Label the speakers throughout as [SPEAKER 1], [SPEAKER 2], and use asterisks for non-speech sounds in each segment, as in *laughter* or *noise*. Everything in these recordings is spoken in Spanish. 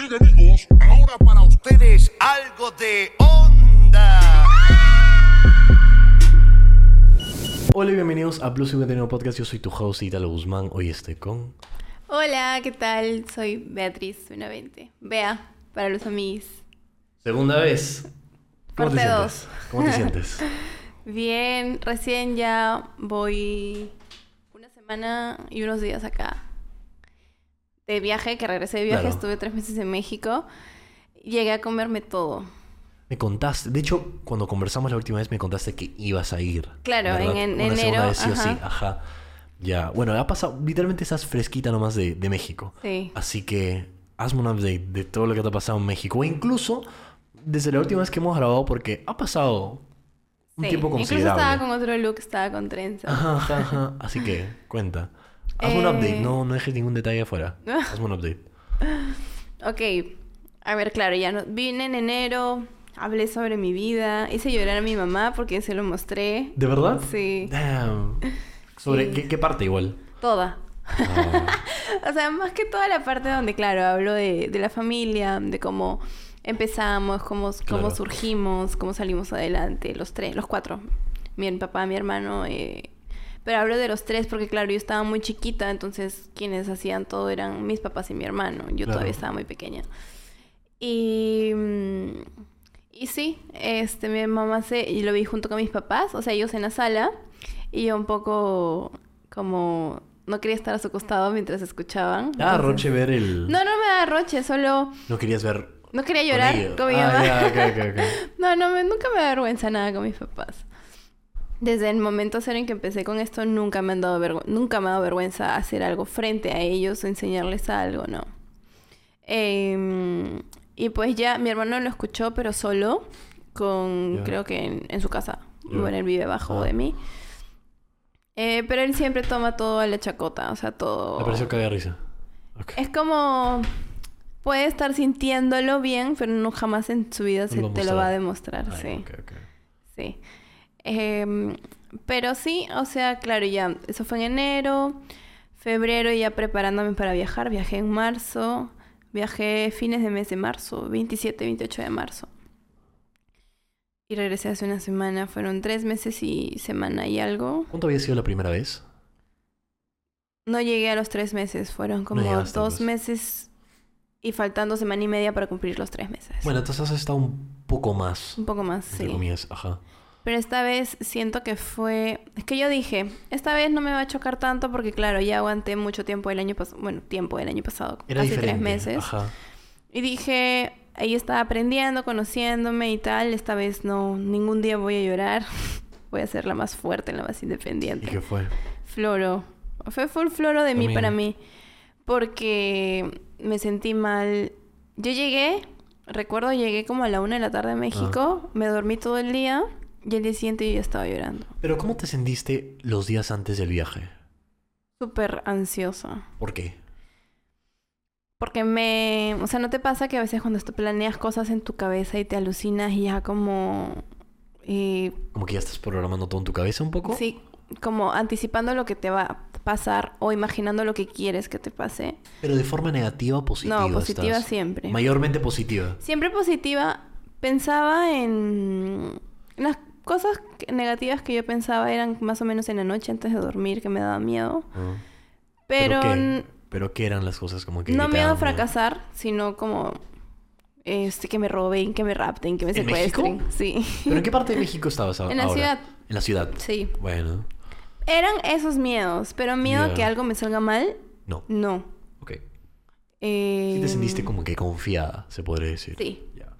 [SPEAKER 1] Amigos, ahora para ustedes algo de onda.
[SPEAKER 2] Hola y bienvenidos a Plus 51 Podcast. Yo soy tu host Italo Guzmán. Hoy estoy con.
[SPEAKER 3] Hola, ¿qué tal? Soy Beatriz Benavente. Bea, para los amigos.
[SPEAKER 2] Segunda vez. ¿Cómo te
[SPEAKER 3] Parte
[SPEAKER 2] sientes?
[SPEAKER 3] dos.
[SPEAKER 2] ¿Cómo te sientes? *laughs*
[SPEAKER 3] Bien, recién ya voy una semana y unos días acá de viaje, que regresé de viaje,
[SPEAKER 2] Claro.
[SPEAKER 3] estuve tres meses en México. Llegué a comerme todo.
[SPEAKER 2] Me contaste. De hecho, cuando conversamos la última vez, me contaste que ibas a ir.
[SPEAKER 3] Claro,
[SPEAKER 2] ¿verdad?
[SPEAKER 3] en- en
[SPEAKER 2] Una segunda
[SPEAKER 3] enero,
[SPEAKER 2] vez sí o sí.
[SPEAKER 3] ajá.
[SPEAKER 2] Ya. Bueno, ha pasado. Literalmente estás fresquita nomás de, de México.
[SPEAKER 3] Sí.
[SPEAKER 2] Así que hazme un update de todo lo que te ha pasado en México. O incluso desde la última vez que hemos grabado, porque ha pasado un
[SPEAKER 3] sí.
[SPEAKER 2] tiempo
[SPEAKER 3] Incluso
[SPEAKER 2] considerable.
[SPEAKER 3] estaba con otro look, estaba con trenza.
[SPEAKER 2] Ajá, ajá. Así que, cuenta. Hazme un
[SPEAKER 3] Eh.
[SPEAKER 2] update, no, no dejes ningún detalle afuera. *laughs* Hazme un update.
[SPEAKER 3] Ok, a ver, claro, ya no, vine en enero, hablé sobre mi vida, hice llorar a mi mamá porque se lo mostré.
[SPEAKER 2] ¿De verdad?
[SPEAKER 3] Sí,
[SPEAKER 2] Damn. *laughs* ¿Sobre
[SPEAKER 3] Sí.
[SPEAKER 2] ¿qué, qué parte igual?
[SPEAKER 3] toda.
[SPEAKER 2] Ah, *laughs*
[SPEAKER 3] O sea, más que toda la parte donde, claro, hablo de, de la familia, de cómo empezamos, cómo, cómo
[SPEAKER 2] Claro.
[SPEAKER 3] surgimos, cómo salimos adelante, los tres, los cuatro. Mi papá, mi hermano. eh, Pero hablo de los tres porque, claro, yo estaba muy chiquita, entonces quienes hacían todo eran mis papás y mi hermano. Yo
[SPEAKER 2] Claro.
[SPEAKER 3] todavía estaba muy pequeña. Y... mm, Y sí, este, mi mamá se... Y lo vi junto con mis papás, o sea, ellos en la sala. Y yo un poco como... No quería estar a su costado mientras escuchaban.
[SPEAKER 2] ah,
[SPEAKER 3] entonces-
[SPEAKER 2] Roche ver el...
[SPEAKER 3] No, no me da roche, solo...
[SPEAKER 2] No querías ver
[SPEAKER 3] No quería llorar
[SPEAKER 2] ellos.
[SPEAKER 3] con mi
[SPEAKER 2] ah,
[SPEAKER 3] mamá.
[SPEAKER 2] ya, ok, ok, ok. *laughs*
[SPEAKER 3] No, no, me- nunca me da vergüenza nada con mis papás. Desde el momento cero en que empecé con esto, nunca me han dado vergü- nunca me ha dado vergüenza hacer algo frente a ellos o enseñarles algo, no. Em, y pues ya mi hermano lo escuchó, pero solo, con
[SPEAKER 2] Ya.
[SPEAKER 3] creo que en, en su casa.
[SPEAKER 2] Ya.
[SPEAKER 3] Bueno, él vive abajo
[SPEAKER 2] Ah.
[SPEAKER 3] de mí. Eh, pero él siempre toma todo a la chacota, o sea, todo.
[SPEAKER 2] Me pareció caga de risa. Ok.
[SPEAKER 3] Es como puede estar sintiéndolo bien, pero no jamás en su vida se
[SPEAKER 2] lo
[SPEAKER 3] te lo va a
[SPEAKER 2] mostrar.
[SPEAKER 3] demostrar,
[SPEAKER 2] Ay,
[SPEAKER 3] sí.
[SPEAKER 2] ok, ok.
[SPEAKER 3] Sí. Em, pero sí, o sea, claro, ya, eso fue en enero, febrero ya preparándome para viajar, viajé en marzo, viajé fines de mes de marzo, 27, 28 de marzo. Y regresé hace una semana, fueron tres meses y semana y algo.
[SPEAKER 2] ¿Cuánto había sido la primera vez?
[SPEAKER 3] No llegué a los tres meses, fueron como dos
[SPEAKER 2] pues.
[SPEAKER 3] meses y faltando semana y media para cumplir los tres meses.
[SPEAKER 2] Bueno, entonces has estado un poco más.
[SPEAKER 3] Un poco más,
[SPEAKER 2] Entre
[SPEAKER 3] sí.
[SPEAKER 2] comillas, ajá.
[SPEAKER 3] Pero esta vez siento que fue... Es que yo dije, esta vez no me va a chocar tanto porque claro, ya aguanté mucho tiempo el año pasado, bueno, tiempo el año pasado,
[SPEAKER 2] Era
[SPEAKER 3] casi
[SPEAKER 2] diferente.
[SPEAKER 3] tres meses.
[SPEAKER 2] Ajá.
[SPEAKER 3] Y dije, ahí estaba aprendiendo, conociéndome y tal, esta vez no, ningún día voy a llorar. *laughs* voy a ser la más fuerte, la más
[SPEAKER 2] ¿Y
[SPEAKER 3] independiente.
[SPEAKER 2] qué fue?
[SPEAKER 3] Floro. Fue full floro de mí
[SPEAKER 2] También.
[SPEAKER 3] para mí. Porque me sentí mal. Yo llegué, recuerdo, llegué como a la una de la tarde a México,
[SPEAKER 2] Ah.
[SPEAKER 3] me dormí todo el día y el día siguiente yo ya estaba llorando.
[SPEAKER 2] Pero ¿cómo te sentiste los días antes del viaje?
[SPEAKER 3] Súper ansiosa.
[SPEAKER 2] ¿Por qué?
[SPEAKER 3] Porque me... O sea, ¿no te pasa que a veces cuando tú planeas cosas en tu cabeza y te alucinas y ya como... eh,
[SPEAKER 2] Como que ya estás programando todo en tu cabeza un poco.
[SPEAKER 3] sí, como anticipando lo que te va a pasar o imaginando lo que quieres que te pase.
[SPEAKER 2] Pero de forma negativa o positiva.
[SPEAKER 3] no, positiva
[SPEAKER 2] estás?
[SPEAKER 3] siempre.
[SPEAKER 2] Mayormente positiva.
[SPEAKER 3] Siempre positiva. Pensaba en... Las cosas negativas que yo pensaba eran más o menos en la noche antes de dormir, que me daba miedo.
[SPEAKER 2] Ah.
[SPEAKER 3] Pero,
[SPEAKER 2] qué? ¿Pero qué eran las cosas como que
[SPEAKER 3] no miedo a fracasar, sino como... Este, que me roben, que me rapten, que me
[SPEAKER 2] ¿En
[SPEAKER 3] secuestren.
[SPEAKER 2] México?
[SPEAKER 3] Sí.
[SPEAKER 2] ¿Pero en qué parte de *laughs* México estabas a-
[SPEAKER 3] En la
[SPEAKER 2] ahora?
[SPEAKER 3] ciudad.
[SPEAKER 2] En la ciudad.
[SPEAKER 3] Sí.
[SPEAKER 2] Bueno,
[SPEAKER 3] Eran esos miedos, pero miedo a que algo me salga mal,
[SPEAKER 2] no.
[SPEAKER 3] no.
[SPEAKER 2] Ok.
[SPEAKER 3] Eh,
[SPEAKER 2] Sí te sentiste como que confiada, se podría decir.
[SPEAKER 3] Sí.
[SPEAKER 2] Ya.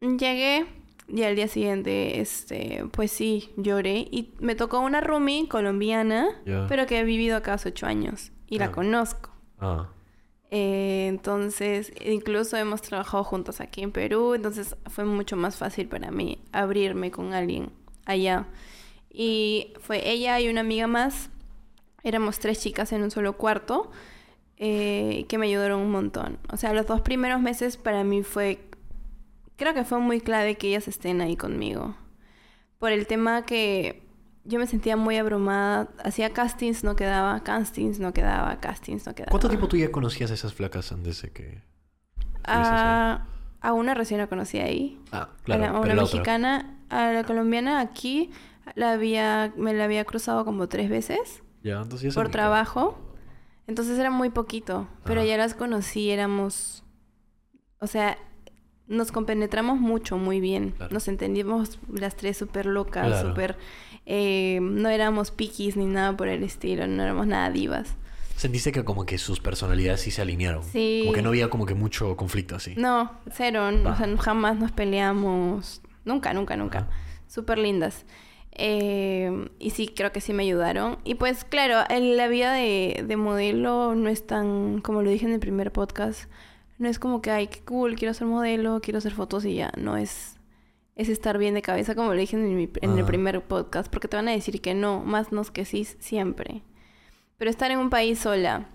[SPEAKER 3] Llegué y al día siguiente, este, pues sí, lloré. Y me tocó una roomie colombiana,
[SPEAKER 2] Ya.
[SPEAKER 3] pero que ha vivido acá hace ocho años. Y
[SPEAKER 2] Ah.
[SPEAKER 3] la conozco.
[SPEAKER 2] Ah,
[SPEAKER 3] Eh, entonces, incluso hemos trabajado juntos aquí en Perú. Entonces fue mucho más fácil para mí abrirme con alguien allá. Y fue ella y una amiga más. Éramos tres chicas en un solo cuarto. eh, que me ayudaron un montón. O sea, los dos primeros meses para mí fue creo que fue muy clave que ellas estén ahí conmigo. Por el tema que yo me sentía muy abrumada. Hacía castings, no quedaba, castings, no quedaba, castings, no quedaba.
[SPEAKER 2] ¿Cuánto tiempo tú ya conocías a esas flacas antes de que
[SPEAKER 3] A, a una recién la conocí ahí.
[SPEAKER 2] Ah,
[SPEAKER 3] a,
[SPEAKER 2] claro.
[SPEAKER 3] la- a una
[SPEAKER 2] la otra.
[SPEAKER 3] mexicana, a la colombiana aquí la había, me la había cruzado como tres veces
[SPEAKER 2] Ya, entonces ya
[SPEAKER 3] por trabajo. Entonces era muy poquito, pero
[SPEAKER 2] Ah.
[SPEAKER 3] ya las conocí, éramos, o sea, nos compenetramos mucho, muy bien.
[SPEAKER 2] Claro.
[SPEAKER 3] Nos entendimos las tres súper locas,
[SPEAKER 2] Claro.
[SPEAKER 3] súper, eh, no éramos piquis ni nada por el estilo, no éramos nada divas.
[SPEAKER 2] Sentiste que como que sus personalidades sí se alinearon.
[SPEAKER 3] Sí.
[SPEAKER 2] Como que no había como que mucho conflicto así.
[SPEAKER 3] No, cero,
[SPEAKER 2] Va.
[SPEAKER 3] o sea, jamás nos peleamos, nunca, nunca, nunca.
[SPEAKER 2] Ajá.
[SPEAKER 3] Súper lindas. Eh, y sí, creo que sí me ayudaron. Y pues claro, en la vida de, de modelo no es tan, como lo dije en el primer podcast, no es como que, ay, qué cool, quiero ser modelo, quiero hacer fotos y ya. No es, es estar bien de cabeza, como lo dije en, mi- en el
[SPEAKER 2] Ah.
[SPEAKER 3] primer podcast, porque te van a decir que no, más nos que sí, siempre. Pero estar en un país sola,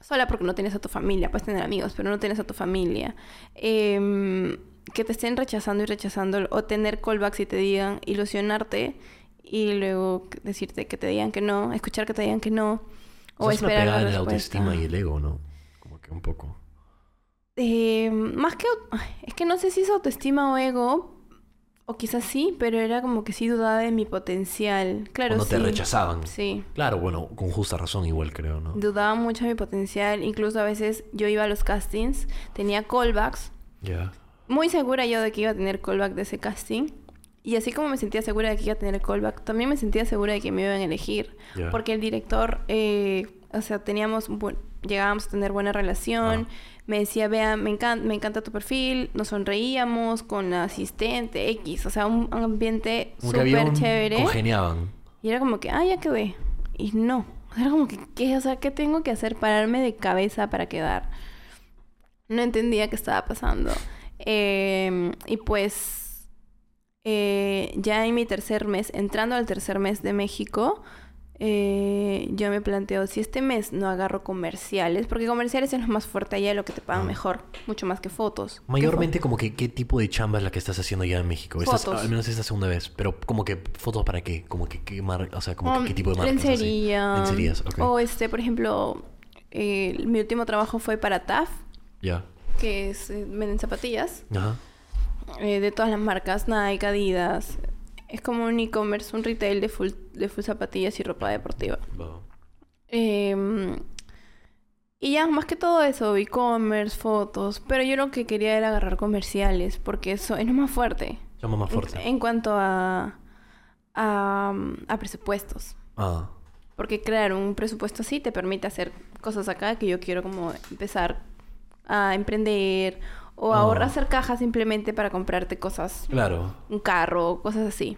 [SPEAKER 3] sola porque no tienes a tu familia, puedes tener amigos, pero no tienes a tu familia. Em, que te estén rechazando y rechazando, o tener callbacks y te digan, ilusionarte y luego decirte que te digan que no, escuchar que te digan que no, o,
[SPEAKER 2] O sea, es una
[SPEAKER 3] esperar
[SPEAKER 2] pegada
[SPEAKER 3] la
[SPEAKER 2] autoestima y el ego, ¿no? Como que un poco.
[SPEAKER 3] Eh, más que... Es que no sé si es autoestima o ego, o quizás sí, pero era como que sí dudaba de mi potencial. Claro,
[SPEAKER 2] te
[SPEAKER 3] sí.
[SPEAKER 2] rechazaban.
[SPEAKER 3] Sí.
[SPEAKER 2] Claro, bueno, con justa razón igual creo, ¿no?
[SPEAKER 3] Dudaba mucho de mi potencial. Incluso a veces yo iba a los castings, tenía callbacks.
[SPEAKER 2] Ya.
[SPEAKER 3] Muy segura yo de que iba a tener callback de ese casting. Y así como me sentía segura de que iba a tener callback, también me sentía segura de que me iban a elegir. Porque el director, eh, o sea, teníamos, llegábamos a tener buena relación.
[SPEAKER 2] Ah.
[SPEAKER 3] Me decía, vea, me encanta, me encanta tu perfil. Nos sonreíamos con la asistente X. O sea, un ambiente súper chévere.
[SPEAKER 2] Congeniaban.
[SPEAKER 3] Y era como que, ah, ya quedé. Y no. Era como que, ¿qué? O sea, ¿qué tengo que hacer? Pararme de cabeza para quedar. No entendía qué estaba pasando. Eh, y pues, eh, ya en mi tercer mes, entrando al tercer mes de México, eh, yo me planteo, si este mes no agarro comerciales, porque comerciales es lo más fuerte allá, lo que te pagan
[SPEAKER 2] Ah.
[SPEAKER 3] mejor, mucho más que fotos. ¿Qué
[SPEAKER 2] Mayormente como que qué tipo de chamba es la que estás haciendo allá en México. Estás-
[SPEAKER 3] Fotos.
[SPEAKER 2] al menos esta segunda vez. Pero como que fotos para qué? Como que qué mar... O sea, como
[SPEAKER 3] Um,
[SPEAKER 2] que qué tipo de marcas. así?
[SPEAKER 3] lencería.
[SPEAKER 2] Lencerías, ok.
[SPEAKER 3] O este, por ejemplo, eh, mi último trabajo fue para TAF,
[SPEAKER 2] Ya.
[SPEAKER 3] que es, eh, venden zapatillas
[SPEAKER 2] Ajá.
[SPEAKER 3] eh, de todas las marcas, Nike, Adidas. Es como un e-commerce, un retail de full, de full zapatillas y ropa deportiva.
[SPEAKER 2] Va.
[SPEAKER 3] Em, y ya, más que todo eso, e-commerce, fotos. Pero yo lo que quería era agarrar comerciales, porque eso es más fuerte.
[SPEAKER 2] Llama más fuerte.
[SPEAKER 3] En cuanto a, a, a presupuestos.
[SPEAKER 2] Ah.
[SPEAKER 3] Porque claro, un presupuesto así te permite hacer cosas acá que yo quiero como empezar a emprender o
[SPEAKER 2] Ah.
[SPEAKER 3] ahorrar hacer cajas simplemente para comprarte cosas,
[SPEAKER 2] Claro.
[SPEAKER 3] un carro, cosas así.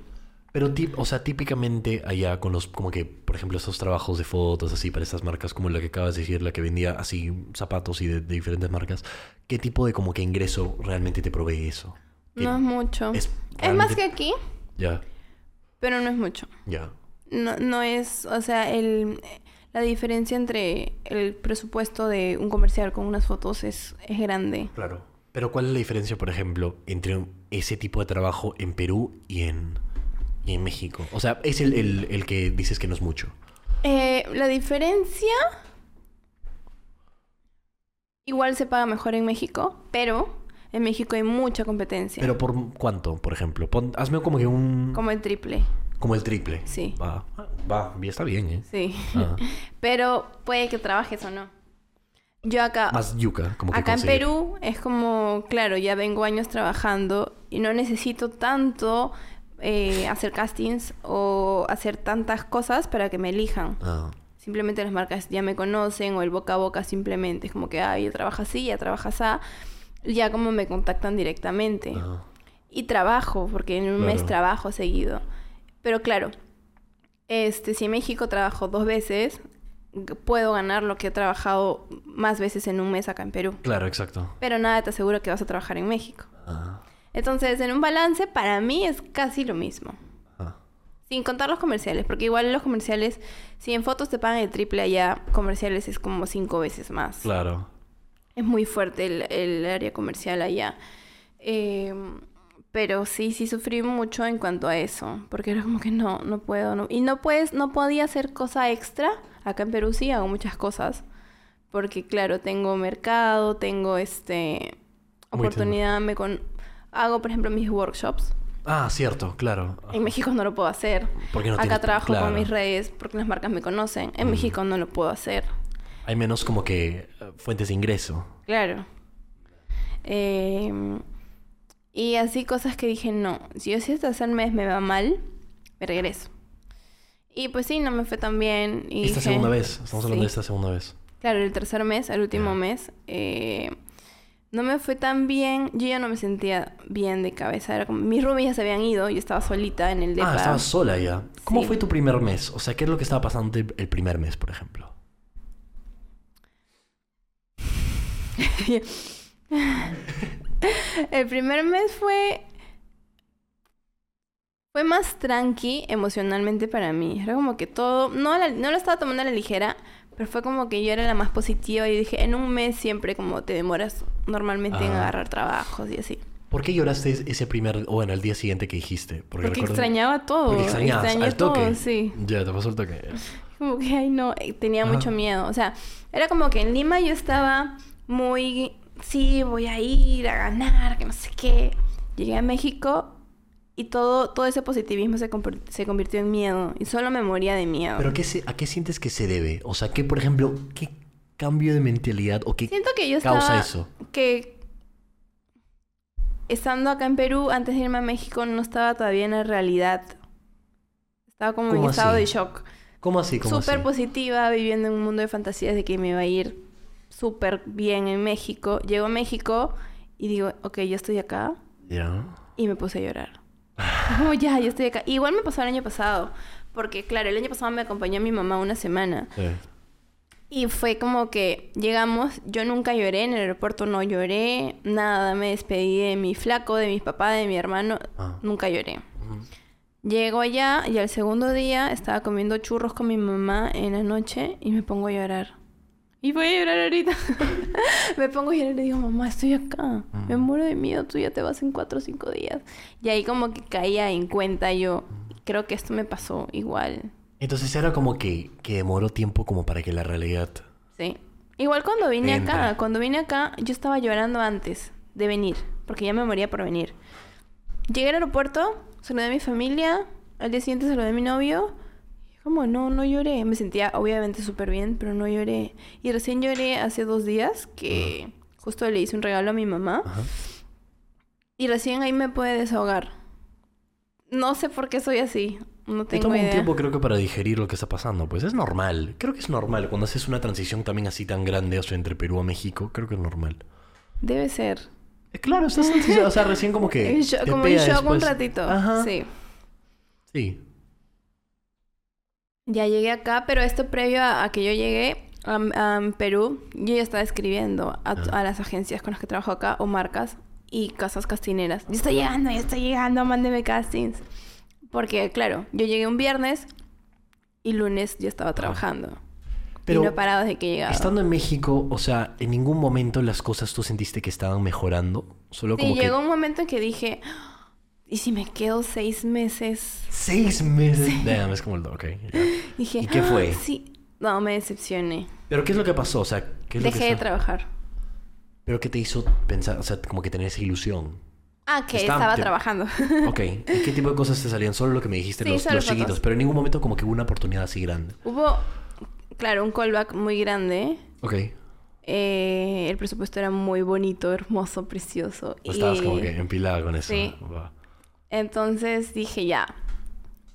[SPEAKER 2] Pero, o sea, típicamente allá con los, como que, por ejemplo, estos trabajos de fotos así para estas marcas, como la que acabas de decir, la que vendía así zapatos y de, de diferentes marcas, ¿qué tipo de como que ingreso realmente te provee eso? ¿Qué-
[SPEAKER 3] No es mucho.
[SPEAKER 2] es
[SPEAKER 3] Es, más que aquí,
[SPEAKER 2] Ya,
[SPEAKER 3] pero no es mucho.
[SPEAKER 2] ya.
[SPEAKER 3] No, no es, o sea, el, la diferencia entre el presupuesto de un comercial con unas fotos es, es grande.
[SPEAKER 2] Claro. Pero ¿cuál es la diferencia, por ejemplo, entre ese tipo de trabajo en Perú y en, y en México? O sea, es el, el- el que dices que no es mucho.
[SPEAKER 3] Eh, la diferencia. Igual se paga mejor en México, pero en México hay mucha competencia.
[SPEAKER 2] Pero ¿por cuánto, por ejemplo? Pon- hazme como que un...
[SPEAKER 3] Como el triple,
[SPEAKER 2] Como el triple.
[SPEAKER 3] sí.
[SPEAKER 2] Va, va, está bien, ¿eh?
[SPEAKER 3] Sí.
[SPEAKER 2] Ah. *laughs*
[SPEAKER 3] Pero puede que trabajes o no. Yo acá.
[SPEAKER 2] Más yuca, como que
[SPEAKER 3] Acá en. Perú es como, claro, ya vengo años trabajando y no necesito tanto eh, hacer castings o hacer tantas cosas para que me elijan.
[SPEAKER 2] Ah,
[SPEAKER 3] Simplemente las marcas ya me conocen o el boca a boca simplemente es como que, ah, ya trabaja así, ya trabaja así. Ya como me contactan directamente.
[SPEAKER 2] ah.
[SPEAKER 3] Y trabajo, porque en un mes trabajo seguido. Pero claro, este, si en México trabajo dos veces, puedo ganar lo que he trabajado más veces en un mes acá en Perú.
[SPEAKER 2] Claro, exacto.
[SPEAKER 3] Pero nada te asegura que vas a trabajar en México.
[SPEAKER 2] Ah,
[SPEAKER 3] Entonces, en un balance, para mí es casi lo mismo.
[SPEAKER 2] ah.
[SPEAKER 3] Sin contar los comerciales, porque igual los comerciales, si en fotos te pagan el triple allá, comerciales es como cinco veces más.
[SPEAKER 2] Claro.
[SPEAKER 3] Es muy fuerte el, el área comercial allá. Eh, pero sí, sí sufrí mucho en cuanto a eso. Porque era como que no, no puedo. No. Y no puedes, no podía hacer cosa extra. Acá en Perú sí hago muchas cosas. Porque claro, tengo mercado, tengo este oportunidad, me con... hago, por ejemplo, mis workshops.
[SPEAKER 2] Ah, cierto, claro.
[SPEAKER 3] En México no lo puedo hacer.
[SPEAKER 2] Porque no
[SPEAKER 3] Acá
[SPEAKER 2] tienes-
[SPEAKER 3] trabajo
[SPEAKER 2] claro.
[SPEAKER 3] con mis redes porque las marcas me conocen. En
[SPEAKER 2] Mm.
[SPEAKER 3] México no lo puedo hacer.
[SPEAKER 2] Hay menos como que eh, fuentes de ingreso.
[SPEAKER 3] Claro. Eh, y así cosas que dije, no, si yo si este tercer mes me va mal, me regreso. Y pues sí, no me fue tan bien. Y
[SPEAKER 2] esta
[SPEAKER 3] dije-
[SPEAKER 2] segunda vez, estamos hablando de esta segunda vez.
[SPEAKER 3] Claro, el tercer mes, el último mes, eh, no me fue tan bien. Yo ya no me sentía bien de cabeza. Era como, mis roomies ya se habían ido, yo estaba solita en el depa.
[SPEAKER 2] Ah, estabas sola ya. ¿Cómo
[SPEAKER 3] Sí.
[SPEAKER 2] fue tu primer mes? O sea, ¿qué es lo que estaba pasando el primer mes, por ejemplo? *laughs* *laughs*
[SPEAKER 3] El primer mes fue. Fue más tranqui emocionalmente para mí. Era como que todo. No, la- no lo estaba tomando a la ligera, pero fue como que yo era la más positiva y dije, en un mes siempre como te demoras normalmente en agarrar trabajos y así.
[SPEAKER 2] ¿Por qué lloraste ese primer, o bueno, el día siguiente que dijiste?
[SPEAKER 3] Porque extrañaba todo.
[SPEAKER 2] Porque extrañabas,
[SPEAKER 3] Extrañé
[SPEAKER 2] al toque.
[SPEAKER 3] todo, sí.
[SPEAKER 2] Ya, te pasó el toque.
[SPEAKER 3] Como que, ay, no, eh, tenía
[SPEAKER 2] Ajá.
[SPEAKER 3] mucho miedo. O sea, era como que en Lima yo estaba muy, sí, voy a ir a ganar, que no sé qué. Llegué a México y todo, todo ese positivismo se, se convirtió en miedo. Y solo me moría de miedo.
[SPEAKER 2] ¿Pero qué se- a qué sientes que se debe? O sea, ¿qué, por ejemplo, qué cambio de mentalidad o qué
[SPEAKER 3] Siento que yo
[SPEAKER 2] causa
[SPEAKER 3] estaba...
[SPEAKER 2] eso?
[SPEAKER 3] Que estando acá en Perú, antes de irme a México, no estaba todavía en la realidad. Estaba como en
[SPEAKER 2] ¿Cómo
[SPEAKER 3] estado
[SPEAKER 2] así?
[SPEAKER 3] de shock.
[SPEAKER 2] ¿Cómo así? ¿Cómo
[SPEAKER 3] súper
[SPEAKER 2] así?
[SPEAKER 3] positiva, viviendo en un mundo de fantasías de que me iba a ir súper bien en México. Llego a México y digo, ok, yo estoy acá.
[SPEAKER 2] Ya.
[SPEAKER 3] Y me puse a llorar. *laughs* Como ya, yo estoy acá. Igual me pasó el año pasado. Porque, claro, el año pasado me acompañó mi mamá una semana.
[SPEAKER 2] Sí.
[SPEAKER 3] Y fue como que llegamos, yo nunca lloré, en el aeropuerto no lloré, nada, me despedí de mi flaco, de mis papás, de mi hermano,
[SPEAKER 2] Ah.
[SPEAKER 3] nunca lloré. Llego allá y al segundo día estaba comiendo churros con mi mamá en la noche y me pongo a llorar. Y voy a llorar ahorita. *laughs* me pongo a llorar y le digo, mamá, estoy acá. Me muero de miedo, tú ya te vas en cuatro o cinco días. Y ahí como que caía en cuenta yo, creo que esto me pasó igual.
[SPEAKER 2] Entonces era como que, que demoró tiempo como para que la realidad...
[SPEAKER 3] Sí. Igual cuando vine
[SPEAKER 2] Entra.
[SPEAKER 3] acá, cuando vine acá, yo estaba llorando antes de venir, porque ya me moría por venir. Llegué al aeropuerto, saludé a mi familia, al día siguiente saludé a mi novio. Como, no, no lloré. Me sentía obviamente súper bien, pero no lloré. Y recién lloré hace dos días, que justo le hice un regalo a mi mamá.
[SPEAKER 2] Ajá.
[SPEAKER 3] Y recién ahí me pude desahogar. No sé por qué soy así. No
[SPEAKER 2] Te
[SPEAKER 3] tengo
[SPEAKER 2] toma un tiempo creo que para digerir lo que está pasando. Pues es normal. Creo que es normal. Cuando haces una transición también así tan grande, o sea, entre Perú a México, creo que es normal.
[SPEAKER 3] Debe ser.
[SPEAKER 2] Eh, Claro, estás transición- o sea, recién como que... *laughs*
[SPEAKER 3] Como en
[SPEAKER 2] pega
[SPEAKER 3] shock un ratito.
[SPEAKER 2] Ajá.
[SPEAKER 3] Sí.
[SPEAKER 2] Sí.
[SPEAKER 3] Ya llegué acá, pero esto previo a, a que yo llegué a, a Perú, yo ya estaba escribiendo a,
[SPEAKER 2] Ah.
[SPEAKER 3] a las agencias con las que trabajo acá, o marcas, y casas castineras. Yo estoy llegando, yo estoy llegando, mándeme castings. Porque, claro, yo llegué un viernes y lunes yo estaba trabajando.
[SPEAKER 2] Pero
[SPEAKER 3] y no he parado desde que he llegado.
[SPEAKER 2] Estando en México, o sea, en ningún momento las cosas tú sentiste que estaban mejorando. Solo
[SPEAKER 3] Sí,
[SPEAKER 2] como
[SPEAKER 3] llegó
[SPEAKER 2] que...
[SPEAKER 3] un momento en que dije, ¿y si me quedo seis meses?
[SPEAKER 2] Seis meses. Damn, es como el... Ok. ya. *laughs*
[SPEAKER 3] Dije,
[SPEAKER 2] ¿Y qué fue?
[SPEAKER 3] "Ah, Sí. No, me decepcioné.
[SPEAKER 2] Pero ¿qué es lo que pasó? O sea, ¿qué es lo
[SPEAKER 3] Dejé
[SPEAKER 2] que
[SPEAKER 3] de
[SPEAKER 2] está-
[SPEAKER 3] trabajar.
[SPEAKER 2] Pero ¿qué te hizo pensar, o sea, como que tener esa ilusión?
[SPEAKER 3] Ah, que
[SPEAKER 2] Estaba-
[SPEAKER 3] estaba
[SPEAKER 2] te-
[SPEAKER 3] trabajando. *laughs*
[SPEAKER 2] Ok. ¿Y qué tipo de cosas te salían? Solo lo que me dijiste,
[SPEAKER 3] Sí,
[SPEAKER 2] los, los chiquitos. Pero en ningún momento como que hubo una oportunidad así grande.
[SPEAKER 3] Hubo, claro, un callback muy grande.
[SPEAKER 2] Ok.
[SPEAKER 3] Eh, el presupuesto era muy bonito, hermoso, precioso.
[SPEAKER 2] Estabas como que empilada con eso.
[SPEAKER 3] Sí. Entonces dije, ya,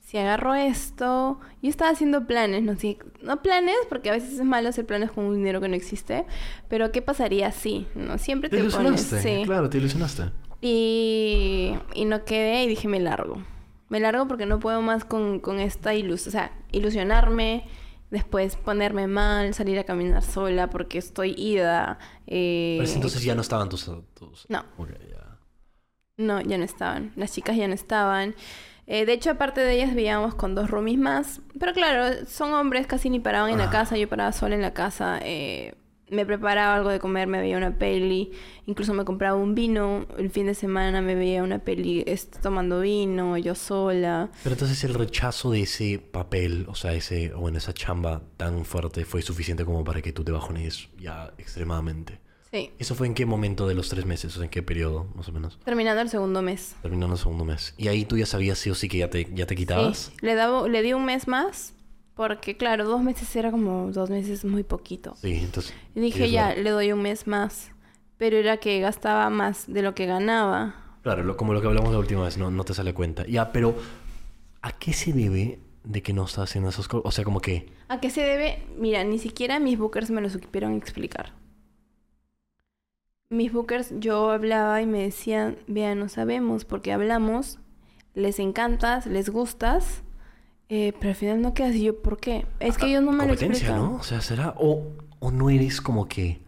[SPEAKER 3] si agarro esto... Yo estaba haciendo planes, no sé, no planes, porque a veces es malo hacer planes con un dinero que no existe, pero ¿qué pasaría si? ¿No? Siempre
[SPEAKER 2] Te
[SPEAKER 3] te, pones...
[SPEAKER 2] ilusionaste.
[SPEAKER 3] Sí.
[SPEAKER 2] Claro, te ilusionaste.
[SPEAKER 3] Y, y no quedé y dije, me largo. Me largo porque no puedo más con, con esta ilusión. O sea, ilusionarme, después ponerme mal, salir a caminar sola porque estoy ida. eh,
[SPEAKER 2] Pero ese entonces ya no estaban tus... tus...
[SPEAKER 3] No.
[SPEAKER 2] Ok, ya.
[SPEAKER 3] No, ya no estaban. Las chicas ya no estaban. Eh, de hecho, aparte de ellas, vivíamos con dos roomies más. Pero claro, son hombres, casi ni paraban en
[SPEAKER 2] Ah.
[SPEAKER 3] la casa. Yo paraba sola en la casa. eh, me preparaba algo de comer, me veía una peli. Incluso me compraba un vino. El fin de semana me veía una peli tomando vino, yo sola.
[SPEAKER 2] Pero entonces el rechazo de ese papel, o sea, ese, o en esa chamba tan fuerte, fue suficiente como para que tú te bajones ya extremadamente.
[SPEAKER 3] Sí.
[SPEAKER 2] ¿Eso fue en qué momento de los tres meses? O sea, ¿en qué periodo, más o menos?
[SPEAKER 3] Terminando el segundo mes.
[SPEAKER 2] Terminando el segundo mes. ¿Y ahí tú ya sabías sí o sí que ya te, ya te quitabas?
[SPEAKER 3] Sí. Le, daba, le di un mes más porque, claro, dos meses era como dos meses muy poquito.
[SPEAKER 2] Sí, entonces...
[SPEAKER 3] Y dije, ya,
[SPEAKER 2] ver.
[SPEAKER 3] le doy un mes más. Pero era que gastaba más de lo que ganaba.
[SPEAKER 2] Claro, lo- como lo que hablamos la última vez, no, no te sale cuenta. Ya, pero ¿a qué se debe de que no estás haciendo esas cosas? O sea, como que...
[SPEAKER 3] ¿A qué se debe? Mira, ni siquiera mis bookers me lo supieron explicar. Mis bookers, yo hablaba y me decían, vean, no sabemos, porque hablamos, les encantas, les gustas, eh, pero al final no quedas. Y yo, ¿por qué? Es que ellos no me lo
[SPEAKER 2] competencia,
[SPEAKER 3] explican.
[SPEAKER 2] ¿no? O sea, será... O, o no eres como que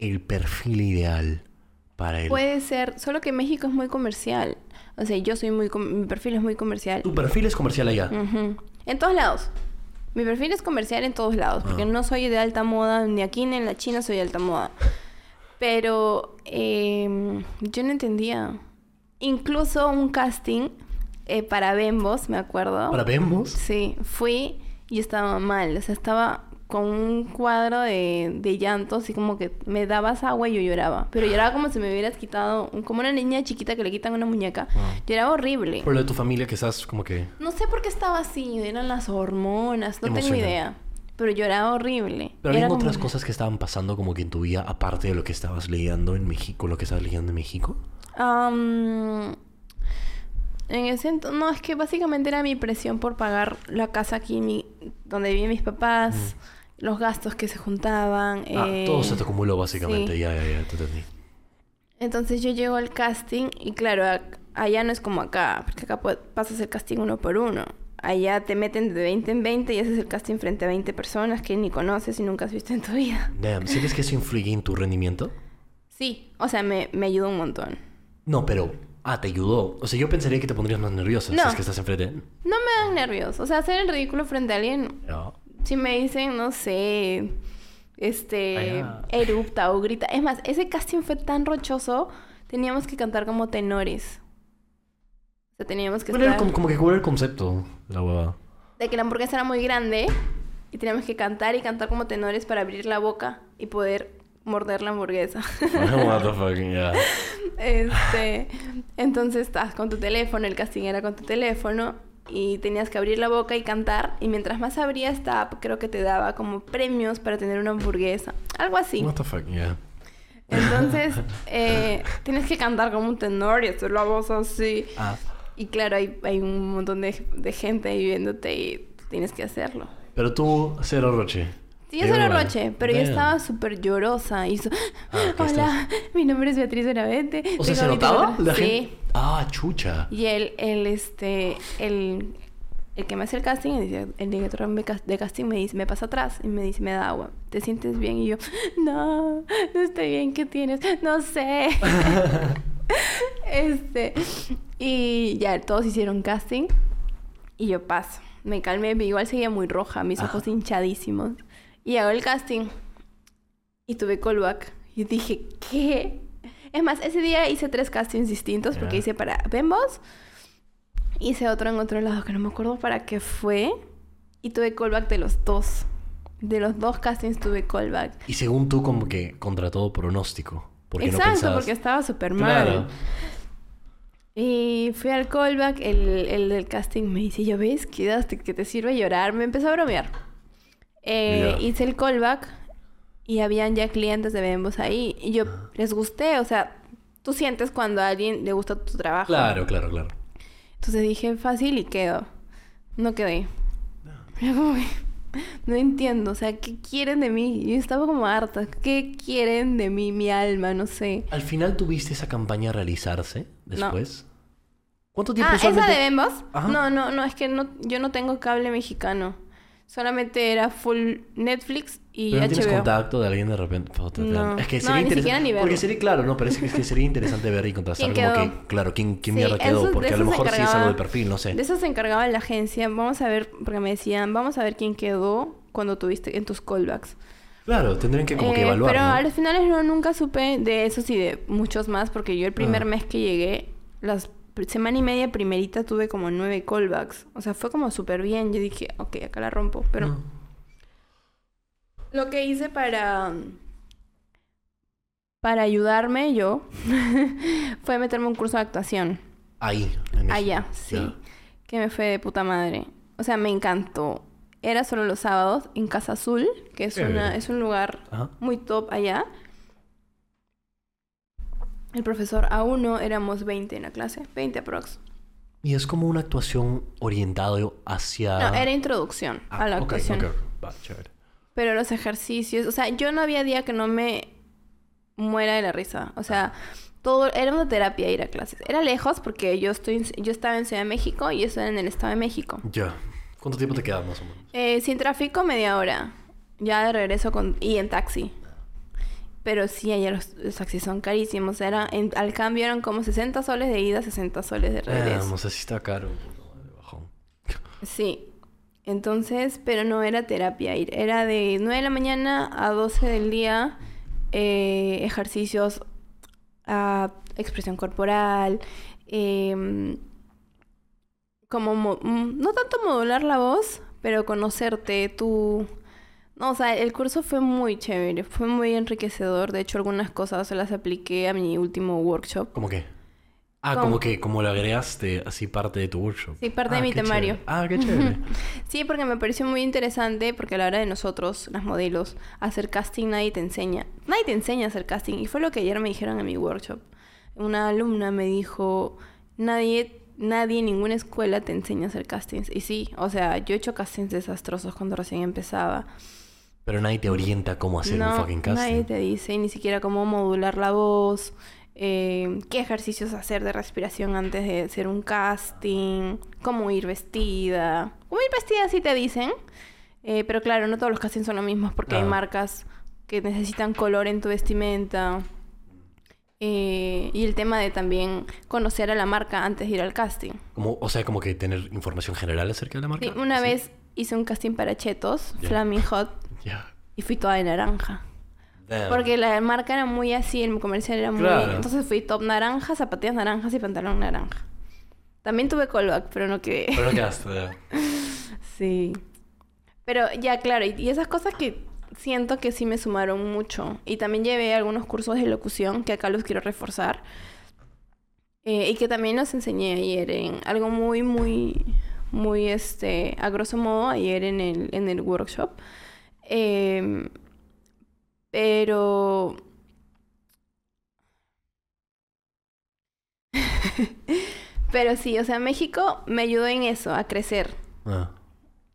[SPEAKER 2] el perfil ideal para él.
[SPEAKER 3] Puede ser, solo que México es muy comercial. O sea, yo soy muy, mi perfil es muy comercial.
[SPEAKER 2] Tu perfil es comercial allá.
[SPEAKER 3] En todos lados. Mi perfil es comercial en todos lados, porque
[SPEAKER 2] Ah.
[SPEAKER 3] no soy de alta moda, ni aquí ni en la China soy de alta moda. Pero em, yo no entendía. Incluso un casting eh, para Bembos, me acuerdo.
[SPEAKER 2] Para Vemos.
[SPEAKER 3] Sí, fui y estaba mal. O sea, estaba con un cuadro de, de llanto, así como que me dabas agua y yo lloraba. Pero lloraba como si me hubieras quitado, como una niña chiquita que le quitan una muñeca.
[SPEAKER 2] Ah.
[SPEAKER 3] Lloraba horrible.
[SPEAKER 2] Por lo de tu familia que estás como que...
[SPEAKER 3] No sé por qué estaba así, eran las hormonas, no tengo idea. Pero lloraba horrible.
[SPEAKER 2] Pero había
[SPEAKER 3] como-
[SPEAKER 2] otras cosas que estaban pasando como que en tu vida, aparte de lo que estabas leyendo en México, lo que estabas leyendo en México.
[SPEAKER 3] En ese entonces, no, es que básicamente era mi presión por pagar la casa aquí mi- donde vivían mis papás, los gastos que se juntaban.
[SPEAKER 2] Ah,
[SPEAKER 3] eh,
[SPEAKER 2] todo se te acumuló básicamente,
[SPEAKER 3] sí.
[SPEAKER 2] ya, ya, ya, te entendí.
[SPEAKER 3] Entonces yo llego al casting y claro, allá no es como acá, porque acá pasas el casting uno por uno. Allá te meten de 20 en 20 y haces el casting frente a 20 personas que ni conoces y nunca has visto en tu vida.
[SPEAKER 2] Damn, ¿sientes que eso influye en tu rendimiento?
[SPEAKER 3] Sí, o sea, me, me ayudó un montón.
[SPEAKER 2] No, pero... Ah, te ayudó. O sea, yo pensaría que te pondrías más nerviosa si
[SPEAKER 3] No.
[SPEAKER 2] es que estás enfrente.
[SPEAKER 3] No me dan nervios. O sea, hacer el ridículo frente a alguien.
[SPEAKER 2] No.
[SPEAKER 3] Si me dicen, no sé, este, erupta o grita. Es más, ese casting fue tan rochoso, teníamos que cantar como tenores. Sea, teníamos que
[SPEAKER 2] ¿Cuál era
[SPEAKER 3] estar...
[SPEAKER 2] como, como que era el concepto de la huevada?
[SPEAKER 3] De que la hamburguesa era muy grande y teníamos que cantar y cantar como tenores para abrir la boca y poder morder la hamburguesa. *laughs*
[SPEAKER 2] What the fuck, *laughs* ya.
[SPEAKER 3] Este, entonces estás con tu teléfono, el casting era con tu teléfono y tenías que abrir la boca y cantar y mientras más abría esta app creo que te daba como premios para tener una hamburguesa, algo así.
[SPEAKER 2] What the fuck, ya.
[SPEAKER 3] Entonces *laughs* eh, tienes que cantar como un tenor y hacer la voz así
[SPEAKER 2] Ah.
[SPEAKER 3] Y claro hay, hay un montón de, de gente ahí viéndote y tienes que hacerlo.
[SPEAKER 2] Pero tú, cero roche.
[SPEAKER 3] Sí, yo
[SPEAKER 2] bárbaro.
[SPEAKER 3] Roche, pero yo estaba súper llorosa. Y so-
[SPEAKER 2] Ah, ¿qué *laughs*
[SPEAKER 3] Hola, mi nombre es Beatriz Benavente.
[SPEAKER 2] O sea, ¿se
[SPEAKER 3] 20
[SPEAKER 2] notaba?
[SPEAKER 3] horas".
[SPEAKER 2] La
[SPEAKER 3] Sí.
[SPEAKER 2] gente... Ah, chucha.
[SPEAKER 3] Y él, el, este, el, el que me hace el casting, el, el director de casting me dice, me pasa atrás y me dice, me da agua. ¿Te sientes bien? Y yo, no, no estoy bien, ¿qué tienes? No sé. *laughs* *laughs* este, y ya todos hicieron casting y yo paso. Me calmé, pero igual seguía muy roja, mis ojos hinchadísimos. Y hago el casting y tuve callback. Y dije, ¿qué? Es más, ese día hice tres castings distintos porque hice para Bembos, hice otro en otro lado que no me acuerdo para qué fue. Y tuve callback de los dos. De los dos castings tuve callback.
[SPEAKER 2] Y según tú, como que contra todo pronóstico. Porque
[SPEAKER 3] Exacto,
[SPEAKER 2] no pensabas...
[SPEAKER 3] porque estaba súper mal.
[SPEAKER 2] Claro.
[SPEAKER 3] Y fui al callback, el, el del casting me dice, ¿yo ves? Quedaste que te sirve llorar. Me empezó a bromear. Eh,
[SPEAKER 2] Ya.
[SPEAKER 3] Hice el callback y habían ya clientes de Bembos ahí. Y yo
[SPEAKER 2] Ah.
[SPEAKER 3] les gusté, o sea, tú sientes cuando a alguien le gusta tu trabajo.
[SPEAKER 2] Claro, claro, claro.
[SPEAKER 3] Entonces dije, fácil y quedo. No quedé. Era como que, *laughs* no entiendo, o sea, ¿qué quieren de mí? Yo estaba como harta. ¿Qué quieren de mí, mi alma? No sé.
[SPEAKER 2] ¿Al final tuviste esa campaña realizarse después? ¿Cuánto tiempo
[SPEAKER 3] Ah, ¿esa
[SPEAKER 2] usualmente-
[SPEAKER 3] de Bembos?
[SPEAKER 2] Ajá.
[SPEAKER 3] No, no, no, es que no, yo no tengo cable mexicano. Solamente era full Netflix y
[SPEAKER 2] Pero no tienes
[SPEAKER 3] HBO.
[SPEAKER 2] contacto de alguien de repente.
[SPEAKER 3] No.
[SPEAKER 2] Es que
[SPEAKER 3] No,
[SPEAKER 2] sería
[SPEAKER 3] ni
[SPEAKER 2] interesante.
[SPEAKER 3] siquiera ni
[SPEAKER 2] Porque sería, claro, no, pero es que, es que sería interesante ver y contrastar
[SPEAKER 3] ¿Quién
[SPEAKER 2] como que, claro, quién, quién
[SPEAKER 3] Sí,
[SPEAKER 2] mierda quedó.
[SPEAKER 3] eso- de
[SPEAKER 2] porque a lo mejor sí es algo de perfil, no sé.
[SPEAKER 3] De eso se encargaba la agencia. Vamos a ver, porque me decían, vamos a ver quién quedó cuando tuviste en tus callbacks.
[SPEAKER 2] Claro, tendrían que como que
[SPEAKER 3] Eh,
[SPEAKER 2] evaluar.
[SPEAKER 3] Pero
[SPEAKER 2] ¿no?
[SPEAKER 3] a los finales no, nunca supe de esos y de muchos más, porque yo el primer
[SPEAKER 2] Ah.
[SPEAKER 3] mes que llegué, las semana y media primerita tuve como nueve callbacks. O sea, fue como súper bien. Yo dije, ok, acá la rompo. Pero
[SPEAKER 2] No.
[SPEAKER 3] Lo que hice para para ayudarme yo *laughs* fue meterme un curso de actuación.
[SPEAKER 2] Ahí. en.
[SPEAKER 3] Allá, sí. Que me fue de puta madre. O sea, me encantó. Era solo los sábados en Casa Azul, que es, una, es un lugar
[SPEAKER 2] Ajá.
[SPEAKER 3] muy top allá. El profesor A1 éramos 20 en la clase, 20 aprox.
[SPEAKER 2] Y es como una actuación orientado hacia...
[SPEAKER 3] No, era introducción
[SPEAKER 2] Ah,
[SPEAKER 3] a la
[SPEAKER 2] ok,
[SPEAKER 3] actuación.
[SPEAKER 2] ok, ok. Va, chévere.
[SPEAKER 3] Pero los ejercicios, o sea, yo no había día que no me muera de la risa. O sea, todo era una terapia ir a clases. Era lejos porque yo estoy en- yo estaba en Ciudad de México y yo estaba en el Estado de México.
[SPEAKER 2] Ya. ¿Cuánto tiempo te queda más o menos?
[SPEAKER 3] Eh, sin tráfico, media hora. Ya de regreso con... y en taxi. Pero sí, allá los, los taxis son carísimos. Era, en- al cambio eran como 60 soles de ida, 60 soles de
[SPEAKER 2] Ah,
[SPEAKER 3] regreso.
[SPEAKER 2] no sé si está caro.
[SPEAKER 3] Sí. Entonces, pero no era terapia. Era de 9 de la mañana a 12 del día. eh, ejercicios a expresión corporal. em, como mo- mm, no tanto modular la voz, pero conocerte, tú. No, o sea, el curso fue muy chévere, fue muy enriquecedor. De hecho, algunas cosas se las apliqué a mi último workshop.
[SPEAKER 2] ¿Cómo qué? Ah,
[SPEAKER 3] ¿Cómo?
[SPEAKER 2] como que como lo agregaste así parte de tu workshop.
[SPEAKER 3] Sí, parte
[SPEAKER 2] Ah,
[SPEAKER 3] de mi temario.
[SPEAKER 2] chévere. Ah, qué chévere. *laughs*
[SPEAKER 3] Sí, porque me pareció muy interesante, porque a la hora de nosotros, las modelos, hacer casting nadie te enseña. Nadie te enseña a hacer casting. Y fue lo que ayer me dijeron en mi workshop. Una alumna me dijo, nadie, nadie en ninguna escuela te enseña a hacer castings. Y sí, o sea, yo he hecho castings desastrosos cuando recién empezaba.
[SPEAKER 2] Pero nadie te orienta cómo hacer un fucking casting.
[SPEAKER 3] nadie te dice ni siquiera cómo modular la voz, eh, qué ejercicios hacer de respiración antes de hacer un casting, cómo ir vestida. Cómo ir vestida sí te dicen, eh, pero claro, no todos los castings son los mismos porque hay
[SPEAKER 2] Ah.
[SPEAKER 3] marcas que necesitan color en tu vestimenta. Eh, y el tema de también conocer a la marca antes de ir al casting.
[SPEAKER 2] Como, o sea, como que tener información general acerca de la marca.
[SPEAKER 3] Sí, una vez hice un casting para Chetos,
[SPEAKER 2] Ya.
[SPEAKER 3] Flaming Hot, *laughs*
[SPEAKER 2] Ya.
[SPEAKER 3] y fui toda de naranja.
[SPEAKER 2] Damn.
[SPEAKER 3] Porque la marca era muy así, el comercial era muy...
[SPEAKER 2] Claro.
[SPEAKER 3] Entonces fui top naranja, zapatillas naranjas y pantalón naranja. También tuve callback, pero no quedé.
[SPEAKER 2] Pero no *laughs* quedaste.
[SPEAKER 3] Sí. Pero ya, claro, y, y esas cosas que siento que sí me sumaron mucho. Y también llevé algunos cursos de locución que acá los quiero reforzar. Eh, y que también los enseñé ayer en algo muy, muy, muy, este, a grosso modo, ayer en el, en el workshop. Em, pero... *laughs* pero sí, o sea, México me ayudó en eso, a crecer
[SPEAKER 2] Ah.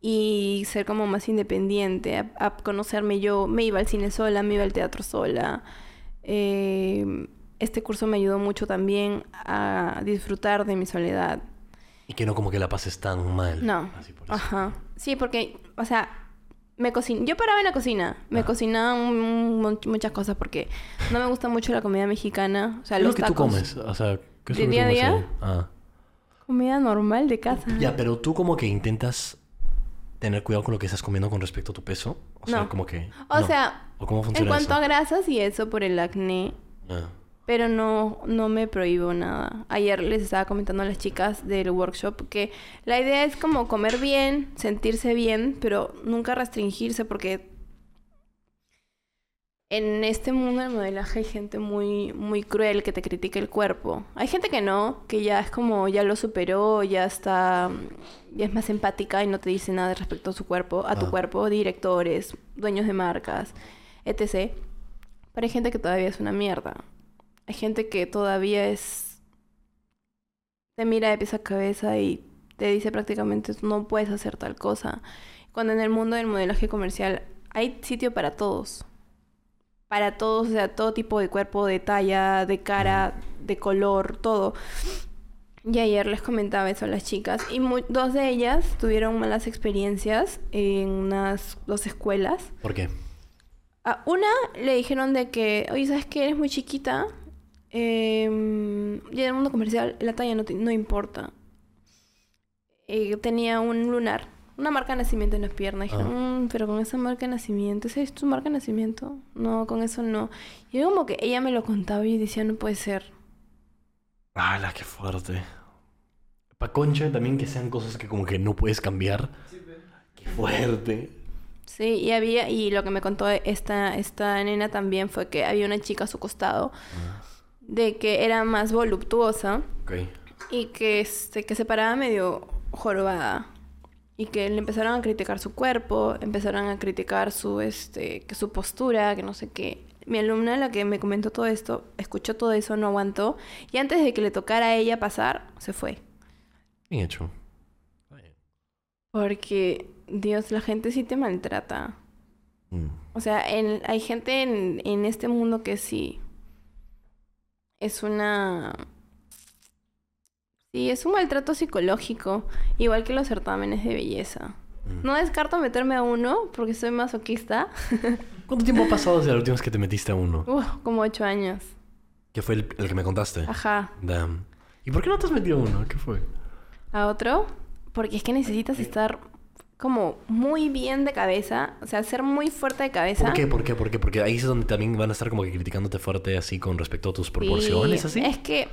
[SPEAKER 3] y ser como más independiente, a, a conocerme yo. Me iba al cine sola, me iba al teatro sola. Eh, este curso me ayudó mucho también a disfrutar de mi soledad.
[SPEAKER 2] Y que no como que la pases tan mal.
[SPEAKER 3] No.
[SPEAKER 2] Así por eso.
[SPEAKER 3] Ajá. Sí, porque, o sea, me cocin yo paraba en la cocina, me
[SPEAKER 2] Ajá.
[SPEAKER 3] cocinaba un- mu- muchas cosas porque no me gusta mucho la comida mexicana, o sea,
[SPEAKER 2] ¿Qué es lo
[SPEAKER 3] los
[SPEAKER 2] que
[SPEAKER 3] tacos.
[SPEAKER 2] tú comes? O sea, ¿qué es
[SPEAKER 3] ¿De
[SPEAKER 2] lo que
[SPEAKER 3] día a día?
[SPEAKER 2] Ah.
[SPEAKER 3] Comida normal de casa.
[SPEAKER 2] Ya, pero tú como que intentas tener cuidado con lo que estás comiendo con respecto a tu peso. O sea, como que...
[SPEAKER 3] O
[SPEAKER 2] no.
[SPEAKER 3] sea,
[SPEAKER 2] ¿O cómo
[SPEAKER 3] en cuanto
[SPEAKER 2] eso?
[SPEAKER 3] a grasas y eso por el acné,
[SPEAKER 2] Ah.
[SPEAKER 3] Pero no, no me prohíbo nada. Ayer les estaba comentando a las chicas del workshop que la idea es como comer bien, sentirse bien, pero nunca restringirse porque en este mundo del modelaje hay gente muy, muy cruel que te critica el cuerpo. Hay gente que no, que ya es como, ya lo superó, ya está, ya es más empática y no te dice nada respecto a su cuerpo, a tu
[SPEAKER 2] Ah.
[SPEAKER 3] cuerpo, directores, dueños de marcas, etc. Pero hay gente que todavía es una mierda. Hay gente que todavía es... Te mira de pies a cabeza y te dice prácticamente no puedes hacer tal cosa. Cuando en el mundo del modelaje comercial hay sitio para todos. Para todos, o sea, todo tipo de cuerpo, de talla, de cara, de color, todo. Y ayer les comentaba eso a las chicas. Y dos de ellas tuvieron malas experiencias en unas dos escuelas.
[SPEAKER 2] ¿Por qué?
[SPEAKER 3] A una le dijeron de que, oye, ¿sabes qué? Eres muy chiquita. Eh, y en el mundo comercial la talla no, te- no importa. Eh, tenía un lunar, una marca de nacimiento en las piernas. Dijeron,
[SPEAKER 2] Ah.
[SPEAKER 3] "Mm, pero con esa marca de nacimiento, ¿esa es tu marca de nacimiento? No, con eso no. Y era como que ella me lo contaba y decía, no puede ser.
[SPEAKER 2] ¡Hala, qué fuerte! Pa' concha también que sean cosas que como que no puedes cambiar. ¡Qué fuerte!
[SPEAKER 3] Sí, y había, y lo que me contó esta, esta nena también fue que había una chica a su costado de que era más voluptuosa y que, este, que se paraba medio jorobada. Y que le empezaron a criticar su cuerpo, empezaron a criticar su, este, que su postura, que no sé qué. Mi alumna, la que me comentó todo esto, escuchó todo eso, no aguantó. Y antes de que le tocara a ella pasar, se fue.
[SPEAKER 2] Bien hecho.
[SPEAKER 3] Porque, Dios, la gente sí te maltrata.
[SPEAKER 2] Mm.
[SPEAKER 3] O sea, en- hay gente en, en este mundo que sí es una... Sí, es un maltrato psicológico, igual que los certámenes de belleza.
[SPEAKER 2] Mm.
[SPEAKER 3] No descarto meterme a uno porque soy masoquista. *laughs*
[SPEAKER 2] ¿Cuánto tiempo ha pasado desde la última vez que te metiste a uno?
[SPEAKER 3] Uf, como ocho años.
[SPEAKER 2] Que fue el, el que me contaste.
[SPEAKER 3] Ajá.
[SPEAKER 2] Damn. ¿Y por qué no te has metido a uno? ¿Qué fue?
[SPEAKER 3] ¿A otro? Porque es que necesitas estar como muy bien de cabeza. O sea, ser muy fuerte de cabeza.
[SPEAKER 2] ¿Por qué? ¿Por qué? ¿Por qué? Porque ahí es donde también van a estar como que criticándote fuerte así con respecto a tus proporciones,
[SPEAKER 3] Sí,
[SPEAKER 2] así.
[SPEAKER 3] Es que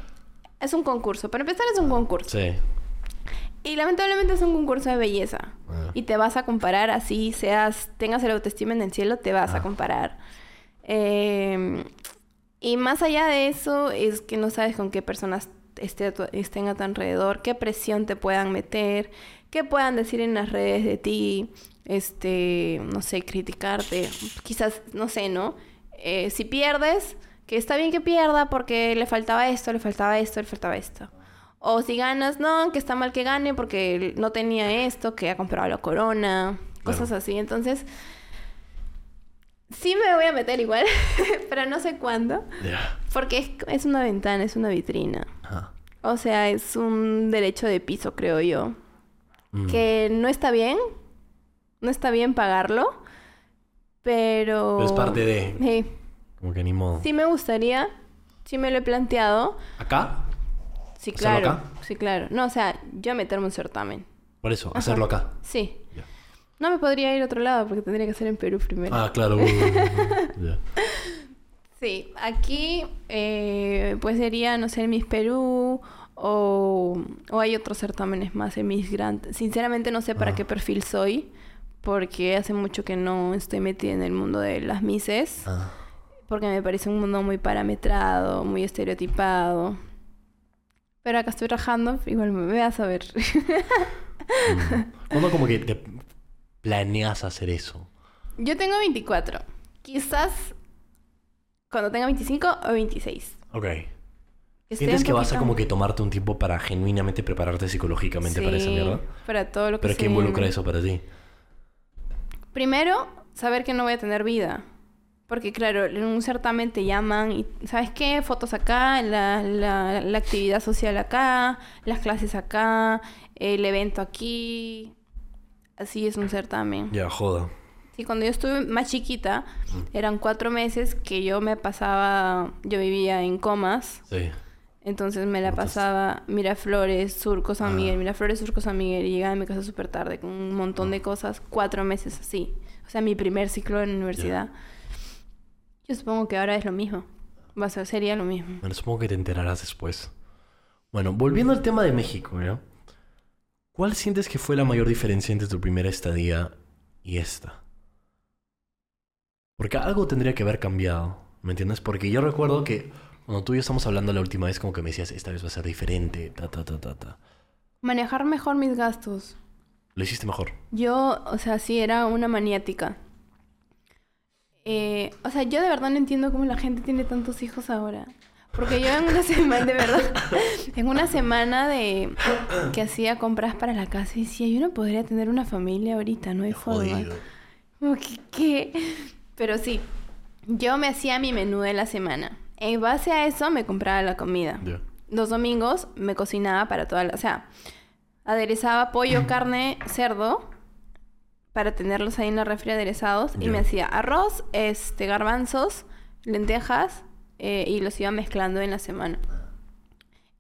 [SPEAKER 3] es un concurso. Para empezar es un concurso.
[SPEAKER 2] Sí.
[SPEAKER 3] Y lamentablemente es un concurso de belleza.
[SPEAKER 2] Ah.
[SPEAKER 3] Y te vas a comparar así, seas, tengas el autoestima en el cielo, te vas a
[SPEAKER 2] Ah.
[SPEAKER 3] comparar. Eh, y más allá de eso, es que no sabes con qué personas esté a tu- estén a tu alrededor, qué presión te puedan meter, qué puedan decir en las redes de ti, este, no sé, criticarte, quizás, no sé, ¿no? Eh, si pierdes, que está bien que pierda porque le faltaba esto, le faltaba esto, le faltaba esto. O si ganas, no, que está mal que gane porque no tenía esto, que ha comprado la corona, cosas
[SPEAKER 2] Claro.
[SPEAKER 3] así. Entonces, sí me voy a meter igual, *laughs* pero no sé cuándo.
[SPEAKER 2] Ya.
[SPEAKER 3] Porque es, es una ventana, es una vitrina.
[SPEAKER 2] Ajá.
[SPEAKER 3] O sea, es un derecho de piso, creo yo.
[SPEAKER 2] Mm.
[SPEAKER 3] Que no está bien, no está bien pagarlo, pero...
[SPEAKER 2] Pero es parte de-
[SPEAKER 3] Sí,
[SPEAKER 2] Como que ni modo.
[SPEAKER 3] sí me gustaría, sí me lo he planteado.
[SPEAKER 2] ¿Acá?
[SPEAKER 3] Sí,
[SPEAKER 2] ¿Hacerlo
[SPEAKER 3] claro.
[SPEAKER 2] acá?
[SPEAKER 3] Sí, claro. No, o sea, yo meterme un certamen.
[SPEAKER 2] Por eso,
[SPEAKER 3] Ajá.
[SPEAKER 2] hacerlo acá.
[SPEAKER 3] Sí. No me podría ir a otro lado porque tendría que ser en Perú primero.
[SPEAKER 2] Ah, claro. uh, uh, uh, ya. *laughs*
[SPEAKER 3] Sí, aquí eh, pues sería, no sé, Miss Perú o, o hay otros certámenes más en Miss Grand. Sinceramente no sé para
[SPEAKER 2] Ah.
[SPEAKER 3] qué perfil soy porque hace mucho que no estoy metida en el mundo de las Misses
[SPEAKER 2] Ah.
[SPEAKER 3] porque me parece un mundo muy parametrado, muy estereotipado. Pero acá estoy rajando, igual me vas a ver.
[SPEAKER 2] Mm. *laughs* ¿Cuándo como que te planeas hacer eso?
[SPEAKER 3] Yo tengo 24. Quizás cuando tenga 25 o 26.
[SPEAKER 2] Ok. ¿Sientes que vas a como que tomarte un tiempo para genuinamente prepararte psicológicamente para esa mierda?
[SPEAKER 3] Para todo lo que
[SPEAKER 2] ¿Pero qué involucra eso para ti?
[SPEAKER 3] Primero, saber que no voy a tener vida. Porque claro, en un certamen te llaman y, ¿sabes qué? Fotos acá, la, la, la actividad social acá, las clases acá, el evento aquí. Así es un certamen.
[SPEAKER 2] Ya, joda.
[SPEAKER 3] Sí, cuando yo estuve más chiquita, eran cuatro meses que yo me pasaba, yo vivía en comas.
[SPEAKER 2] Sí.
[SPEAKER 3] Entonces me la
[SPEAKER 2] Notas.
[SPEAKER 3] pasaba Miraflores, Surco, San
[SPEAKER 2] Ah.
[SPEAKER 3] Miguel, Miraflores, Surco, San Miguel. Y llegaba a mi casa súper tarde con un montón
[SPEAKER 2] Ah.
[SPEAKER 3] de cosas. Cuatro meses así. O sea, mi primer ciclo en la universidad. Yo supongo que ahora es lo mismo. Va a ser, sería lo mismo.
[SPEAKER 2] Bueno, supongo que te enterarás después. Bueno, volviendo al tema de México. ¿Cuál sientes que fue la mayor diferencia entre tu primera estadía y esta? Porque algo tendría que haber cambiado, ¿me entiendes? Porque yo recuerdo que cuando tú y yo estamos hablando la última vez, como que me decías, esta vez va a ser diferente, ta, ta, ta, ta, ta.
[SPEAKER 3] Manejar mejor mis gastos.
[SPEAKER 2] Lo hiciste mejor.
[SPEAKER 3] Yo, o sea, sí, era una maniática. Eh, o sea, yo de verdad no entiendo cómo la gente tiene tantos hijos ahora. Porque yo en una *laughs* semana, de verdad, en una semana de que hacía compras para la casa y decía, yo no podría tener una familia ahorita, no hay forma. Como que, ¿qué? Pero sí, yo me hacía mi menú de la semana. En base a eso me compraba la comida. Los domingos me cocinaba para toda la... O sea, aderezaba pollo, carne, cerdo para tenerlos ahí en la refri aderezados. Y me hacía arroz, este, garbanzos, lentejas eh, y los iba mezclando en la semana.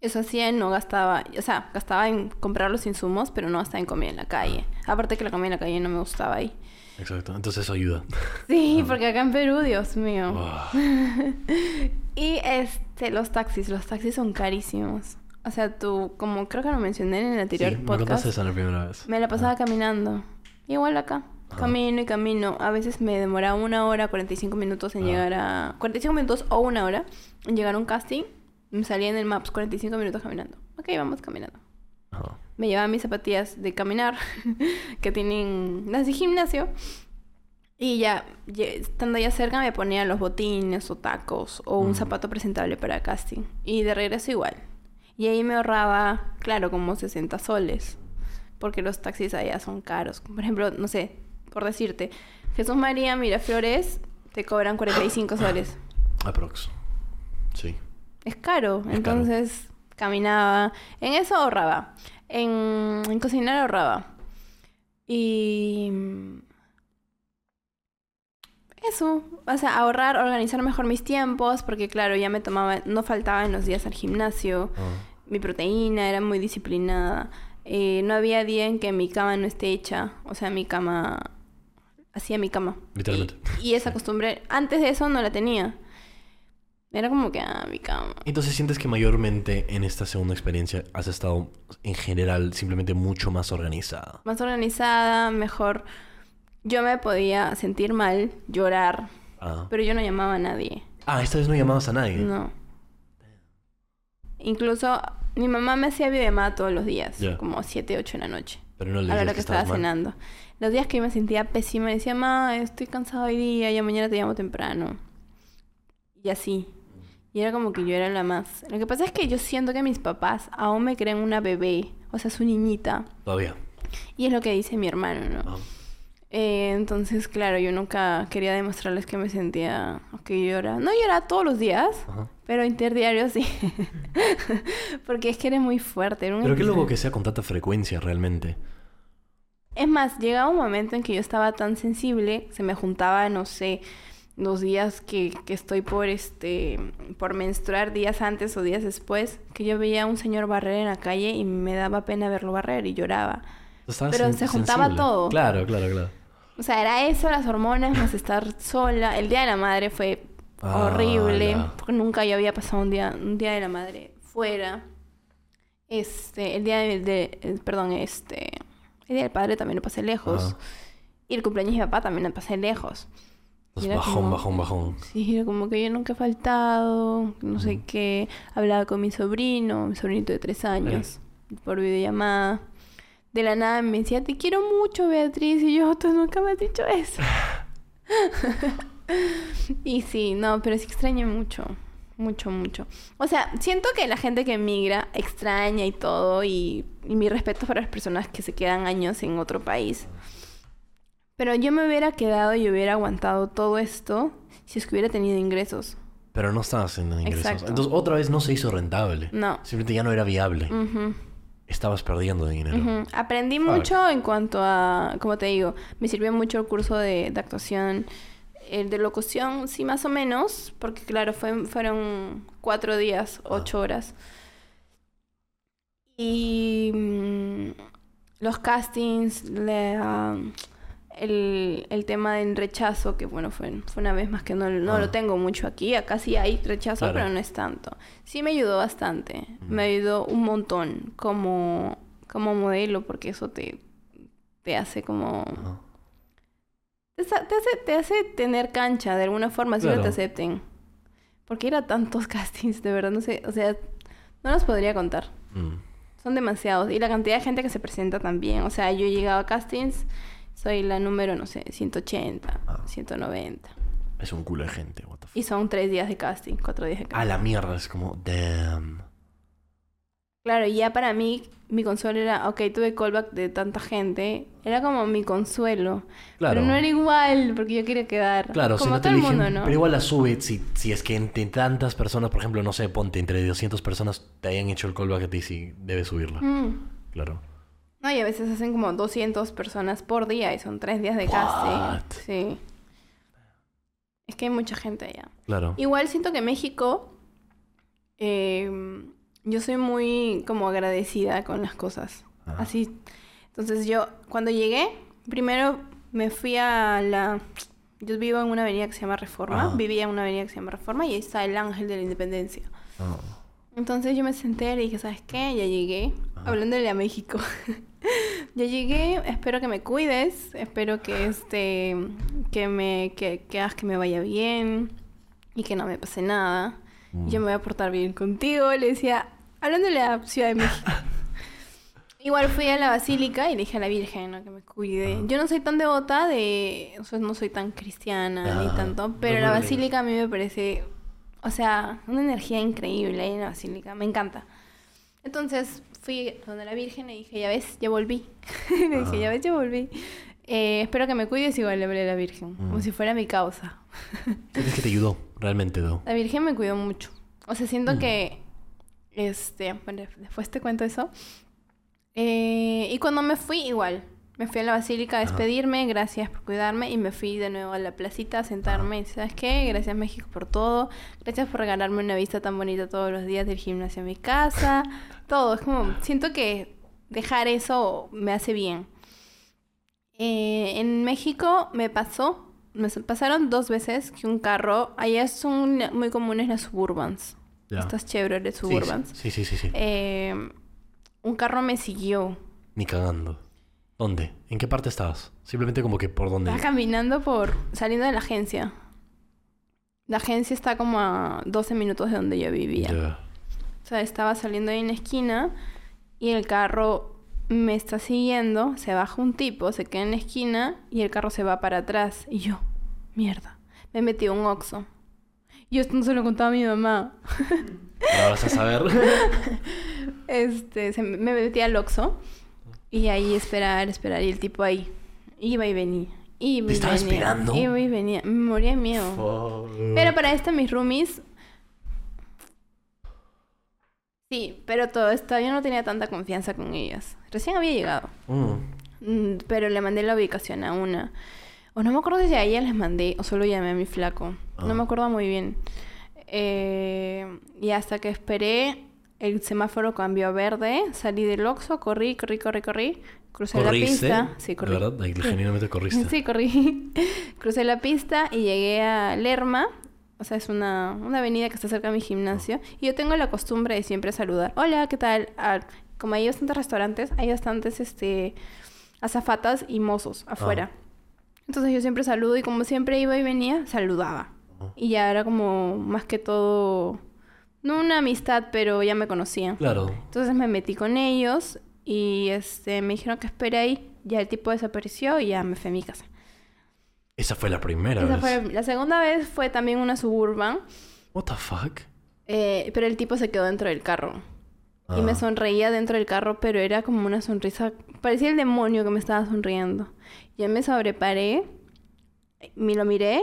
[SPEAKER 3] Eso hacía y no gastaba... O sea, gastaba en comprar los insumos, pero no gastaba en comida en la calle. Aparte que la comida en la calle no me gustaba ahí.
[SPEAKER 2] Exacto. Entonces eso ayuda. *laughs*
[SPEAKER 3] Sí, porque acá en Perú, Dios mío.
[SPEAKER 2] Ah, *laughs*
[SPEAKER 3] Y este, los taxis, los taxis son carísimos. O sea, tú, como creo que lo mencioné en el
[SPEAKER 2] sí,
[SPEAKER 3] anterior
[SPEAKER 2] me
[SPEAKER 3] podcast,
[SPEAKER 2] contaste eso la primera vez.
[SPEAKER 3] me la pasaba caminando. Igual acá. Camino y camino. A veces me demoraba una hora, 45 minutos en
[SPEAKER 2] Ah.
[SPEAKER 3] llegar a... 45 minutos o una hora en llegar a un casting. Me salía en el Maps 45 minutos caminando. Ok, vamos caminando.
[SPEAKER 2] Ajá.
[SPEAKER 3] Me llevaba mis zapatillas de caminar, *laughs* que tienen las de gimnasio. Y ya, estando ya cerca, me ponía los botines o tacos o un zapato presentable para casting. Y de regreso igual. Y ahí me ahorraba, claro, como 60 soles. Porque los taxis allá son caros. Por ejemplo, no sé, por decirte, Jesús María Miraflores te cobran 45 soles. *coughs*
[SPEAKER 2] Aprox. Sí.
[SPEAKER 3] Es caro.
[SPEAKER 2] Es caro.
[SPEAKER 3] Entonces caminaba. En eso ahorraba. En, en cocinar ahorraba. Y. Eso. O sea, ahorrar, organizar mejor mis tiempos. Porque, claro, ya me tomaba. No faltaba en los días al gimnasio.
[SPEAKER 2] Ah.
[SPEAKER 3] Mi proteína era muy disciplinada. Eh, no había día en que mi cama no esté hecha. O sea, mi cama. Hacía mi cama.
[SPEAKER 2] Literalmente.
[SPEAKER 3] Y, y esa costumbre. Antes de eso no la tenía. Era como que, ah, mi cama.
[SPEAKER 2] Entonces sientes que mayormente en esta segunda experiencia has estado en general simplemente mucho más organizada.
[SPEAKER 3] más organizada, mejor. Yo me podía sentir mal, llorar,
[SPEAKER 2] Ah.
[SPEAKER 3] pero yo no llamaba a nadie.
[SPEAKER 2] Ah, esta vez no llamabas a nadie.
[SPEAKER 3] No. Incluso mi mamá me hacía videollamada todos los días,
[SPEAKER 2] Ya.
[SPEAKER 3] como 7, 8 en la noche,
[SPEAKER 2] Pero no le
[SPEAKER 3] a la hora
[SPEAKER 2] que
[SPEAKER 3] que estaba
[SPEAKER 2] mal.
[SPEAKER 3] cenando. Los días que yo me sentía pésima, decía, ma, estoy cansada hoy día, ya mañana te llamo temprano. Y así. Y era como que yo era la más. Lo que pasa es que yo siento que mis papás aún me creen una bebé, o sea, su niñita.
[SPEAKER 2] Todavía.
[SPEAKER 3] Y es lo que dice mi hermano, ¿no?
[SPEAKER 2] Ah.
[SPEAKER 3] Eh, entonces, claro, yo nunca quería demostrarles que me sentía que llora. No lloraba todos los días,
[SPEAKER 2] Ajá.
[SPEAKER 3] pero interdiario sí. *laughs* Porque es que eres muy fuerte. era un
[SPEAKER 2] Pero qué loco que sea con tanta frecuencia realmente.
[SPEAKER 3] Es más, llegaba un momento en que yo estaba tan sensible, se me juntaba, no sé, los días que, que estoy por este por menstruar días antes o días después, que yo veía a un señor barrer en la calle y me daba pena verlo barrer y lloraba. Pero
[SPEAKER 2] sen-
[SPEAKER 3] se juntaba
[SPEAKER 2] sensible.
[SPEAKER 3] todo.
[SPEAKER 2] Claro, claro, claro.
[SPEAKER 3] O sea, era eso, las hormonas, más estar sola. El Día de la Madre fue
[SPEAKER 2] Ah,
[SPEAKER 3] horrible, porque nunca yo había pasado un día, un día de la Madre fuera. Este, el día de, de- eh, perdón, este, el Día del Padre también lo pasé lejos. Y el cumpleaños de mi papá también lo pasé lejos. Era
[SPEAKER 2] bajón,
[SPEAKER 3] como-
[SPEAKER 2] bajón, bajón.
[SPEAKER 3] Sí, era como que yo nunca he faltado, no sé qué. Hablaba con mi sobrino, mi sobrinito de tres años, por videollamada. De la nada me decía, te quiero mucho, Beatriz. Y yo, tú nunca me has dicho eso. *laughs* y sí, no, pero sí extraño mucho. Mucho, mucho. O sea, siento que la gente que emigra extraña y todo. Y, y mi respeto para las personas que se quedan años en otro país. Pero yo me hubiera quedado y hubiera aguantado todo esto si es que hubiera tenido ingresos.
[SPEAKER 2] Pero no estabas en ingresos.
[SPEAKER 3] Exacto.
[SPEAKER 2] Entonces, otra vez no se hizo rentable.
[SPEAKER 3] No.
[SPEAKER 2] Simplemente ya no era viable. Estabas perdiendo dinero.
[SPEAKER 3] Aprendí
[SPEAKER 2] Fuck.
[SPEAKER 3] mucho en cuanto a, como te digo, me sirvió mucho el curso de, de actuación. El de locución, sí, más o menos, porque claro, fue, fueron cuatro días, ocho horas. Y mm, los castings, la, el, el tema del rechazo, que bueno, fue, fue una vez más que no, no
[SPEAKER 2] Ah.
[SPEAKER 3] lo tengo mucho aquí. Acá sí hay rechazo,
[SPEAKER 2] Claro.
[SPEAKER 3] pero no es tanto. Sí me ayudó bastante. Me ayudó un montón como, como modelo, porque eso te, te hace como... Te, hace, te hace tener cancha de alguna forma, si no te
[SPEAKER 2] Claro.
[SPEAKER 3] acepten. Porque era tantos *laughs* castings, de verdad, no sé, o sea, no los podría contar.
[SPEAKER 2] Mm.
[SPEAKER 3] Son demasiados. Y la cantidad de gente que se presenta también. O sea, yo he llegado a castings, soy la número, no sé, 180,
[SPEAKER 2] Ah.
[SPEAKER 3] 190.
[SPEAKER 2] Es un culo de gente. What the fuck.
[SPEAKER 3] Y son tres días de casting, cuatro días de casting.
[SPEAKER 2] Ah, la mierda. Es como, damn.
[SPEAKER 3] Claro, y ya para mí, mi consuelo era, ok, tuve callback de tanta gente. Era como mi consuelo.
[SPEAKER 2] Claro.
[SPEAKER 3] Pero no era igual, porque yo quería quedar.
[SPEAKER 2] Claro, si no te
[SPEAKER 3] todo el
[SPEAKER 2] eligen,
[SPEAKER 3] mundo, ¿no?
[SPEAKER 2] pero igual la sube si, si es que entre tantas personas, por ejemplo, no sé, ponte entre 200 personas te hayan hecho el callback a ti, sí, debes subirla.
[SPEAKER 3] Mm.
[SPEAKER 2] Claro.
[SPEAKER 3] No, y a veces hacen como 200 personas por día y son tres días de casting. Sí. Es que hay mucha gente allá.
[SPEAKER 2] Claro.
[SPEAKER 3] Igual siento que México, eh, yo soy muy como agradecida con las cosas.
[SPEAKER 2] Ajá.
[SPEAKER 3] Así. Entonces yo, cuando llegué, primero me fui a la... Yo vivo en una avenida que se llama Reforma.
[SPEAKER 2] Ajá.
[SPEAKER 3] Vivía en una avenida que se llama Reforma y ahí está el Ángel de la Independencia.
[SPEAKER 2] Ah.
[SPEAKER 3] Entonces yo me senté y dije, ¿sabes qué? Ya llegué.
[SPEAKER 2] Ajá.
[SPEAKER 3] Hablándole a México. *laughs* ya llegué, espero que me cuides, espero que este, que me, que, que hagas que me vaya bien y que no me pase nada.
[SPEAKER 2] Mm.
[SPEAKER 3] Yo me voy a portar bien contigo, le decía, hablándole a Ciudad de México. *laughs* Igual fui a la basílica y le dije a la Virgen ¿no? que me cuide. Yo no soy tan devota de... O sea, no soy tan cristiana ni tanto. Pero
[SPEAKER 2] no
[SPEAKER 3] la basílica a mí me parece... O sea, una energía increíble ahí en la basílica. Me encanta. Entonces fui donde la Virgen y dije, ya ves, ya volví. *laughs* le dije, ya ves, ya volví. Eh, espero que me cuides igual le hablé a la Virgen. Como
[SPEAKER 2] Mm.
[SPEAKER 3] si fuera mi causa.
[SPEAKER 2] Es que te ayudó, realmente, Do.
[SPEAKER 3] La Virgen me cuidó mucho. O sea, siento
[SPEAKER 2] Mm.
[SPEAKER 3] que. Este. Bueno, después te cuento eso. Eh, y cuando me fui, igual. Me fui a la basílica a
[SPEAKER 2] Ajá.
[SPEAKER 3] despedirme, gracias por cuidarme. Y me fui de nuevo a la placita a sentarme. Y ¿sabes qué? Gracias, México, por todo. Gracias por regalarme una vista tan bonita todos los días del gimnasio a mi casa. *laughs* todo. Es como. Siento que dejar eso me hace bien. Eh, en México me pasó, me pasaron dos veces que un carro, allá son muy comunes las suburbans,
[SPEAKER 2] Ya.
[SPEAKER 3] estas
[SPEAKER 2] Sí,
[SPEAKER 3] suburbans.
[SPEAKER 2] Sí, sí, sí, sí.
[SPEAKER 3] Eh, un carro me siguió.
[SPEAKER 2] Ni cagando. ¿Dónde? ¿En qué parte estabas? Simplemente como que por dónde.
[SPEAKER 3] Estaba caminando por, saliendo de la agencia. La agencia está como a 12 minutos de donde yo vivía.
[SPEAKER 2] Ya.
[SPEAKER 3] O sea, estaba saliendo ahí en la esquina y el carro me está siguiendo, se baja un tipo, se queda en la esquina y el carro se va para atrás. Y yo, mierda, me metí a un oxo. Yo esto no se lo contaba a mi mamá. *laughs*
[SPEAKER 2] Ahora vas a saber. *laughs*
[SPEAKER 3] Este, se me metí al oxo y ahí esperar, esperar. Y el tipo ahí iba y venía. Iba
[SPEAKER 2] ¿Te
[SPEAKER 3] y
[SPEAKER 2] estaba
[SPEAKER 3] venía,
[SPEAKER 2] esperando?
[SPEAKER 3] Iba y venía. Me moría de miedo. Pero para esto mis roomies... Sí, pero todo esto yo no tenía tanta confianza con ellas. Recién había llegado.
[SPEAKER 2] Mm.
[SPEAKER 3] Mm, Pero le mandé la ubicación a una. O no me acuerdo si a ella les mandé o solo llamé a mi flaco.
[SPEAKER 2] Ah.
[SPEAKER 3] No me acuerdo muy bien. Eh, y hasta que esperé, el semáforo cambió a verde. Salí del Oxxo, corrí, corrí, corrí, corrí. Crucé la pista. Sí, corrí.
[SPEAKER 2] verdad, genuinamente corriste.
[SPEAKER 3] Sí, corrí. *laughs* Crucé la pista y llegué a Lerma. O sea, es una, una avenida que está cerca de mi gimnasio. Y yo tengo la costumbre de siempre saludar. Hola, ¿qué tal? Ah, como hay bastantes restaurantes, hay bastantes este, azafatas y mozos afuera. Entonces yo siempre saludo y como siempre iba y venía, saludaba.
[SPEAKER 2] Ajá.
[SPEAKER 3] Y ya era como más que todo, no una amistad, pero ya me conocían.
[SPEAKER 2] Claro.
[SPEAKER 3] Entonces me metí con ellos y este, me dijeron que espere ahí. Ya el tipo desapareció y ya me fui a mi casa.
[SPEAKER 2] Esa fue la primera
[SPEAKER 3] Esa
[SPEAKER 2] vez.
[SPEAKER 3] fue, la segunda vez fue también una suburban,
[SPEAKER 2] What the fuck?
[SPEAKER 3] eh, pero el tipo se quedó dentro del carro. Y me
[SPEAKER 2] Ah.
[SPEAKER 3] sonreía dentro del carro, pero era como una sonrisa, parecía el demonio que me estaba sonriendo. Yo me sobreparé, me lo miré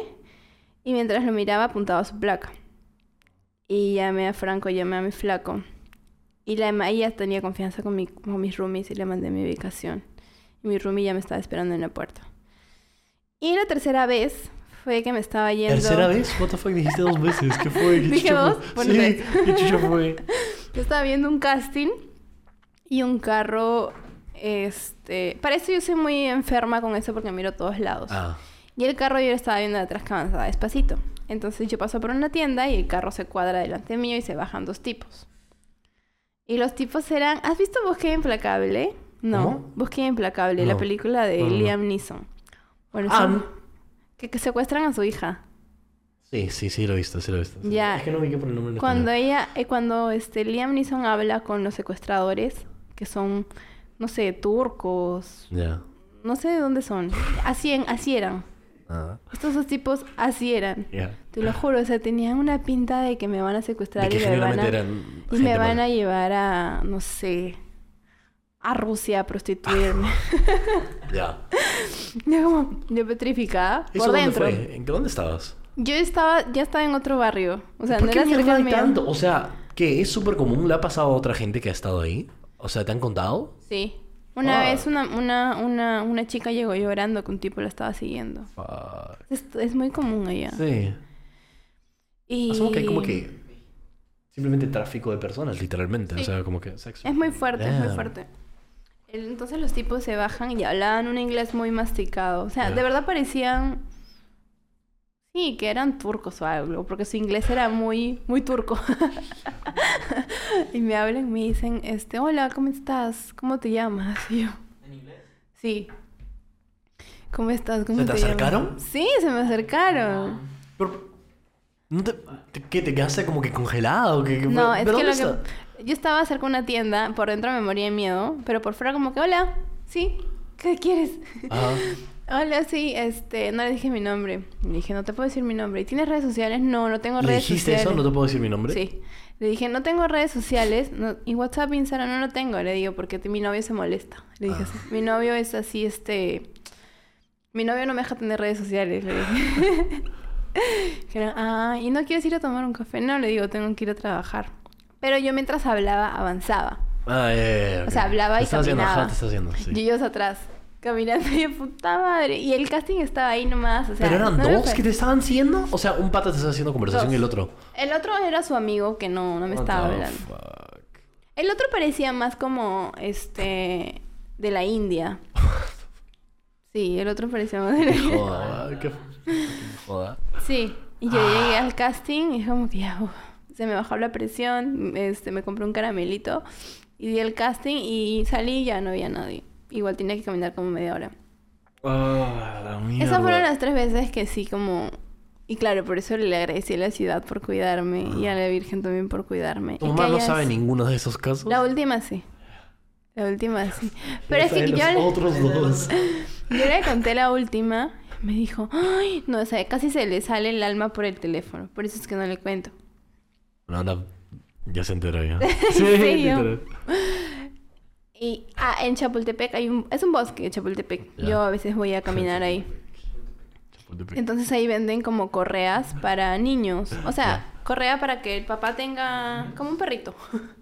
[SPEAKER 3] y mientras lo miraba apuntaba su placa. Y llamé a Franco, llamé a mi flaco. Y la ella tenía confianza con, mi, con mis roomies y le mandé mi ubicación. Y mi roomie ya me estaba esperando en la puerta. Y la tercera vez fue que me estaba yendo...
[SPEAKER 2] ¿Tercera vez? What the fuck? Dijiste dos veces. ¿Qué fue? ¿Qué *laughs*
[SPEAKER 3] Dije dos, bueno,
[SPEAKER 2] Sí,
[SPEAKER 3] tres.
[SPEAKER 2] ¿qué chucha fue? *laughs*
[SPEAKER 3] Yo estaba viendo un casting y un carro, este... Para eso yo soy muy enferma con eso porque miro a todos lados.
[SPEAKER 2] Ah.
[SPEAKER 3] Y el carro yo lo estaba viendo de atrás que avanzaba despacito. Entonces yo paso por una tienda y el carro se cuadra delante mío y se bajan dos tipos. Y los tipos eran... ¿Has visto Búsqueda Implacable? No.
[SPEAKER 2] ¿Cómo?
[SPEAKER 3] Búsqueda Implacable, la película de
[SPEAKER 2] No, no, no.
[SPEAKER 3] Liam Neeson. Bueno,
[SPEAKER 2] Ah,
[SPEAKER 3] son- que, que secuestran a su hija.
[SPEAKER 2] Sí, sí, sí lo he visto, sí lo he visto.
[SPEAKER 3] Ya.
[SPEAKER 2] Es que no vi que por el nombre
[SPEAKER 3] Cuando ella, eh, cuando este Liam Neeson habla con los secuestradores, que son, no sé, turcos,
[SPEAKER 2] Ya.
[SPEAKER 3] no sé de dónde son. Así, en- así eran.
[SPEAKER 2] Ah.
[SPEAKER 3] Estos dos tipos así eran.
[SPEAKER 2] Ya.
[SPEAKER 3] Te lo juro, o sea, tenían una pinta de que me van a secuestrar
[SPEAKER 2] De que
[SPEAKER 3] y me van a, y me van a llevar a, no sé, a Rusia a prostituirme. *laughs*
[SPEAKER 2] Ya.
[SPEAKER 3] yo como, yo petrificada
[SPEAKER 2] ¿Eso
[SPEAKER 3] por
[SPEAKER 2] dónde
[SPEAKER 3] dentro.
[SPEAKER 2] fue? ¿En dónde estabas?
[SPEAKER 3] Yo estaba, ya estaba en otro barrio. O sea,
[SPEAKER 2] ¿Por
[SPEAKER 3] no
[SPEAKER 2] qué
[SPEAKER 3] era cerca mío.
[SPEAKER 2] tanto? O sea, ¿qué? ¿Es súper común? ¿Le ha pasado a otra gente que ha estado ahí? O sea, ¿te han contado?
[SPEAKER 3] Sí. Una
[SPEAKER 2] Ah.
[SPEAKER 3] vez una, una, una, una chica llegó llorando que un tipo la estaba siguiendo.
[SPEAKER 2] Fuck.
[SPEAKER 3] Es, es muy común allá.
[SPEAKER 2] Sí.
[SPEAKER 3] Y
[SPEAKER 2] Asumo que hay como que simplemente tráfico de personas, literalmente.
[SPEAKER 3] Sí.
[SPEAKER 2] O sea, como que sexo.
[SPEAKER 3] Es muy fuerte, es muy fuerte. Entonces los tipos se bajan y hablaban un inglés muy masticado. O sea, de verdad parecían... Sí, que eran turcos o algo, porque su inglés era muy, muy turco. *laughs* y me hablan y me dicen, este, hola, ¿cómo estás? ¿Cómo te llamas? Y yo,
[SPEAKER 4] ¿En inglés?
[SPEAKER 3] Sí. ¿Cómo estás? ¿Cómo
[SPEAKER 2] ¿Se te acercaron?
[SPEAKER 3] Sí, se me acercaron.
[SPEAKER 2] Pero, ¿no te, te- ¿Qué? ¿Te quedaste como que congelado? ¿Qué, qué-
[SPEAKER 3] No, es
[SPEAKER 2] ¿pero
[SPEAKER 3] que lo
[SPEAKER 2] dónde está?
[SPEAKER 3] que... Yo estaba cerca de una tienda, por dentro me moría de miedo, pero por fuera como que, hola, sí, ¿qué quieres?
[SPEAKER 2] Ajá. *laughs*
[SPEAKER 3] Hola, sí, este, no le dije mi nombre. Le dije, no te puedo decir mi nombre. ¿Y tienes redes sociales? No, no tengo
[SPEAKER 2] ¿Le
[SPEAKER 3] redes
[SPEAKER 2] dijiste
[SPEAKER 3] sociales.
[SPEAKER 2] eso? ¿No te puedo decir mi nombre?
[SPEAKER 3] Sí. Le dije, no tengo redes sociales. No, y WhatsApp, Instagram, no lo tengo. Le digo, porque mi novio se molesta. Le dije,
[SPEAKER 2] Ah.
[SPEAKER 3] así. mi novio es así, este... Mi novio no me deja tener redes sociales, le dije. *laughs* Ah, ¿y no quieres ir a tomar un café? No, le digo, tengo que ir a trabajar. Pero yo mientras hablaba, avanzaba.
[SPEAKER 2] Ah, ya,
[SPEAKER 3] O sea, hablaba
[SPEAKER 2] Te
[SPEAKER 3] y
[SPEAKER 2] estás haciendo,
[SPEAKER 3] caminaba.
[SPEAKER 2] ajá, te estás haciendo, sí.
[SPEAKER 3] Y ellos atrás, caminando *laughs* y de puta madre. Y el casting estaba ahí nomás, o sea...
[SPEAKER 2] ¿Pero eran
[SPEAKER 3] no
[SPEAKER 2] dos que te estaban siguiendo? O sea, un pata te estaba haciendo conversación
[SPEAKER 3] Dos.
[SPEAKER 2] y el otro...
[SPEAKER 3] El otro era su amigo que no, no me
[SPEAKER 2] What
[SPEAKER 3] estaba hablando.
[SPEAKER 2] fuck?
[SPEAKER 3] El otro parecía más como, este, de la India. *laughs* Sí, el otro parecía más de la India.
[SPEAKER 2] qué joda.
[SPEAKER 3] Sí, y yo llegué al casting y como que uf, se me bajó la presión, este, me compré un caramelito y di el casting y salí y ya no había nadie. Igual tenía que caminar como media hora.
[SPEAKER 2] Ah, la.
[SPEAKER 3] Esas fueron las tres veces que sí como... Y claro, por eso le agradecí a la ciudad por cuidarme y a la Virgen también por cuidarme.
[SPEAKER 2] ¿Tu mamá no sabe ninguno de esos casos?
[SPEAKER 3] La última sí. La última sí. *laughs* Pero es que
[SPEAKER 2] los
[SPEAKER 3] yo, le-
[SPEAKER 2] otros dos. *laughs*
[SPEAKER 3] yo le conté la última. Me dijo, ay, no, o sea, casi se le sale el alma por el teléfono. Por eso es que no le cuento.
[SPEAKER 2] No, no, ya se enteró ya. *laughs* literal.
[SPEAKER 3] Y, ah, en Chapultepec hay un... Es un bosque, Chapultepec. Yo a veces voy a caminar *laughs* ahí. Entonces ahí venden como correas para niños. O sea, correa para que el papá tenga como un perrito.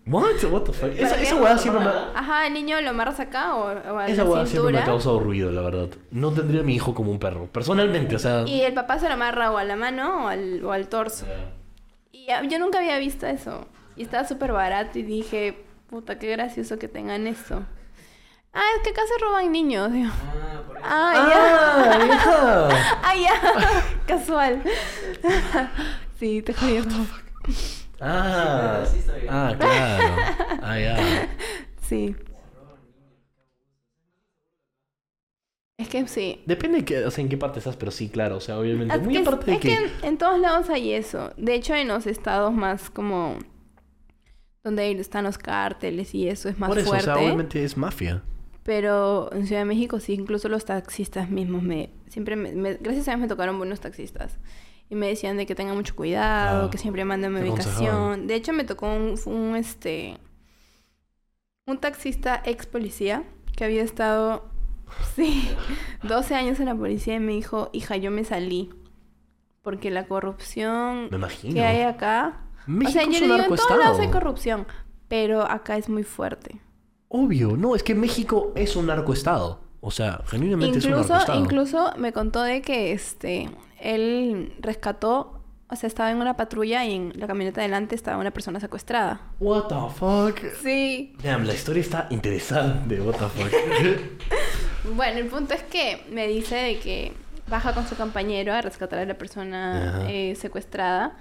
[SPEAKER 2] What? What the fuck? Esa,
[SPEAKER 3] ¿Para
[SPEAKER 2] esa
[SPEAKER 3] qué?
[SPEAKER 2] weá siempre me...
[SPEAKER 3] Ajá, el niño lo amarras acá o, o a
[SPEAKER 2] Esa
[SPEAKER 3] la
[SPEAKER 2] siempre me ha causado ruido, la verdad. No tendría a mi hijo como un perro. Personalmente, o sea...
[SPEAKER 3] Y el papá se lo amarra o a la mano o al, o al torso. Y yo nunca había visto eso. Y estaba súper barato y dije, puta, qué gracioso que tengan esto. Ah, es que acá se roban niños. Digo, ah,
[SPEAKER 2] ¡Ah!
[SPEAKER 3] ya.
[SPEAKER 2] ya.
[SPEAKER 3] Ah, ya. *laughs* *laughs* Casual. Sí, te jodí. *laughs*
[SPEAKER 2] Ah, ah, claro. Ah, ya. *laughs*
[SPEAKER 3] Sí. Es que sí.
[SPEAKER 2] Depende de que, o sea, en qué parte estás, pero sí, claro. O sea, obviamente.
[SPEAKER 3] Es
[SPEAKER 2] Muy
[SPEAKER 3] que,
[SPEAKER 2] aparte de
[SPEAKER 3] es
[SPEAKER 2] que.
[SPEAKER 3] que en, en todos lados hay eso. De hecho, en los estados más como... Donde están los cárteles y eso es más
[SPEAKER 2] Por eso,
[SPEAKER 3] fuerte.
[SPEAKER 2] o sea, obviamente es mafia.
[SPEAKER 3] Pero en Ciudad de México sí, incluso los taxistas mismos me... Siempre me, me- gracias a Dios me tocaron buenos taxistas. Y me decían de que tenga mucho cuidado,
[SPEAKER 2] Ah,
[SPEAKER 3] que siempre manden mi ubicación. De hecho, me tocó un, un, este... Un taxista ex policía que había estado... *laughs* Sí, 12 años en la policía y me dijo, hija, yo me salí. Porque la corrupción
[SPEAKER 2] Me
[SPEAKER 3] que hay acá...
[SPEAKER 2] México
[SPEAKER 3] o sea, yo le digo, en todos lados hay corrupción. Pero acá es muy fuerte.
[SPEAKER 2] Obvio, no, es que México es un narcoestado. O sea, genuinamente es un
[SPEAKER 3] Incluso, incluso me contó de que este él rescató, o sea, estaba en una patrulla y en la camioneta delante estaba una persona secuestrada.
[SPEAKER 2] What the fuck?
[SPEAKER 3] Sí.
[SPEAKER 2] Damn, la historia está interesante. What the fuck? *laughs*
[SPEAKER 3] Bueno, el punto es que me dice de que baja con su compañero a rescatar a la persona eh, secuestrada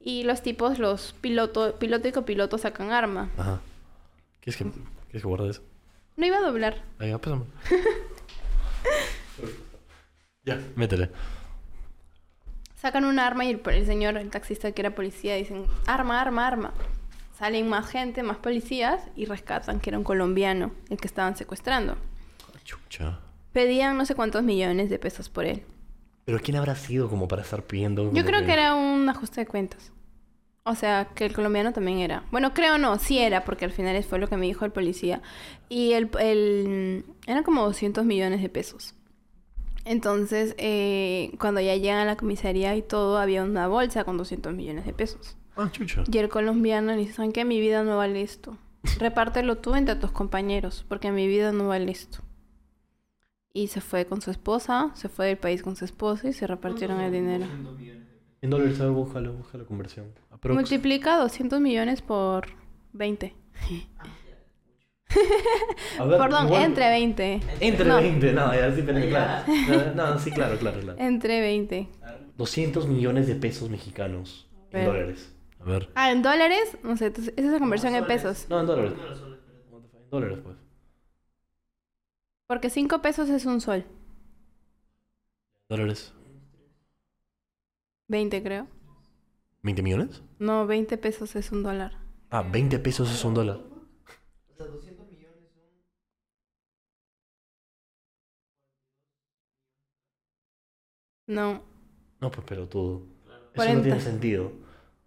[SPEAKER 3] y los tipos, los piloto, piloto y copiloto sacan arma.
[SPEAKER 2] Ajá. ¿Quieres que, ¿Quieres que guarde eso?
[SPEAKER 3] No iba a doblar.
[SPEAKER 2] Venga, pásame. *laughs* ya, métele.
[SPEAKER 3] Sacan un arma y el, el señor, el taxista que era policía, dicen, arma, arma, arma. Salen más gente, más policías y rescatan que era un colombiano el que estaban secuestrando.
[SPEAKER 2] Chucha.
[SPEAKER 3] Pedían no sé cuántos millones de pesos por él.
[SPEAKER 2] Pero ¿quién habrá sido como para estar pidiendo?
[SPEAKER 3] Yo creo que era un ajuste de cuentas. O sea, que el colombiano también era. Bueno, creo no, sí era, porque al final fue lo que me dijo el policía. Y el, el eran como 200 millones de pesos. Entonces, eh, cuando ya llegan a la comisaría y todo, había una bolsa con 200 millones de pesos.
[SPEAKER 2] Ah, chucha.
[SPEAKER 3] Y el colombiano le dice, ¿saben qué? Mi vida no vale esto. Repártelo tú entre tus compañeros, porque mi vida no vale esto. Y se fue con su esposa, se fue del país con su esposa y se repartieron el dinero.
[SPEAKER 2] En dólares, a ver, búscalo, busca la conversión. Aprox.
[SPEAKER 3] Multiplica 200 millones por 20.
[SPEAKER 2] A ver,
[SPEAKER 3] Perdón,
[SPEAKER 2] igual-
[SPEAKER 3] entre 20.
[SPEAKER 2] Entre
[SPEAKER 3] No,
[SPEAKER 2] 20, no, ya sí, pero claro. No, sí, claro, claro, claro.
[SPEAKER 3] Entre 20.
[SPEAKER 2] 200 millones de pesos mexicanos. En dólares. A ver.
[SPEAKER 3] Ah, en dólares, no sé, entonces, esa es la conversión en pesos.
[SPEAKER 2] No, en dólares. En dólares, pues.
[SPEAKER 3] Porque 5 pesos es un sol.
[SPEAKER 2] ¿Dólares?
[SPEAKER 3] 20 creo.
[SPEAKER 2] ¿20 millones?
[SPEAKER 3] No, 20 pesos es un dólar.
[SPEAKER 2] Ah, 20 pesos es un dólar.
[SPEAKER 4] O sea, 200 millones son.
[SPEAKER 3] No.
[SPEAKER 2] No, pues pero todo. Eso no
[SPEAKER 3] 40.
[SPEAKER 2] tiene sentido.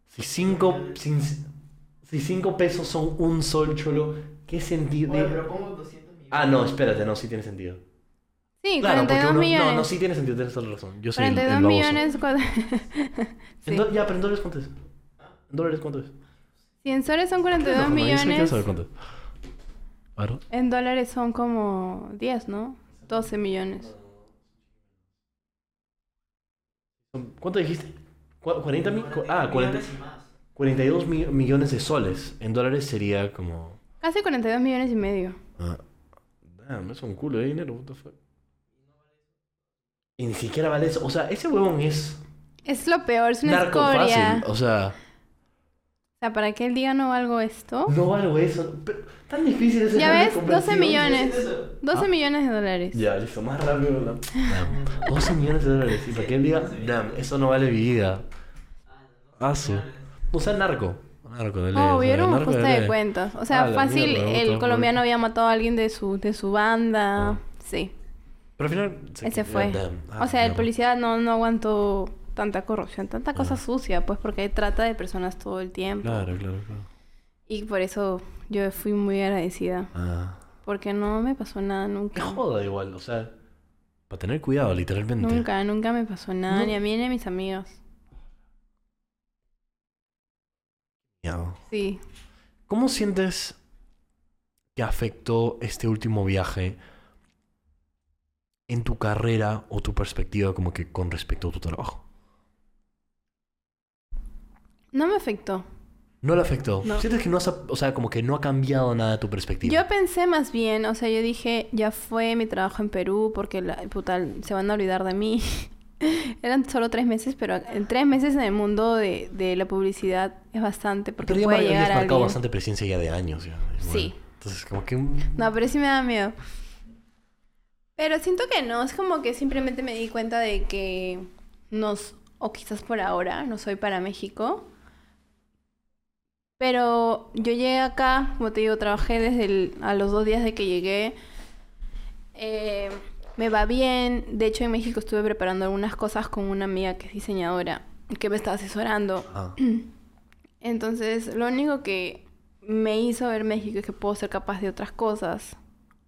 [SPEAKER 2] Si 5 si cinco pesos son un sol, cholo, ¿qué sentido?
[SPEAKER 4] Oye, pero pongo 200 millones.
[SPEAKER 2] Ah, no, espérate, no, sí tiene sentido.
[SPEAKER 3] Sí,
[SPEAKER 2] Claro, porque
[SPEAKER 3] 42
[SPEAKER 2] uno...
[SPEAKER 3] millones.
[SPEAKER 2] No, no, sí tiene sentido, tienes toda la razón. Yo soy el, el
[SPEAKER 3] 42
[SPEAKER 2] baboso.
[SPEAKER 3] millones. cua- *laughs*
[SPEAKER 2] En
[SPEAKER 3] sí.
[SPEAKER 2] do- Ya, pero en dólares cuánto es. ¿En dólares cuánto es?
[SPEAKER 3] Si en soles son 42
[SPEAKER 2] No, no, yo
[SPEAKER 3] millones,
[SPEAKER 2] saber cuánto es.
[SPEAKER 3] En dólares son como 10, ¿no? 12 millones.
[SPEAKER 2] ¿Cuánto dijiste? ¿Cu- ¿40 mil? Ah, 40,
[SPEAKER 4] millones y más.
[SPEAKER 2] 42 mi- millones de soles. En dólares sería como...
[SPEAKER 3] Casi 42 millones y medio.
[SPEAKER 2] Ah, damn, es un culo de dinero, what the fuck. Y ni siquiera vale eso. O sea, ese huevón es
[SPEAKER 3] Es lo peor, es una
[SPEAKER 2] narco
[SPEAKER 3] escoria.
[SPEAKER 2] fácil. O sea,
[SPEAKER 3] O sea, para que él diga no valgo esto.
[SPEAKER 2] no valgo eso. Pero, tan difícil es
[SPEAKER 3] Ya ves,
[SPEAKER 2] convencido.
[SPEAKER 3] 12 millones.
[SPEAKER 4] eso?
[SPEAKER 3] 12
[SPEAKER 2] Ah.
[SPEAKER 3] millones de dólares.
[SPEAKER 2] Ya, listo, más rápido. Damn, 12 millones de dólares. Y para que él diga, damn, eso no vale mi vida. Ah, su. O sea, narco. Narco, dale.
[SPEAKER 3] Oh, hubiera un
[SPEAKER 2] dale.
[SPEAKER 3] de cuentas. O sea,
[SPEAKER 2] Ah,
[SPEAKER 3] fácil,
[SPEAKER 2] mierda,
[SPEAKER 3] el colombiano había matado a alguien de su, de su banda.
[SPEAKER 2] Ah.
[SPEAKER 3] Sí,
[SPEAKER 2] Pero al final. se-
[SPEAKER 3] ese fue.
[SPEAKER 2] Ah,
[SPEAKER 3] o sea, el policía no, no aguantó tanta corrupción, tanta cosa
[SPEAKER 2] Ah.
[SPEAKER 3] sucia, pues porque trata de personas todo el tiempo.
[SPEAKER 2] Claro, claro, claro.
[SPEAKER 3] Y por eso yo fui muy agradecida.
[SPEAKER 2] Ah.
[SPEAKER 3] Porque no me pasó nada
[SPEAKER 2] Me
[SPEAKER 3] nunca.
[SPEAKER 2] joda igual, o sea. Para tener cuidado, literalmente.
[SPEAKER 3] Nunca, nunca me pasó nada,
[SPEAKER 2] No.
[SPEAKER 3] ni a mí ni a mis amigos. Sí.
[SPEAKER 2] ¿Cómo sientes que afectó este último viaje en tu carrera o tu perspectiva como que con respecto a tu trabajo?
[SPEAKER 3] No me afectó.
[SPEAKER 2] ¿No le afectó?
[SPEAKER 3] No.
[SPEAKER 2] ¿Sientes que no has, o sea, como que no ha cambiado nada tu perspectiva?
[SPEAKER 3] Yo pensé más bien, o sea, yo dije, ya fue mi trabajo en Perú porque la, puta, se van a olvidar de mí. *laughs* Eran solo tres meses, pero en tres meses en el mundo de, de la publicidad es bastante porque
[SPEAKER 2] Pero ya
[SPEAKER 3] puede llegar a
[SPEAKER 2] marcado
[SPEAKER 3] alguien.
[SPEAKER 2] bastante presencia ya de años. Ya.
[SPEAKER 3] Sí.
[SPEAKER 2] Entonces, como que...
[SPEAKER 3] No, pero sí me da miedo. Pero siento que no, es como que simplemente me di cuenta de que nos, o quizás por ahora, no soy para México. Pero yo llegué acá, como te digo, trabajé desde el- a los dos días de que llegué. Eh, me va bien. De hecho, en México estuve preparando algunas cosas con una amiga que es diseñadora, que me está asesorando.
[SPEAKER 2] Ah, *clears throat*
[SPEAKER 3] Entonces, lo único que me hizo ver México es que puedo ser capaz de otras cosas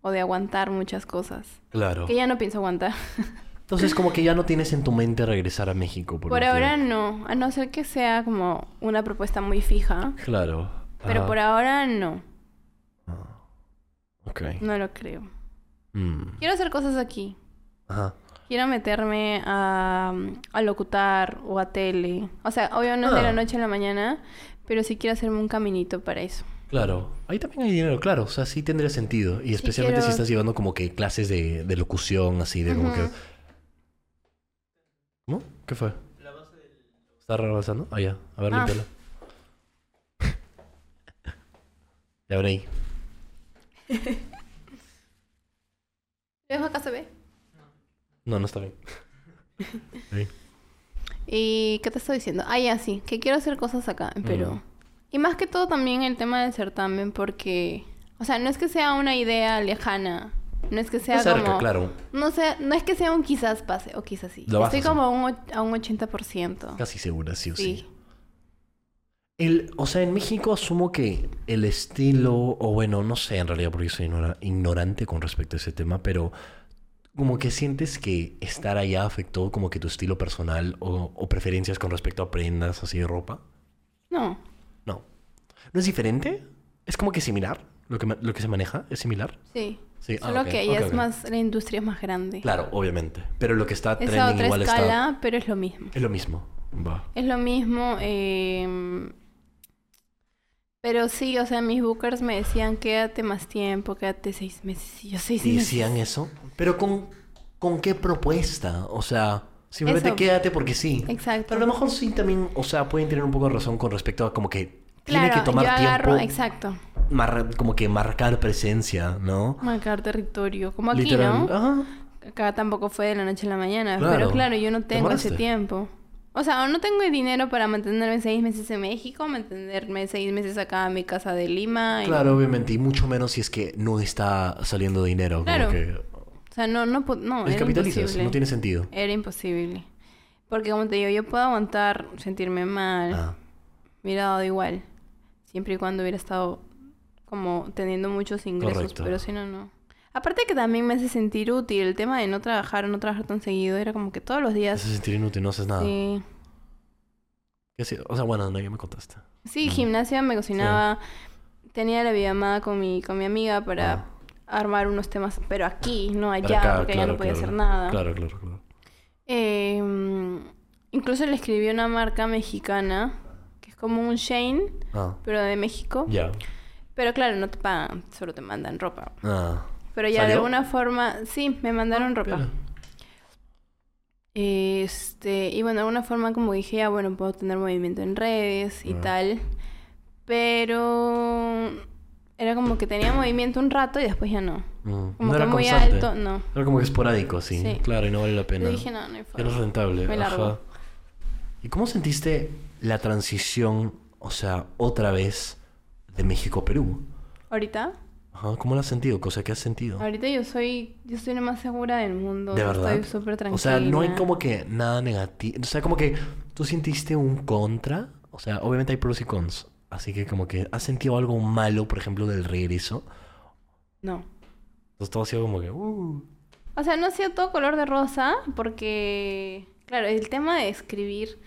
[SPEAKER 3] o de aguantar muchas cosas.
[SPEAKER 2] claro.
[SPEAKER 3] Que ya no pienso aguantar. *laughs*
[SPEAKER 2] Entonces, como que ya no tienes en tu mente regresar a México. Por,
[SPEAKER 3] Por ahora no, a no ser que sea como una propuesta muy fija.
[SPEAKER 2] Claro.
[SPEAKER 3] Pero
[SPEAKER 2] Ajá.
[SPEAKER 3] por ahora no,
[SPEAKER 2] Ah. Ok.
[SPEAKER 3] no lo creo.
[SPEAKER 2] Mm.
[SPEAKER 3] Quiero hacer cosas aquí.
[SPEAKER 2] Ajá.
[SPEAKER 3] Quiero meterme a, a locutar o a tele. O sea, obvio no es de
[SPEAKER 2] Ah.
[SPEAKER 3] la noche a la mañana, pero sí quiero hacerme un caminito para eso.
[SPEAKER 2] Claro, ahí también hay dinero, claro, o sea, sí tendría sentido. Y especialmente si estás llevando como que clases de, de locución, así, de como que... ¿Cómo? ¿Qué fue?
[SPEAKER 4] La base del.
[SPEAKER 2] ¿Está rebasando? Ah, ya, a ver,
[SPEAKER 3] Ah.
[SPEAKER 2] límpialo. *laughs* Ya ven ahí.
[SPEAKER 3] ¿Dejo acá se ve?
[SPEAKER 2] No, no está bien. *laughs* Ahí.
[SPEAKER 3] ¿Y qué te estoy diciendo? Ah, ya sí, que quiero hacer cosas acá en Perú.
[SPEAKER 2] Mm.
[SPEAKER 3] Y más que todo también el tema del certamen, porque, o sea, no es que sea una idea lejana, no es que sea
[SPEAKER 2] cerca,
[SPEAKER 3] como,
[SPEAKER 2] claro.
[SPEAKER 3] no sé, no es que sea un quizás pase o quizás sí.
[SPEAKER 2] Lo
[SPEAKER 3] Estoy como a un, a un 80%.
[SPEAKER 2] Casi segura, sí o sí.
[SPEAKER 3] Sí.
[SPEAKER 2] El, o sea, en México asumo que el estilo, o bueno, no sé en realidad porque soy ignora- ignorante con respecto a ese tema, pero como que sientes que estar allá afectó como que tu estilo personal o, o preferencias con respecto a prendas así de ropa.
[SPEAKER 3] No,
[SPEAKER 2] No. ¿No es diferente? ¿Es como que similar? ¿Lo que, lo que se maneja? ¿Es similar?
[SPEAKER 3] sí.
[SPEAKER 2] Sí. ah,
[SPEAKER 3] Solo que allá
[SPEAKER 2] ok,
[SPEAKER 3] es más, la industria es más grande.
[SPEAKER 2] Claro, obviamente. Pero lo que está
[SPEAKER 3] es a
[SPEAKER 2] trending
[SPEAKER 3] otra
[SPEAKER 2] igual
[SPEAKER 3] escala,
[SPEAKER 2] está...
[SPEAKER 3] pero es lo mismo.
[SPEAKER 2] Es lo mismo. Va.
[SPEAKER 3] Es lo mismo. eh, Pero sí, o sea, mis bookers me decían, quédate más tiempo, quédate seis meses. Y yo seis
[SPEAKER 2] ¿Y
[SPEAKER 3] meses.
[SPEAKER 2] decían eso? ¿Pero con, con qué propuesta? O sea, simplemente
[SPEAKER 3] Eso.
[SPEAKER 2] quédate porque sí.
[SPEAKER 3] Exacto.
[SPEAKER 2] Pero a lo mejor sí también, o sea, pueden tener un poco de razón con respecto a como que tiene que tomar
[SPEAKER 3] yo agarro,
[SPEAKER 2] tiempo.
[SPEAKER 3] exacto.
[SPEAKER 2] mar- como que marcar presencia, ¿no?
[SPEAKER 3] Marcar territorio. Como aquí,
[SPEAKER 2] Literal.
[SPEAKER 3] ¿no?
[SPEAKER 2] Ajá.
[SPEAKER 3] Acá tampoco fue de la noche a la mañana.
[SPEAKER 2] Claro.
[SPEAKER 3] Pero claro, yo no tengo ese tiempo. O sea, no tengo dinero para mantenerme seis meses en México, mantenerme seis meses acá en mi casa de Lima. y-
[SPEAKER 2] Claro, obviamente, y mucho menos si es que no está saliendo dinero. como
[SPEAKER 3] Claro.
[SPEAKER 2] que
[SPEAKER 3] O sea, no, no, no, era
[SPEAKER 2] descapitalizas,
[SPEAKER 3] imposible.
[SPEAKER 2] no tiene sentido.
[SPEAKER 3] Era imposible. Porque como te digo, yo puedo aguantar sentirme mal.
[SPEAKER 2] Ah,
[SPEAKER 3] Me hubiera dado igual. Siempre y cuando hubiera estado como teniendo muchos ingresos.
[SPEAKER 2] Correcto.
[SPEAKER 3] Pero si no, no. Aparte que también me hace sentir útil. El tema de no trabajar o no trabajar tan seguido era como que todos los días.
[SPEAKER 2] hace sentir inútil, no haces nada.
[SPEAKER 3] Sí.
[SPEAKER 2] O sea, bueno, no, ya me contaste.
[SPEAKER 3] Sí,
[SPEAKER 2] Mm.
[SPEAKER 3] gimnasia, me cocinaba. Tenía la videollamada con mi, con mi amiga para
[SPEAKER 2] Ah.
[SPEAKER 3] Armar unos temas, pero aquí, no allá,
[SPEAKER 2] acá,
[SPEAKER 3] porque allá
[SPEAKER 2] claro,
[SPEAKER 3] no podía
[SPEAKER 2] claro.
[SPEAKER 3] hacer nada.
[SPEAKER 2] Claro, claro, claro.
[SPEAKER 3] Eh, incluso le escribí a una marca mexicana, que es como un Shane,
[SPEAKER 2] Ah,
[SPEAKER 3] pero de México.
[SPEAKER 2] ya.
[SPEAKER 3] Pero claro, no te pagan, solo te mandan ropa.
[SPEAKER 2] Ah.
[SPEAKER 3] Pero ya de alguna forma, sí, me mandaron ropa.
[SPEAKER 2] Piola.
[SPEAKER 3] Este, y bueno, de alguna forma como dije, ya bueno, puedo tener movimiento en redes y
[SPEAKER 2] Ah.
[SPEAKER 3] tal. Pero era como que tenía movimiento un rato y después ya no.
[SPEAKER 2] Mm.
[SPEAKER 3] Como
[SPEAKER 2] no
[SPEAKER 3] que
[SPEAKER 2] era
[SPEAKER 3] muy
[SPEAKER 2] constante.
[SPEAKER 3] alto, no.
[SPEAKER 2] Era como que esporádico, sí.
[SPEAKER 3] Sí.
[SPEAKER 2] Claro, y no vale la pena.
[SPEAKER 3] Yo dije, no, no hay forma.
[SPEAKER 2] no es rentable.
[SPEAKER 3] Me largo.
[SPEAKER 2] Ajá. ¿Y cómo sentiste la transición, o sea, otra vez de México a Perú?
[SPEAKER 3] Ahorita,
[SPEAKER 2] Ajá. ¿Cómo lo has sentido? Cosa que has sentido?
[SPEAKER 3] ahorita yo soy, yo soy la más segura del mundo.
[SPEAKER 2] ¿De verdad?
[SPEAKER 3] Estoy súper tranquila.
[SPEAKER 2] O sea, no hay como que nada negativo. O sea, como que tú sentiste un contra. O sea, obviamente hay pros y cons. Así que como que has sentido algo malo, por ejemplo, del regreso.
[SPEAKER 3] No.
[SPEAKER 2] Entonces todo ha sido como que... Uh,
[SPEAKER 3] O sea, no ha sido todo color de rosa, porque, claro, el tema de escribir,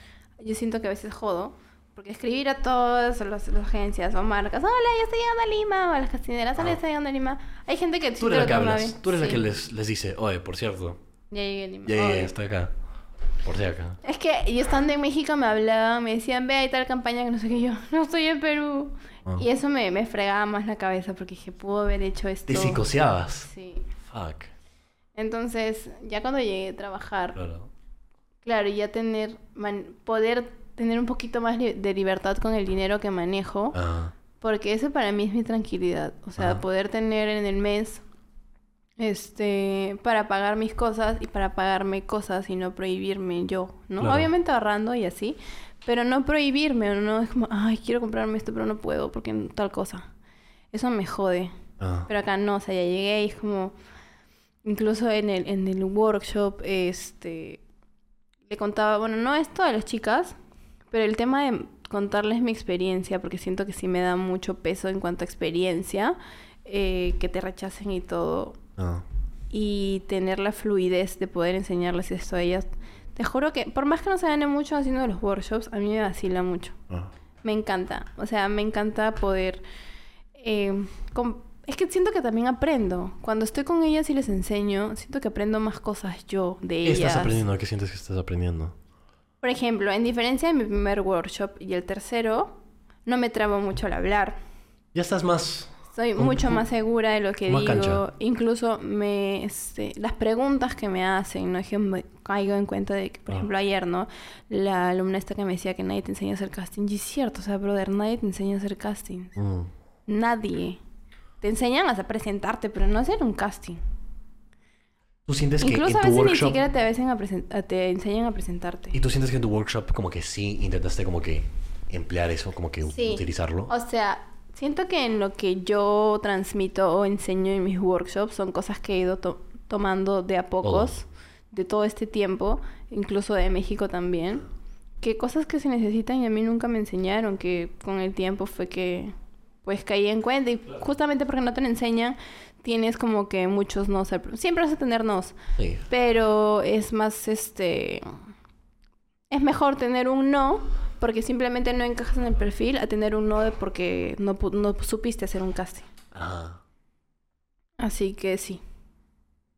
[SPEAKER 3] yo siento que a veces jodo, porque escribir a todas las, las agencias o marcas, hola, ya estoy llegando a Lima, o a las castineras, hola, ya estoy llegando a Lima. Hay gente que
[SPEAKER 2] tú eres la que hablas. Tú eres la que les, les dice, oye, por cierto,
[SPEAKER 3] Ya llegué a Lima.
[SPEAKER 2] ya, ya, ya, estoy acá. Por si acá.
[SPEAKER 3] Es que yo estando en México me hablaban, me decían, ve, hay tal campaña que no sé qué yo, no estoy en Perú.
[SPEAKER 2] Ah.
[SPEAKER 3] Y eso me, me fregaba más la cabeza, porque dije, pudo haber hecho esto.
[SPEAKER 2] Te psicoseabas.
[SPEAKER 3] Sí.
[SPEAKER 2] Fuck.
[SPEAKER 3] Entonces, ya cuando llegué a trabajar,
[SPEAKER 2] Claro.
[SPEAKER 3] Claro, y ya tener, man- poder tener un poquito más li- de libertad con el dinero que manejo,
[SPEAKER 2] Ah,
[SPEAKER 3] porque eso para mí es mi tranquilidad. O sea, poder tener en el mes, este, para pagar mis cosas y para pagarme cosas y no prohibirme yo, ¿no?
[SPEAKER 2] Claro.
[SPEAKER 3] Obviamente ahorrando y así, pero no prohibirme, no es como, ay, quiero comprarme esto, pero no puedo porque tal cosa. Eso me jode.
[SPEAKER 2] ah.
[SPEAKER 3] Pero acá no, o sea, ya llegué y es como, incluso en el, en el workshop, este, le contaba, bueno, no esto a las chicas, pero el tema de contarles mi experiencia, porque siento que sí me da mucho peso en cuanto a experiencia, eh, que te rechacen y todo,
[SPEAKER 2] ah.
[SPEAKER 3] y tener la fluidez de poder enseñarles esto a ellas. Te juro que, por más que no se gane mucho haciendo los workshops, a mí me vacila mucho.
[SPEAKER 2] ah.
[SPEAKER 3] Me encanta. O sea, me encanta poder... eh, es que siento que también aprendo. Cuando estoy con ellas y les enseño, siento que aprendo más cosas yo de
[SPEAKER 2] ¿Qué
[SPEAKER 3] ellas.
[SPEAKER 2] estás aprendiendo? ¿Qué sientes que estás aprendiendo?
[SPEAKER 3] Por ejemplo, en diferencia de mi primer workshop y el tercero, no me trabo mucho al hablar.
[SPEAKER 2] Ya estás más...
[SPEAKER 3] Soy mucho más segura de lo que
[SPEAKER 2] más
[SPEAKER 3] digo.
[SPEAKER 2] cancha.
[SPEAKER 3] Incluso me, este, las preguntas que me hacen, ¿no? Es que me caigo en cuenta de que, por
[SPEAKER 2] Ah.
[SPEAKER 3] ejemplo, ayer, ¿no? La alumna esta que me decía que nadie te enseña a hacer casting. Y es cierto, o sea, brother, nadie te enseña a hacer casting.
[SPEAKER 2] Mm.
[SPEAKER 3] Nadie. Te enseñan a presentarte, pero no a hacer un casting.
[SPEAKER 2] ¿Tú sientes que
[SPEAKER 3] Incluso
[SPEAKER 2] en
[SPEAKER 3] a
[SPEAKER 2] tu
[SPEAKER 3] veces ni
[SPEAKER 2] workshop...
[SPEAKER 3] siquiera te, a te enseñan a presentarte.
[SPEAKER 2] ¿Y tú sientes que en tu workshop como que sí intentaste como que emplear eso, como que
[SPEAKER 3] Sí.
[SPEAKER 2] utilizarlo?
[SPEAKER 3] O sea, siento que en lo que yo transmito o enseño en mis workshops son cosas que he ido to- tomando de a pocos, de todo este tiempo, incluso de México también. Que cosas que se necesitan y a mí nunca me enseñaron, que con el tiempo fue que pues caí en cuenta y justamente porque no te lo enseñan, tienes como que muchos no siempre vas a tener nos,
[SPEAKER 2] Sí.
[SPEAKER 3] pero es más este es mejor tener un no porque simplemente no encajas en el perfil a tener un no de porque no, no supiste hacer un casting.
[SPEAKER 2] Ah,
[SPEAKER 3] Así que sí.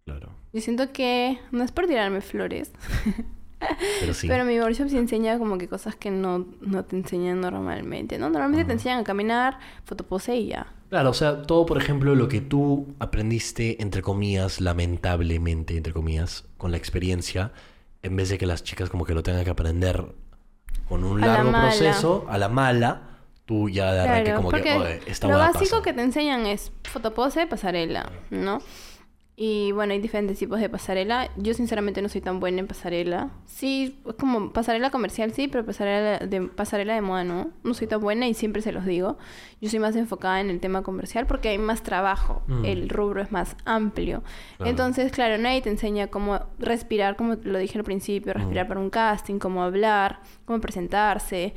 [SPEAKER 2] claro.
[SPEAKER 3] Yo siento que no es por tirarme flores, *laughs*
[SPEAKER 2] Pero sí.
[SPEAKER 3] pero mi workshop sí enseña como que cosas que no, no te enseñan normalmente, ¿no? Normalmente te enseñan a caminar, fotopose y ya.
[SPEAKER 2] Claro, o sea, todo, por ejemplo, lo que tú aprendiste, entre comillas, lamentablemente, entre comillas, con la experiencia, en vez de que las chicas como que lo tengan que aprender con un
[SPEAKER 3] la
[SPEAKER 2] largo proceso, a la mala, tú ya de arranque
[SPEAKER 3] Claro,
[SPEAKER 2] como que, oye, esta
[SPEAKER 3] lo básico
[SPEAKER 2] pasa.
[SPEAKER 3] que te enseñan es fotopose, pasarela, ¿no? Y bueno, hay diferentes tipos de pasarela. Yo sinceramente no soy tan buena en pasarela. Sí, es como pasarela comercial sí, pero pasarela de, pasarela de moda no. No soy tan buena y siempre se los digo. Yo soy más enfocada en el tema comercial porque hay más trabajo.
[SPEAKER 2] Mm.
[SPEAKER 3] El rubro es más amplio.
[SPEAKER 2] Claro.
[SPEAKER 3] Entonces, claro, nadie te enseña cómo respirar, como lo dije al principio, respirar
[SPEAKER 2] Mm.
[SPEAKER 3] para un casting, cómo hablar, cómo presentarse,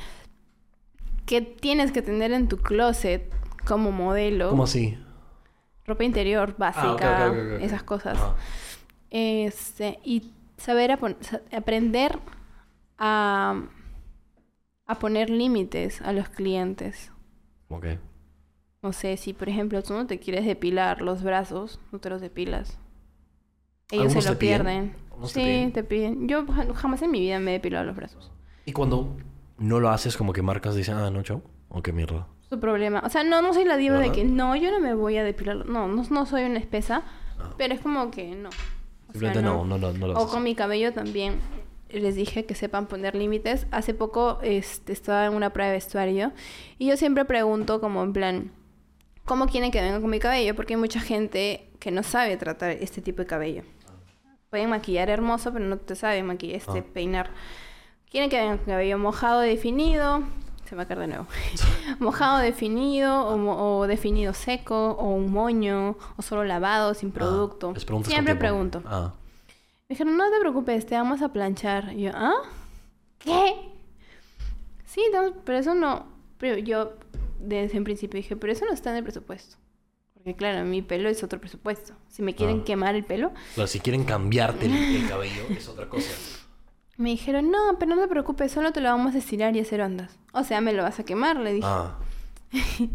[SPEAKER 3] qué tienes que tener en tu closet como modelo,
[SPEAKER 2] ¿Cómo así?
[SPEAKER 3] Ropa interior básica,
[SPEAKER 2] Ah,
[SPEAKER 3] esas cosas.
[SPEAKER 2] Ajá.
[SPEAKER 3] Este, y saber aprender a, a poner límites a los clientes.
[SPEAKER 2] Ok.
[SPEAKER 3] No sé, si por ejemplo tú no te quieres depilar los brazos, no te los depilas. Ellos
[SPEAKER 2] ¿Algunos
[SPEAKER 3] se lo pierden.
[SPEAKER 2] ¿Algunos te
[SPEAKER 3] Sí,
[SPEAKER 2] piden?
[SPEAKER 3] te piden. Yo ja- jamás en mi vida me he depilado los brazos.
[SPEAKER 2] Y cuando no lo haces, como que marcas dicen, ah, no, chao. ¿O qué mierda?
[SPEAKER 3] Su problema. O sea, no, no soy la diva de que no, yo no me voy a depilar. No, no, no soy una espesa,
[SPEAKER 2] Ah.
[SPEAKER 3] pero es como que no. O sea,
[SPEAKER 2] no, no, no, no lo
[SPEAKER 3] O con mi cabello también. Les dije que sepan poner límites. Hace poco este, estaba en una prueba de vestuario y yo siempre pregunto como en plan, ¿cómo quieren que venga con mi cabello? Porque hay mucha gente que no sabe tratar este tipo de cabello. Pueden maquillar hermoso, pero no te saben maquillar, este,
[SPEAKER 2] Ah.
[SPEAKER 3] peinar. Quieren que venga con cabello mojado, definido. Se va a caer de nuevo. *laughs* mojado, definido, o, mo- o definido seco, o un moño, o solo lavado, sin producto.
[SPEAKER 2] Ah, con
[SPEAKER 3] Siempre pregunto.
[SPEAKER 2] Ah,
[SPEAKER 3] Me dijeron, no te preocupes, te vamos a planchar. Y yo, ¿ah? ¿Qué? Sí, no, pero eso no. Pero yo desde un principio dije, pero eso no está en el presupuesto. Porque claro, mi pelo es otro presupuesto. Si me quieren
[SPEAKER 2] Ah.
[SPEAKER 3] quemar el pelo,
[SPEAKER 2] claro, si quieren cambiarte el, el cabello, es otra cosa.
[SPEAKER 3] Me dijeron, no, pero no te preocupes, solo te lo vamos a estirar y hacer ondas. O sea, me lo vas a quemar, le dije.
[SPEAKER 2] Ah, *laughs*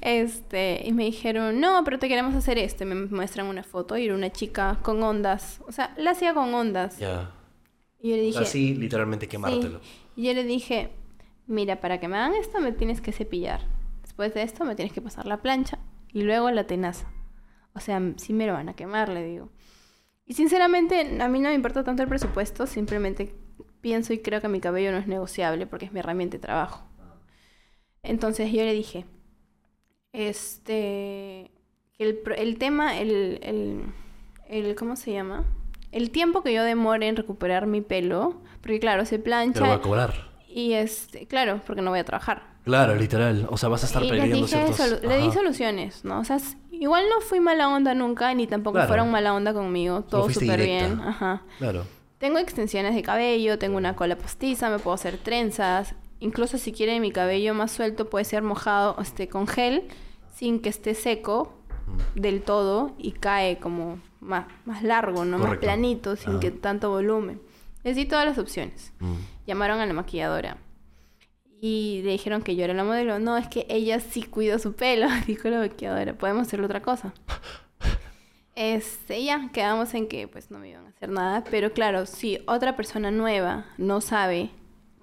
[SPEAKER 3] Este, y me dijeron, no, pero te queremos hacer esto. Y me muestran una foto y era una chica con ondas. O sea, la hacía con ondas.
[SPEAKER 2] ya.
[SPEAKER 3] Y yo le dije,
[SPEAKER 2] Así, literalmente quemártelo.
[SPEAKER 3] Sí. Y yo le dije, mira, para que me hagan esto me tienes que cepillar. Después de esto me tienes que pasar la plancha y luego la tenaza. O sea, sí me lo van a quemar, le digo. Y sinceramente, a mí no me importa tanto el presupuesto, simplemente pienso y creo que mi cabello no es negociable porque es mi herramienta de trabajo. Entonces yo le dije, este, el, el tema, el, el, el, ¿cómo se llama? El tiempo que yo demore en recuperar mi pelo, porque claro, se
[SPEAKER 2] Te lo voy
[SPEAKER 3] plancha
[SPEAKER 2] a cobrar.
[SPEAKER 3] y este, claro, porque no voy a trabajar.
[SPEAKER 2] Claro, literal. O sea, vas a estar
[SPEAKER 3] y
[SPEAKER 2] perdiendo
[SPEAKER 3] dije
[SPEAKER 2] ciertos...
[SPEAKER 3] solu- le di soluciones, ¿no? O sea, igual no fui mala onda nunca, ni tampoco
[SPEAKER 2] Claro.
[SPEAKER 3] fueron mala onda conmigo, todo súper bien. Ajá.
[SPEAKER 2] Claro.
[SPEAKER 3] Tengo extensiones de cabello, tengo una cola postiza, me puedo hacer trenzas. Incluso si quieren mi cabello más suelto, puede ser mojado este, con gel, sin que esté seco
[SPEAKER 2] Mm.
[SPEAKER 3] del todo y cae como más, más largo, ¿no? Más planito, sin
[SPEAKER 2] Ajá.
[SPEAKER 3] que tanto volumen. Les di todas las opciones.
[SPEAKER 2] Mm.
[SPEAKER 3] Llamaron a la maquilladora y le dijeron que yo era la modelo. No, es que ella sí cuida su pelo, *laughs* dijo la maquilladora. Podemos hacerle otra cosa. Este, ya, quedamos en que pues no me iban a hacer nada. Pero claro, si otra persona nueva no sabe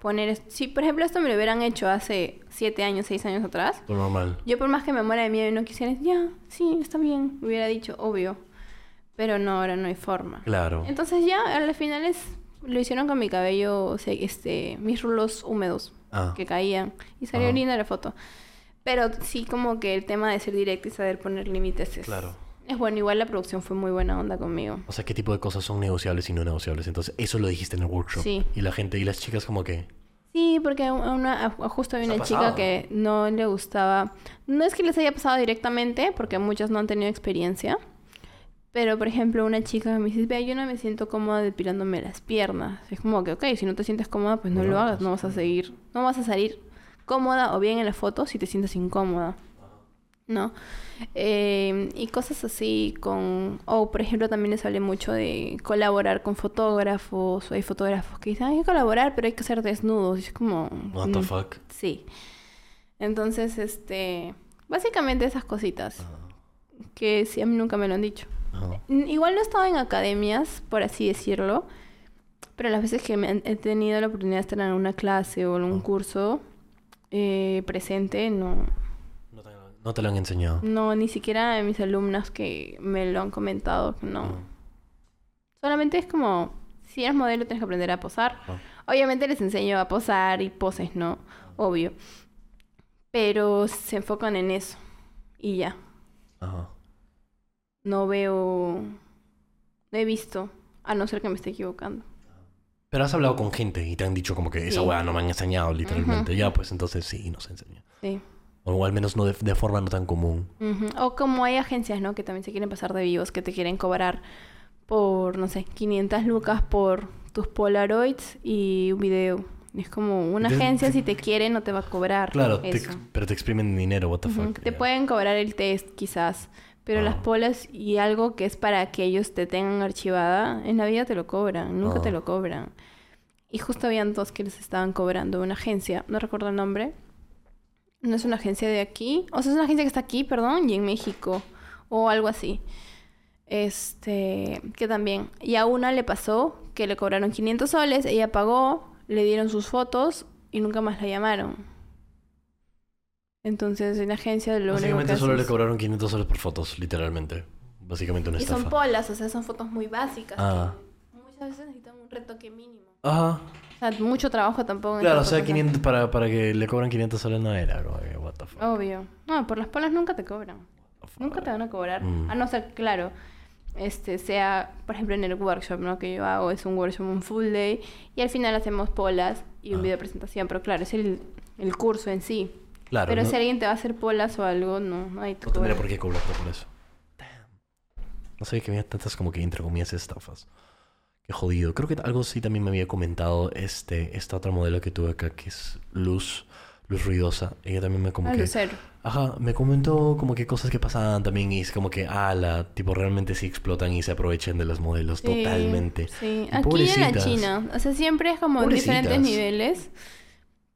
[SPEAKER 3] poner... es- Si, por ejemplo, esto me lo hubieran hecho hace siete años, seis años atrás,
[SPEAKER 2] normal.
[SPEAKER 3] yo por más que me muera de miedo y no quisiera, ya, sí, está bien, hubiera dicho, obvio. Pero no, ahora no hay forma.
[SPEAKER 2] Claro.
[SPEAKER 3] Entonces ya, a las finales lo hicieron con mi cabello, o sea, este, mis rulos húmedos
[SPEAKER 2] Ah.
[SPEAKER 3] que caían. Y salió
[SPEAKER 2] Ajá.
[SPEAKER 3] linda la foto. Pero sí como que el tema de ser directo y saber poner límites es...
[SPEAKER 2] Claro.
[SPEAKER 3] Es bueno, igual la producción fue muy buena onda conmigo.
[SPEAKER 2] O sea, ¿qué tipo de cosas son negociables y no negociables? Entonces, eso lo dijiste en el workshop.
[SPEAKER 3] Sí.
[SPEAKER 2] Y la gente y las chicas como que...
[SPEAKER 3] Sí, porque a una, a- justo había
[SPEAKER 2] ¿Les ha
[SPEAKER 3] una chica
[SPEAKER 2] pasado?
[SPEAKER 3] que no le gustaba. No es que les haya pasado directamente, porque muchas no han tenido experiencia. Pero, por ejemplo, una chica me dice, vea, yo no me siento cómoda depilándome las piernas. Es como que, ok, si no te sientes cómoda, pues no,
[SPEAKER 2] No lo
[SPEAKER 3] hagas. No vas a seguir, no vas a salir cómoda o bien en la foto si te sientes incómoda. ¿No? Eh, y cosas así con... O, por ejemplo, también les hablé mucho de colaborar con fotógrafos. O hay fotógrafos que dicen, hay que colaborar, pero hay que hacer desnudos. Y es como...
[SPEAKER 2] What the
[SPEAKER 3] mm,
[SPEAKER 2] fuck?
[SPEAKER 3] Sí. Entonces, este... Básicamente esas cositas. Que sí, a mí nunca me lo han dicho.
[SPEAKER 2] Ajá.
[SPEAKER 3] Igual no he estado en academias, por así decirlo. Pero las veces que me he tenido la oportunidad de estar en una clase o en un curso eh, presente, no,
[SPEAKER 2] No te, no te lo han enseñado.
[SPEAKER 3] no, ni siquiera mis alumnas que me lo han comentado, no.
[SPEAKER 2] Ah.
[SPEAKER 3] Solamente es como, si eres modelo tienes que aprender a posar.
[SPEAKER 2] Ah.
[SPEAKER 3] Obviamente les enseño a posar y poses, ¿no? Obvio. pero se enfocan en eso y ya.
[SPEAKER 2] Ajá.
[SPEAKER 3] No veo, no he visto, a no ser que me esté equivocando.
[SPEAKER 2] Pero has hablado con gente y te han dicho como que esa
[SPEAKER 3] Sí.
[SPEAKER 2] weá no me han enseñado literalmente.
[SPEAKER 3] Ujú.
[SPEAKER 2] Ya, pues entonces sí, nos enseña.
[SPEAKER 3] Sí.
[SPEAKER 2] O al menos no de, de forma no tan común.
[SPEAKER 3] O como hay agencias, ¿no? Que también se quieren pasar de vivos, que te quieren cobrar por, no sé, 500 lucas por tus Polaroids y un video. Es como una
[SPEAKER 2] Te-
[SPEAKER 3] agencia si te quiere no te va a cobrar
[SPEAKER 2] Claro, te
[SPEAKER 3] eso.
[SPEAKER 2] ex- pero te exprimen dinero, what the
[SPEAKER 3] Ujú.
[SPEAKER 2] fuck.
[SPEAKER 3] Te pueden cobrar el test quizás, pero las
[SPEAKER 2] Ah.
[SPEAKER 3] polas y algo que es para que ellos te tengan archivada, en la vida te lo cobran, nunca te
[SPEAKER 2] Ah.
[SPEAKER 3] lo cobran. Y justo habían dos que les estaban cobrando una agencia, no recuerdo el nombre. No es una agencia de aquí, o sea, es una agencia que está aquí, perdón, y en México, o algo así. Este, que también. Y a una le pasó que le cobraron 500 soles, ella pagó, le dieron sus fotos y nunca más la llamaron. Entonces, en la agencia lo único que
[SPEAKER 2] Básicamente solo le cobraron 500 soles por fotos, literalmente. Básicamente una
[SPEAKER 3] Y son
[SPEAKER 2] estafa.
[SPEAKER 3] polas, o sea, son fotos muy básicas.
[SPEAKER 2] Ah.
[SPEAKER 3] muchas veces necesitan un retoque mínimo.
[SPEAKER 2] Ajá.
[SPEAKER 3] O sea, mucho trabajo tampoco.
[SPEAKER 2] Claro, o sea,
[SPEAKER 3] fotos,
[SPEAKER 2] 500 para, para que le cobran 500 soles no era, como que, what the fuck.
[SPEAKER 3] Obvio. No, por las polas nunca te cobran. Nunca te van a cobrar.
[SPEAKER 2] Mm.
[SPEAKER 3] A no ser, claro, este sea, por ejemplo, en el workshop, ¿no? Que yo hago, es un workshop, un full day, y al final hacemos polas y un
[SPEAKER 2] Ah.
[SPEAKER 3] video de presentación, pero claro, es el, el curso en sí.
[SPEAKER 2] Claro,
[SPEAKER 3] pero
[SPEAKER 2] no,
[SPEAKER 3] si alguien te va a hacer polas o algo, no, no hay
[SPEAKER 2] no tendría por qué cobrarte por eso. Damn. No sabía que había tantas como que entre comillas estafas. Qué jodido. Creo que algo sí también me había comentado este, esta otra modelo que tuve acá, que es Luz, Luz Ruidosa. Ella también me como
[SPEAKER 3] Ah,
[SPEAKER 2] que...
[SPEAKER 3] Lucero.
[SPEAKER 2] Ajá, me comentó como que cosas que pasaban también y es como que, ala, tipo, realmente sí explotan y se aprovechan de los modelos
[SPEAKER 3] Sí,
[SPEAKER 2] totalmente.
[SPEAKER 3] Sí, aquí en la. China. O sea, siempre es como en diferentes niveles.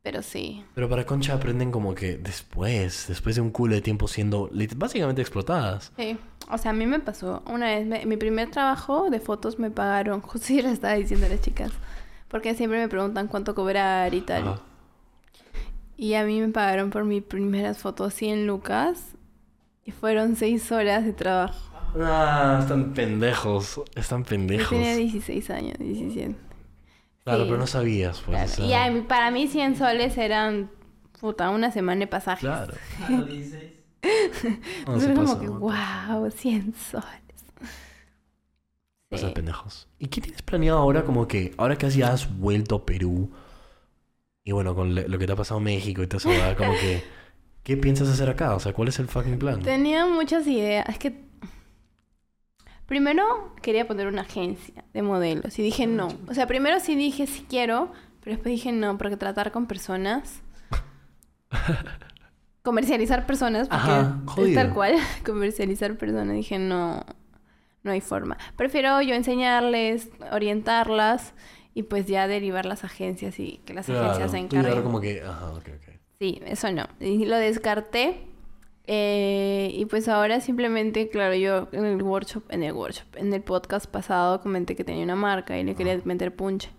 [SPEAKER 3] Pero sí.
[SPEAKER 2] Pero para Concha aprenden como que después, después de un culo de tiempo siendo básicamente explotadas.
[SPEAKER 3] Sí. O sea, a mí me pasó. Una vez, me- mi primer trabajo de fotos me pagaron. *laughs* Justo yo le estaba diciendo a las chicas. Porque siempre me preguntan cuánto cobrar y tal.
[SPEAKER 2] Ajá.
[SPEAKER 3] Y a mí me pagaron por mis primeras fotos 100 lucas. Y fueron 6 horas de trabajo.
[SPEAKER 2] Ah, están pendejos, están
[SPEAKER 3] Yo
[SPEAKER 2] pendejos.
[SPEAKER 3] tenía 16 años, 17.
[SPEAKER 2] Claro,
[SPEAKER 3] sí.
[SPEAKER 2] pero no sabías, pues.
[SPEAKER 3] Claro.
[SPEAKER 2] o sea,
[SPEAKER 3] Y para mí 100 soles eran, puta, una semana de pasajes.
[SPEAKER 2] Claro.
[SPEAKER 4] A los 16.
[SPEAKER 2] No,
[SPEAKER 3] Entonces
[SPEAKER 2] se
[SPEAKER 3] como
[SPEAKER 2] pasa,
[SPEAKER 3] que, wow, 100 soles.
[SPEAKER 2] Pasan
[SPEAKER 3] Sí.
[SPEAKER 2] pendejos. ¿Y qué tienes planeado ahora como que, ahora que ya has vuelto a Perú, y bueno, con lo que te ha pasado en México y todo eso, ¿verdad? como que, ¿qué piensas hacer acá? O sea, ¿cuál es el fucking plan?
[SPEAKER 3] Tenía muchas ideas. Es que primero quería poner una agencia de modelos y dije no. O sea, primero sí dije sí quiero, pero después dije no, porque tratar con personas, *laughs* comercializar personas, porque
[SPEAKER 2] Ajá,
[SPEAKER 3] es tal cual, *laughs* comercializar personas, dije no, no hay forma. Prefiero yo enseñarles, orientarlas y pues ya derivar las agencias y que las agencias se encarguen.
[SPEAKER 2] como que, ajá, ok, ok.
[SPEAKER 3] Sí, eso no. Y lo descarté. Eh, y pues ahora simplemente, claro, yo en el workshop, en el workshop, en el podcast pasado comenté que tenía una marca y le quería meter punche.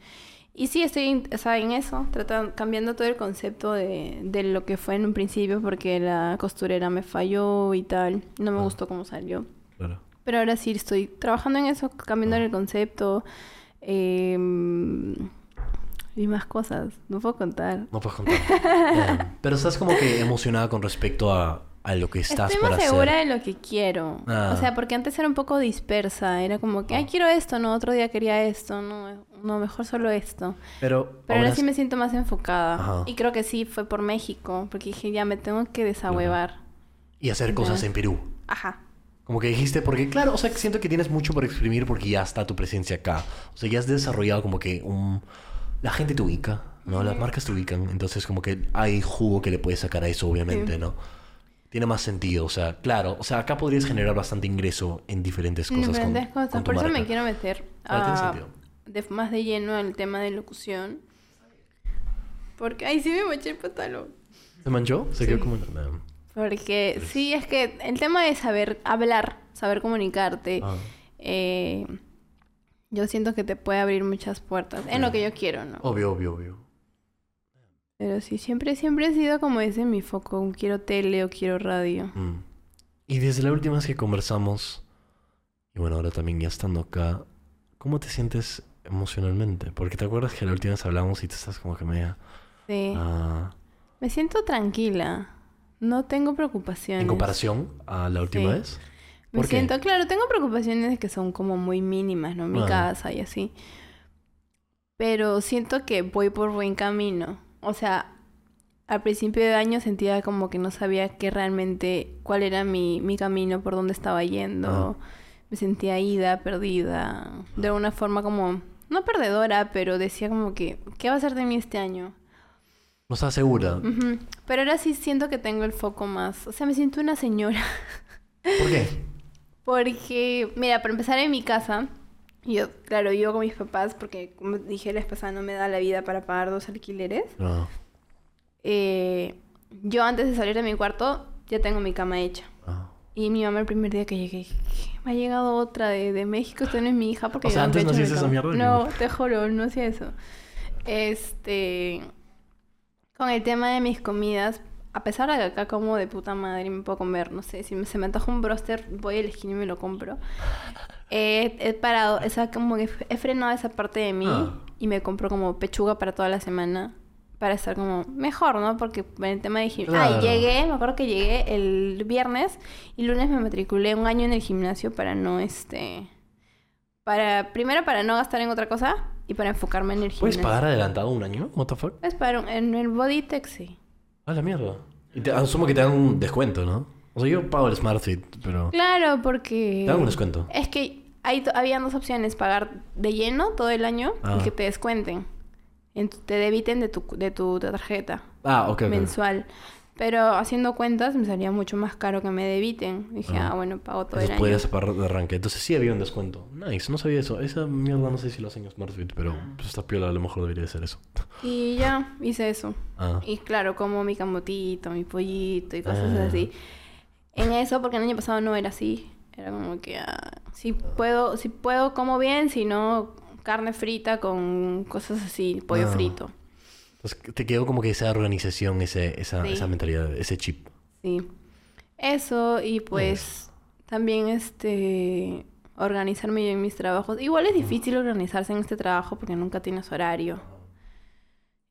[SPEAKER 3] Y sí, estoy o sea, en eso, tratando, cambiando todo el concepto de, de lo que fue en un principio porque la costurera me falló y tal. No me
[SPEAKER 2] Ah.
[SPEAKER 3] gustó cómo salió.
[SPEAKER 2] Claro.
[SPEAKER 3] Pero ahora sí estoy trabajando en eso, cambiando
[SPEAKER 2] Ah.
[SPEAKER 3] el concepto. em, y más cosas. No puedo contar.
[SPEAKER 2] No puedes contar. Damn. *laughs* Pero estás como que emocionada con respecto a, a lo que estás
[SPEAKER 3] Estoy más segura de lo que quiero.
[SPEAKER 2] Ah.
[SPEAKER 3] O sea, porque antes era un poco dispersa. Era como que, ay, quiero esto, no, otro día quería esto, no, no, mejor solo esto.
[SPEAKER 2] Pero,
[SPEAKER 3] Pero ahora sí me siento más enfocada.
[SPEAKER 2] Ajá.
[SPEAKER 3] Y creo que sí fue por México, porque dije, ya me tengo que desahuevar.
[SPEAKER 2] Y hacer cosas en Perú.
[SPEAKER 3] Ajá.
[SPEAKER 2] Como que dijiste, porque claro, o sea, siento que tienes mucho por exprimir porque ya está tu presencia acá. O sea, ya has desarrollado como que un... La gente te ubica, ¿no? Las marcas te ubican. Entonces como que hay jugo que le puedes sacar a eso, obviamente,
[SPEAKER 3] Sí.
[SPEAKER 2] ¿no? Tiene más sentido, o sea, claro. O sea, acá podrías generar bastante ingreso en diferentes cosas. con-
[SPEAKER 3] Diferentes cosas.
[SPEAKER 2] con tu
[SPEAKER 3] por eso
[SPEAKER 2] marca.
[SPEAKER 3] me quiero meter
[SPEAKER 2] Ah,
[SPEAKER 3] a- de, más de lleno al tema de locución. Porque, ay, sí me moché el pantalón.
[SPEAKER 2] ¿Se manchó? Se
[SPEAKER 3] Sí.
[SPEAKER 2] quedó como... no.
[SPEAKER 3] Porque sí, es que el tema de saber hablar, saber comunicarte,
[SPEAKER 2] Ah.
[SPEAKER 3] eh, yo siento que te puede abrir muchas puertas. En lo que yo quiero, ¿no?
[SPEAKER 2] Obvio, obvio, obvio.
[SPEAKER 3] Pero sí, siempre, siempre he sido como ese mi foco. Quiero tele o quiero radio.
[SPEAKER 2] Mm. Y desde la última vez que conversamos, y bueno, ahora también ya estando acá, ¿cómo te sientes emocionalmente? Porque te acuerdas que la última vez hablamos y te estás como que media...
[SPEAKER 3] Sí.
[SPEAKER 2] Ah,
[SPEAKER 3] Me siento tranquila. No tengo preocupaciones.
[SPEAKER 2] En comparación a la última
[SPEAKER 3] Sí.
[SPEAKER 2] vez.
[SPEAKER 3] Me siento, claro, tengo preocupaciones que son como muy mínimas, ¿no? Mi
[SPEAKER 2] Ah.
[SPEAKER 3] casa y así. Pero siento que voy por buen camino. O sea, al principio de año sentía como que no sabía qué realmente, cuál era mi, mi camino, por dónde estaba yendo. Me sentía ida, perdida. De una forma como, no perdedora, pero decía como que, ¿qué va a ser de mí este año?
[SPEAKER 2] No estás segura.
[SPEAKER 3] Pero ahora sí siento que tengo el foco más. O sea, me siento una señora.
[SPEAKER 2] ¿Por qué? *laughs*
[SPEAKER 3] Porque, mira, para empezar en mi casa, yo, claro, vivo con mis papás porque, como dije la vez pasada, no me da la vida para pagar dos alquileres.
[SPEAKER 2] No.
[SPEAKER 3] Eh, yo antes de salir de mi cuarto ya tengo mi cama hecha.
[SPEAKER 2] Ah.
[SPEAKER 3] Y mi mamá el primer día que llegué, "¿Qué? me ha llegado otra de, de México, usted no es mi hija porque
[SPEAKER 2] O sea,
[SPEAKER 3] yo
[SPEAKER 2] antes no hacías
[SPEAKER 3] mi
[SPEAKER 2] esa
[SPEAKER 3] cama".
[SPEAKER 2] mierda,
[SPEAKER 3] No, te juro, no hacía eso. Este, con el tema de mis comidas, a pesar de que acá como de puta madre me puedo comer, no sé, si me- se me antoja un broster, voy a la esquina y me lo compro. He, he parado, o sea, como que he frenado esa parte de mí
[SPEAKER 2] Ah.
[SPEAKER 3] y me compro como pechuga para toda la semana para estar como mejor, ¿no? Porque en el tema de gimnasio...
[SPEAKER 2] Claro.
[SPEAKER 3] Ah, llegué, me acuerdo que llegué el viernes y lunes me matriculé un año en el gimnasio para no, este... Para, primero para no gastar en otra cosa y para enfocarme en el
[SPEAKER 2] ¿Puedes
[SPEAKER 3] gimnasio.
[SPEAKER 2] pagar adelantado un año? ¿What the fuck?
[SPEAKER 3] Es para un- en el Bodytech, sí.
[SPEAKER 2] A la mierda. Y te, asumo que te dan un descuento, ¿no? O sea, yo pago el SmartFit, pero...
[SPEAKER 3] Claro, porque...
[SPEAKER 2] Te dan un descuento.
[SPEAKER 3] Es que hay, habían dos opciones, pagar de lleno todo el año
[SPEAKER 2] Ah.
[SPEAKER 3] y que te descuenten. En tu- te debiten de tu, de tu tarjeta
[SPEAKER 2] Ah, ok, ok.
[SPEAKER 3] mensual. Pero haciendo cuentas me salía mucho más caro que me debiten. Dije,
[SPEAKER 2] Ah.
[SPEAKER 3] ah, bueno, pago todo
[SPEAKER 2] Entonces
[SPEAKER 3] el año.
[SPEAKER 2] podías pagar de arranque. Entonces sí había un descuento. Nice, no sabía eso. Esa mierda no sé si lo hacen en SmartFit, pero pues esta piola a lo mejor debería ser eso.
[SPEAKER 3] Y ya, hice eso.
[SPEAKER 2] Ah.
[SPEAKER 3] Y claro, como mi camotito, mi pollito y cosas
[SPEAKER 2] Ah.
[SPEAKER 3] así. En eso, porque el año pasado no era así. Era como que, ah, si puedo, si puedo como bien, si no, carne frita con cosas así, pollo
[SPEAKER 2] Ah.
[SPEAKER 3] frito.
[SPEAKER 2] Entonces te quedó como que esa organización, ese, esa,
[SPEAKER 3] Sí.
[SPEAKER 2] esa mentalidad, ese chip.
[SPEAKER 3] Sí. Eso y pues también este organizarme yo en mis trabajos. Igual es difícil organizarse en este trabajo porque nunca tienes horario.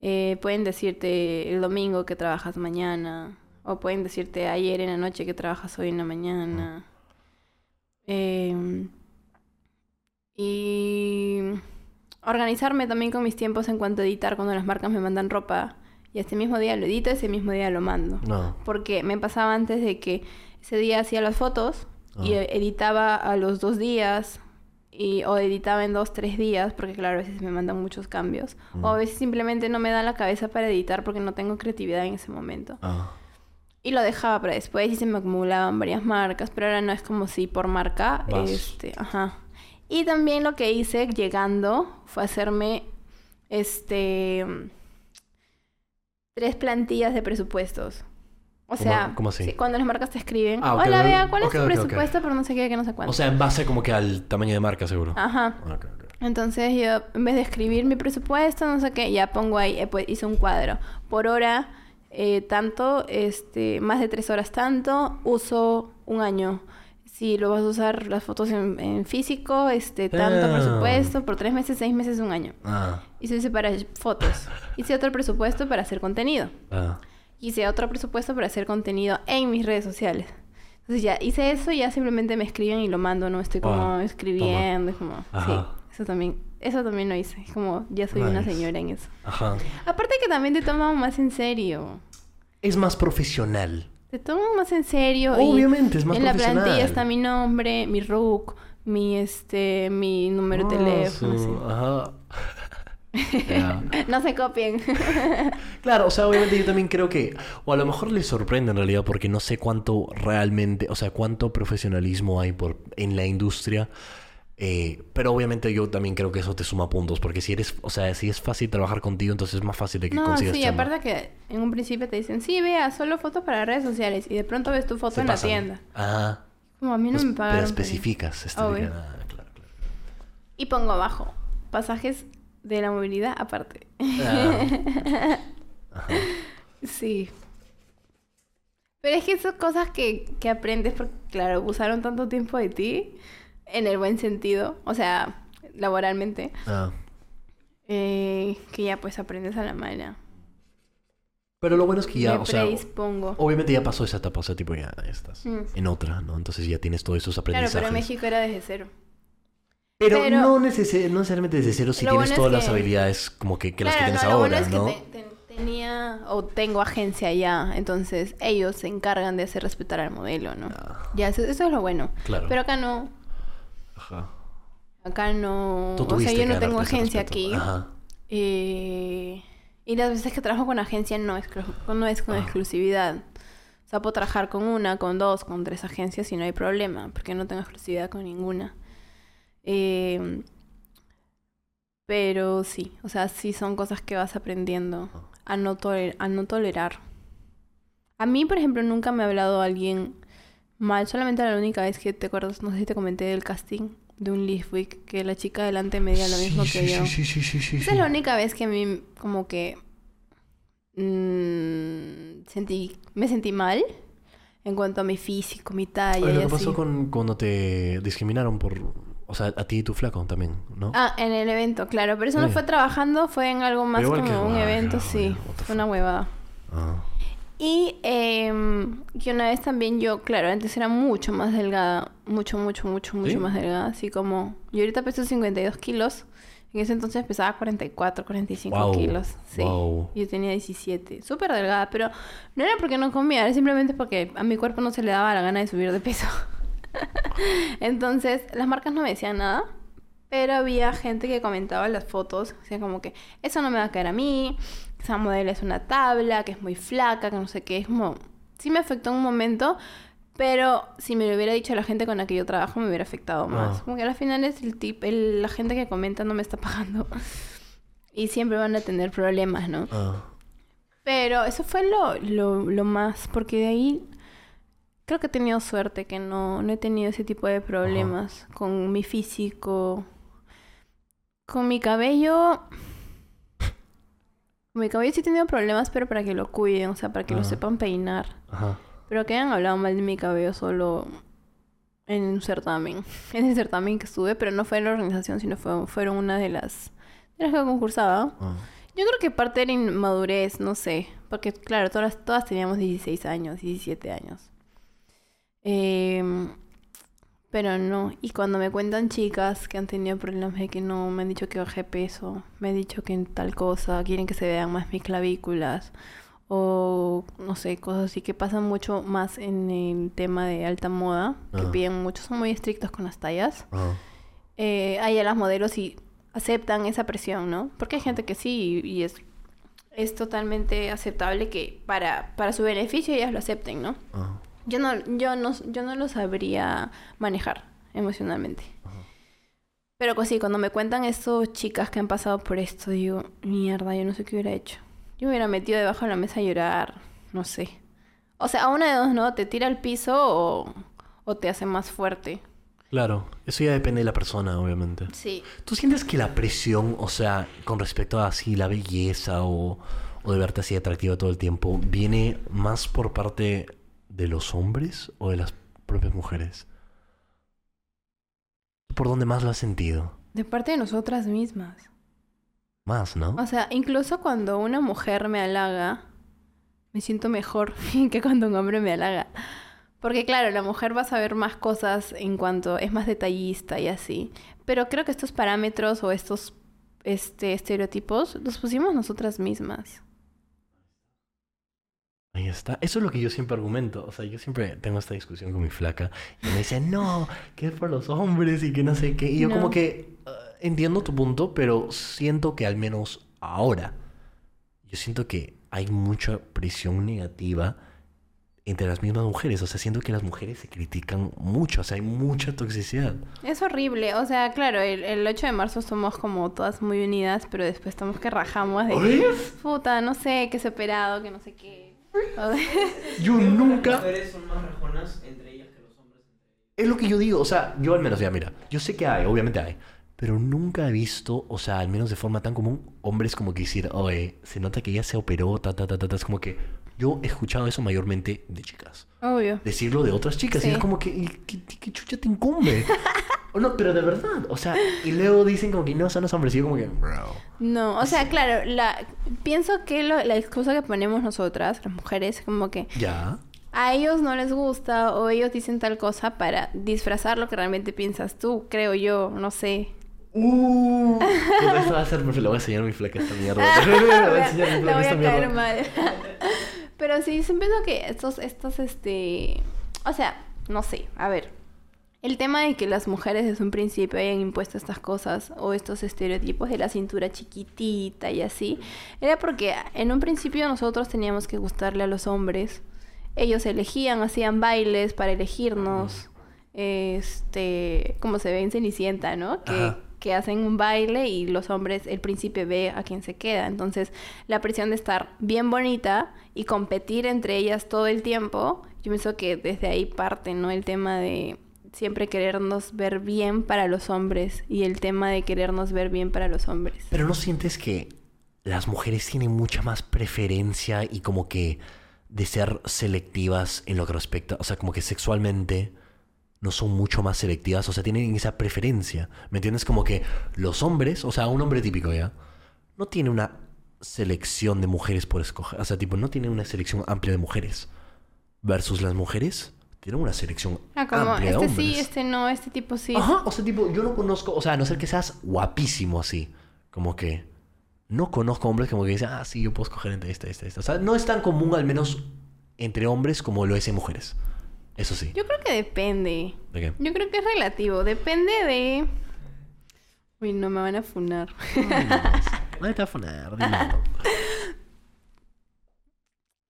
[SPEAKER 3] Eh, pueden decirte el domingo que trabajas mañana o pueden decirte ayer en la noche que trabajas hoy en la mañana. Em, y organizarme también con mis tiempos en cuanto a editar cuando las marcas me mandan ropa. Y este mismo día lo edito, ese mismo día lo mando.
[SPEAKER 2] No.
[SPEAKER 3] Porque me pasaba antes de que ese día hacía las fotos y
[SPEAKER 2] Ah.
[SPEAKER 3] editaba a los dos días y, o editaba en dos, tres días, porque claro, a veces me mandan muchos cambios. O a veces simplemente no me da la cabeza para editar porque no tengo creatividad en ese momento.
[SPEAKER 2] Ah.
[SPEAKER 3] Y lo dejaba para después y se me acumulaban varias marcas, pero ahora no es como si por marca,
[SPEAKER 2] Vas.
[SPEAKER 3] este, ajá. Y también lo que hice llegando fue hacerme, este, tres plantillas de presupuestos. O
[SPEAKER 2] ¿Cómo-
[SPEAKER 3] sea,
[SPEAKER 2] cómo así?
[SPEAKER 3] sí, cuando las marcas te escriben,
[SPEAKER 2] Ah, ok,
[SPEAKER 3] hola, vea, ¿cuál es tu presupuesto? Pero no sé qué, que no sé cuánto.
[SPEAKER 2] O sea, en base como que al tamaño de marca, seguro.
[SPEAKER 3] Ajá. Entonces yo, en vez de escribir mi presupuesto, no sé qué, ya pongo ahí, eh, pues hice un cuadro. Por hora, eh, tanto, este, más de tres horas tanto, uso un año. Si lo vas a usar las fotos en, en físico, este, tanto
[SPEAKER 2] Ah.
[SPEAKER 3] presupuesto, por tres meses, seis meses, un año.
[SPEAKER 2] Ah.
[SPEAKER 3] Hice para fotos. Hice otro presupuesto para hacer contenido.
[SPEAKER 2] Ah.
[SPEAKER 3] Hice otro presupuesto para hacer contenido en mis redes sociales. Entonces ya hice eso y ya simplemente me escriben y lo mando, no estoy como
[SPEAKER 2] Ah,
[SPEAKER 3] escribiendo, es como, sí,
[SPEAKER 2] Ajá.
[SPEAKER 3] eso también, eso también lo hice, es como, ya soy una señora en eso.
[SPEAKER 2] Ajá.
[SPEAKER 3] Aparte que también te toman más en serio,
[SPEAKER 2] Es más profesional.
[SPEAKER 3] te toman más en serio. y
[SPEAKER 2] Obviamente, es más
[SPEAKER 3] En la
[SPEAKER 2] profesional.
[SPEAKER 3] plantilla está mi nombre, mi RUC, mi, este, mi número de
[SPEAKER 2] Ah,
[SPEAKER 3] teléfono, sí.
[SPEAKER 2] Ajá. *laughs*
[SPEAKER 3] No se copien. *laughs*
[SPEAKER 2] Claro, o sea, obviamente yo también creo que, o a lo mejor les sorprende en realidad porque no sé cuánto realmente, o sea, cuánto profesionalismo hay por, en la industria, eh, pero obviamente yo también creo que eso te suma puntos, porque si eres, o sea, si es fácil trabajar contigo, entonces es más fácil de que
[SPEAKER 3] No,
[SPEAKER 2] consigas
[SPEAKER 3] sí,
[SPEAKER 2] chamba.
[SPEAKER 3] aparte que en un principio te dicen, sí, vea, solo fotos para redes sociales y de pronto ves tu foto
[SPEAKER 2] Se
[SPEAKER 3] en la
[SPEAKER 2] pasan.
[SPEAKER 3] tienda.
[SPEAKER 2] Ah,
[SPEAKER 3] Como a mí no
[SPEAKER 2] pues,
[SPEAKER 3] me pagaron.
[SPEAKER 2] pero especificas. este, ah, claro, claro.
[SPEAKER 3] Y pongo abajo, pasajes de la movilidad aparte.
[SPEAKER 2] Ah, *laughs* ajá.
[SPEAKER 3] Sí. Pero es que son cosas que, que aprendes porque, claro, usaron tanto tiempo de ti, en el buen sentido, o sea, laboralmente,
[SPEAKER 2] Ah.
[SPEAKER 3] eh, que ya pues aprendes a la mala.
[SPEAKER 2] Pero lo bueno es que ya,
[SPEAKER 3] me
[SPEAKER 2] o sea,
[SPEAKER 3] predispongo.
[SPEAKER 2] obviamente ya pasó esa etapa, o sea, tipo ya estás
[SPEAKER 3] Mm.
[SPEAKER 2] en otra, ¿no? Entonces ya tienes todos esos
[SPEAKER 3] Claro,
[SPEAKER 2] aprendizajes.
[SPEAKER 3] pero en México era desde cero.
[SPEAKER 2] Pero,
[SPEAKER 3] pero-
[SPEAKER 2] no, neces- no necesariamente desde cero si tienes
[SPEAKER 3] bueno es
[SPEAKER 2] todas las
[SPEAKER 3] que-
[SPEAKER 2] habilidades como que, que las que
[SPEAKER 3] Claro,
[SPEAKER 2] tienes
[SPEAKER 3] no, lo
[SPEAKER 2] ahora,
[SPEAKER 3] bueno es
[SPEAKER 2] ¿no?
[SPEAKER 3] que te- te- tenía o tengo agencia ya, entonces ellos se encargan de hacer respetar al modelo, ¿no?
[SPEAKER 2] Ah,
[SPEAKER 3] Ya, eso, eso es lo bueno.
[SPEAKER 2] claro.
[SPEAKER 3] Pero acá no,
[SPEAKER 2] Ajá.
[SPEAKER 3] acá no,
[SPEAKER 2] Tú
[SPEAKER 3] o sea, yo no tengo agencia aquí.
[SPEAKER 2] Ajá.
[SPEAKER 3] Eh, y las veces que trabajo con agencia no es, cru- no es con
[SPEAKER 2] Ah.
[SPEAKER 3] exclusividad. O sea, puedo trabajar con una, con dos, con tres agencias y no hay problema, porque no tengo exclusividad con ninguna. Eh, pero sí, o sea, sí son cosas que vas aprendiendo a no, toler- a no tolerar. A mí, por ejemplo, nunca me ha hablado alguien mal, solamente la única vez que te acuerdas, no sé si te comenté del casting de un Leaf Week, que la chica delante me dio lo mismo
[SPEAKER 2] Sí,
[SPEAKER 3] que
[SPEAKER 2] sí,
[SPEAKER 3] yo.
[SPEAKER 2] Sí, sí, sí, sí,
[SPEAKER 3] Esa es la única vez que a mí como que mm, sentí, me sentí mal en cuanto a mi físico, mi talla
[SPEAKER 2] Oye,
[SPEAKER 3] y
[SPEAKER 2] lo que
[SPEAKER 3] así.
[SPEAKER 2] pasó con cuando te discriminaron por... O sea, a ti y tu flaco también, ¿no?
[SPEAKER 3] Ah, en el evento, claro, pero eso no fue trabajando, fue en algo más como
[SPEAKER 2] que-
[SPEAKER 3] un evento, sí, fue una huevada.
[SPEAKER 2] Ah.
[SPEAKER 3] Y em, que una vez también yo, claro, antes era mucho más delgada, mucho, mucho, mucho, mucho
[SPEAKER 2] ¿Sí?
[SPEAKER 3] más delgada, así como, yo ahorita peso 52 kilos, en ese entonces pesaba 44, 45
[SPEAKER 2] Guau,
[SPEAKER 3] kilos, sí.
[SPEAKER 2] guau.
[SPEAKER 3] Yo tenía 17, súper delgada, pero no era porque no comía, era simplemente porque a mi cuerpo no se le daba la gana de subir de peso. *laughs* Entonces, las marcas no me decían nada, pero había gente que comentaba las fotos, o sea, como que eso no me va a caer a mí, esa modelo es una tabla, que es muy flaca, que no sé qué, es como... Sí me afectó en un momento, pero si me lo hubiera dicho la gente con la que yo trabajo, me hubiera afectado más.
[SPEAKER 2] Ah.
[SPEAKER 3] Como que al final es el tip, el- la gente que comenta no me está pagando. *laughs* Y siempre van a tener problemas, ¿no?
[SPEAKER 2] Ah.
[SPEAKER 3] Pero eso fue lo, lo, lo más, porque de ahí creo que he tenido suerte, que no, no he tenido ese tipo de problemas con mi físico, con mi cabello. Mi cabello sí he tenido problemas, pero para que lo cuiden, o sea, para que lo
[SPEAKER 2] Ajá.
[SPEAKER 3] sepan peinar.
[SPEAKER 2] Ajá.
[SPEAKER 3] Pero que hayan hablado mal de mi cabello solo en un certamen. *laughs* En el certamen que estuve, pero no fue en la organización, sino fue, fueron una de las, de las que concursaba.
[SPEAKER 2] Ah.
[SPEAKER 3] Yo creo que parte era inmadurez, no sé. Porque, claro, todas, todas teníamos 16 años, 17 años. Em, pero no. Y cuando me cuentan chicas que han tenido problemas de que no, me han dicho que bajé peso, me han dicho que en tal cosa, quieren que se vean más mis clavículas. O no sé, cosas así que pasan mucho más en el tema de alta moda, que piden mucho, son muy estrictos con las tallas eh, hay a las modelos y aceptan esa presión, ¿no? Porque hay gente que sí y, es, es totalmente aceptable que para, para su beneficio ellas lo acepten, ¿no? Yo no, yo no, yo no lo sabría manejar emocionalmente. Pero pues sí, cuando me cuentan estos chicas que han pasado por esto, digo, mierda, yo no sé qué hubiera hecho. Yo me hubiera metido debajo de la mesa a llorar, no sé. O sea, a una de dos, ¿no? Te tira al piso o, o te hace más fuerte.
[SPEAKER 2] Claro, eso ya depende de la persona, obviamente.
[SPEAKER 3] Sí.
[SPEAKER 2] ¿Tú sientes que la presión, o sea, con respecto a así la belleza o, o de verte así atractiva todo el tiempo, viene más por parte de los hombres o de las propias mujeres? ¿Por dónde más lo has sentido?
[SPEAKER 3] De parte de nosotras mismas.
[SPEAKER 2] Más, ¿no?
[SPEAKER 3] O sea, incluso cuando una mujer me halaga, me siento mejor *laughs* que cuando un hombre me halaga. Porque claro, la mujer va a saber más cosas en cuanto es más detallista y así. Pero creo que estos parámetros o estos este, estereotipos los pusimos nosotras mismas.
[SPEAKER 2] Ahí está. Eso es lo que yo siempre argumento. O sea, yo siempre tengo esta discusión con mi flaca y me dice, no, que es por los hombres y que no sé qué. Y yo
[SPEAKER 3] No.
[SPEAKER 2] como que eh, entiendo tu punto, pero siento que al menos ahora, yo siento que hay mucha presión negativa entre las mismas mujeres. O sea, siento que las mujeres se critican mucho. O sea, hay mucha toxicidad.
[SPEAKER 3] Es horrible. O sea, claro, el, el 8 de marzo somos como todas muy unidas, pero después estamos que rajamos de
[SPEAKER 2] ¿Oye?
[SPEAKER 3] puta, no sé, que se ha operado, que no sé qué. *laughs*
[SPEAKER 2] Yo
[SPEAKER 4] Las
[SPEAKER 2] nunca...
[SPEAKER 4] mujeres son más rajonas entre ellas que los hombres.
[SPEAKER 2] Es lo que yo digo, o sea, yo al menos, ya mira, yo sé que hay, obviamente hay, pero nunca he visto, o sea, al menos de forma tan común, hombres como que decir, oye, se nota que ella se operó, ta, ta, ta, ta, ta", es como que yo he escuchado eso mayormente de chicas.
[SPEAKER 3] Obvio.
[SPEAKER 2] Decirlo de otras chicas, y es como que, ¿y ¿qué, qué chucha te incumbe? *laughs* O no, pero de verdad. O sea, y luego dicen como que no son los hombres. Y yo como que, bro.
[SPEAKER 3] No, o sea, claro, la, pienso que lo- la excusa que ponemos nosotras, las mujeres, como que
[SPEAKER 2] Ya.
[SPEAKER 3] a ellos no les gusta o ellos dicen tal cosa para disfrazar lo que realmente piensas tú, creo yo, no sé.
[SPEAKER 2] Uh. *laughs* Esto va a ser. Le voy a enseñar mi fleca a esta mierda. *laughs* Le voy a enseñar mi
[SPEAKER 3] Le
[SPEAKER 2] fleca a
[SPEAKER 3] voy
[SPEAKER 2] esta mierda.
[SPEAKER 3] Pero sí, siempre pienso que estos, estos, este... O sea, no sé, a ver. El tema de que las mujeres desde un principio hayan impuesto estas cosas o estos estereotipos de la cintura chiquitita y así, era porque en un principio nosotros teníamos que gustarle a los hombres. Ellos elegían, hacían bailes para elegirnos. Este, como se ve en Cenicienta, ¿no? Que,
[SPEAKER 2] Ajá.
[SPEAKER 3] Que hacen un baile y los hombres, el príncipe ve a quién se queda. Entonces, la presión de estar bien bonita y competir entre ellas todo el tiempo, yo pienso que desde ahí parte, ¿no? El tema de siempre querernos ver bien para los hombres y el tema de querernos ver bien para los hombres.
[SPEAKER 2] Pero ¿no sientes que las mujeres tienen mucha más preferencia y como que de ser selectivas en lo que respecta, o sea, como que sexualmente no son mucho más selectivas, o sea, tienen esa preferencia, ¿me entiendes? Como que los hombres, o sea, un hombre típico ya, no tiene una selección de mujeres por escoger, o sea, tipo, no tiene una selección amplia de mujeres, versus las mujeres tienen una selección
[SPEAKER 3] Ah, como
[SPEAKER 2] amplia de
[SPEAKER 3] este
[SPEAKER 2] hombres.
[SPEAKER 3] sí, este no, este tipo sí.
[SPEAKER 2] Ajá, o sea, tipo, yo no conozco, o sea, a no ser que seas guapísimo así, como que no conozco hombres como que dicen, ah, sí, yo puedo escoger entre esta, esta, esta. O sea, no es tan común, al menos entre hombres, como lo es en mujeres. Eso sí.
[SPEAKER 3] Yo creo que depende.
[SPEAKER 2] ¿De qué?
[SPEAKER 3] Yo creo que es relativo. Depende de. Uy, no me van a funar.
[SPEAKER 2] No *laughs* te va a dilo.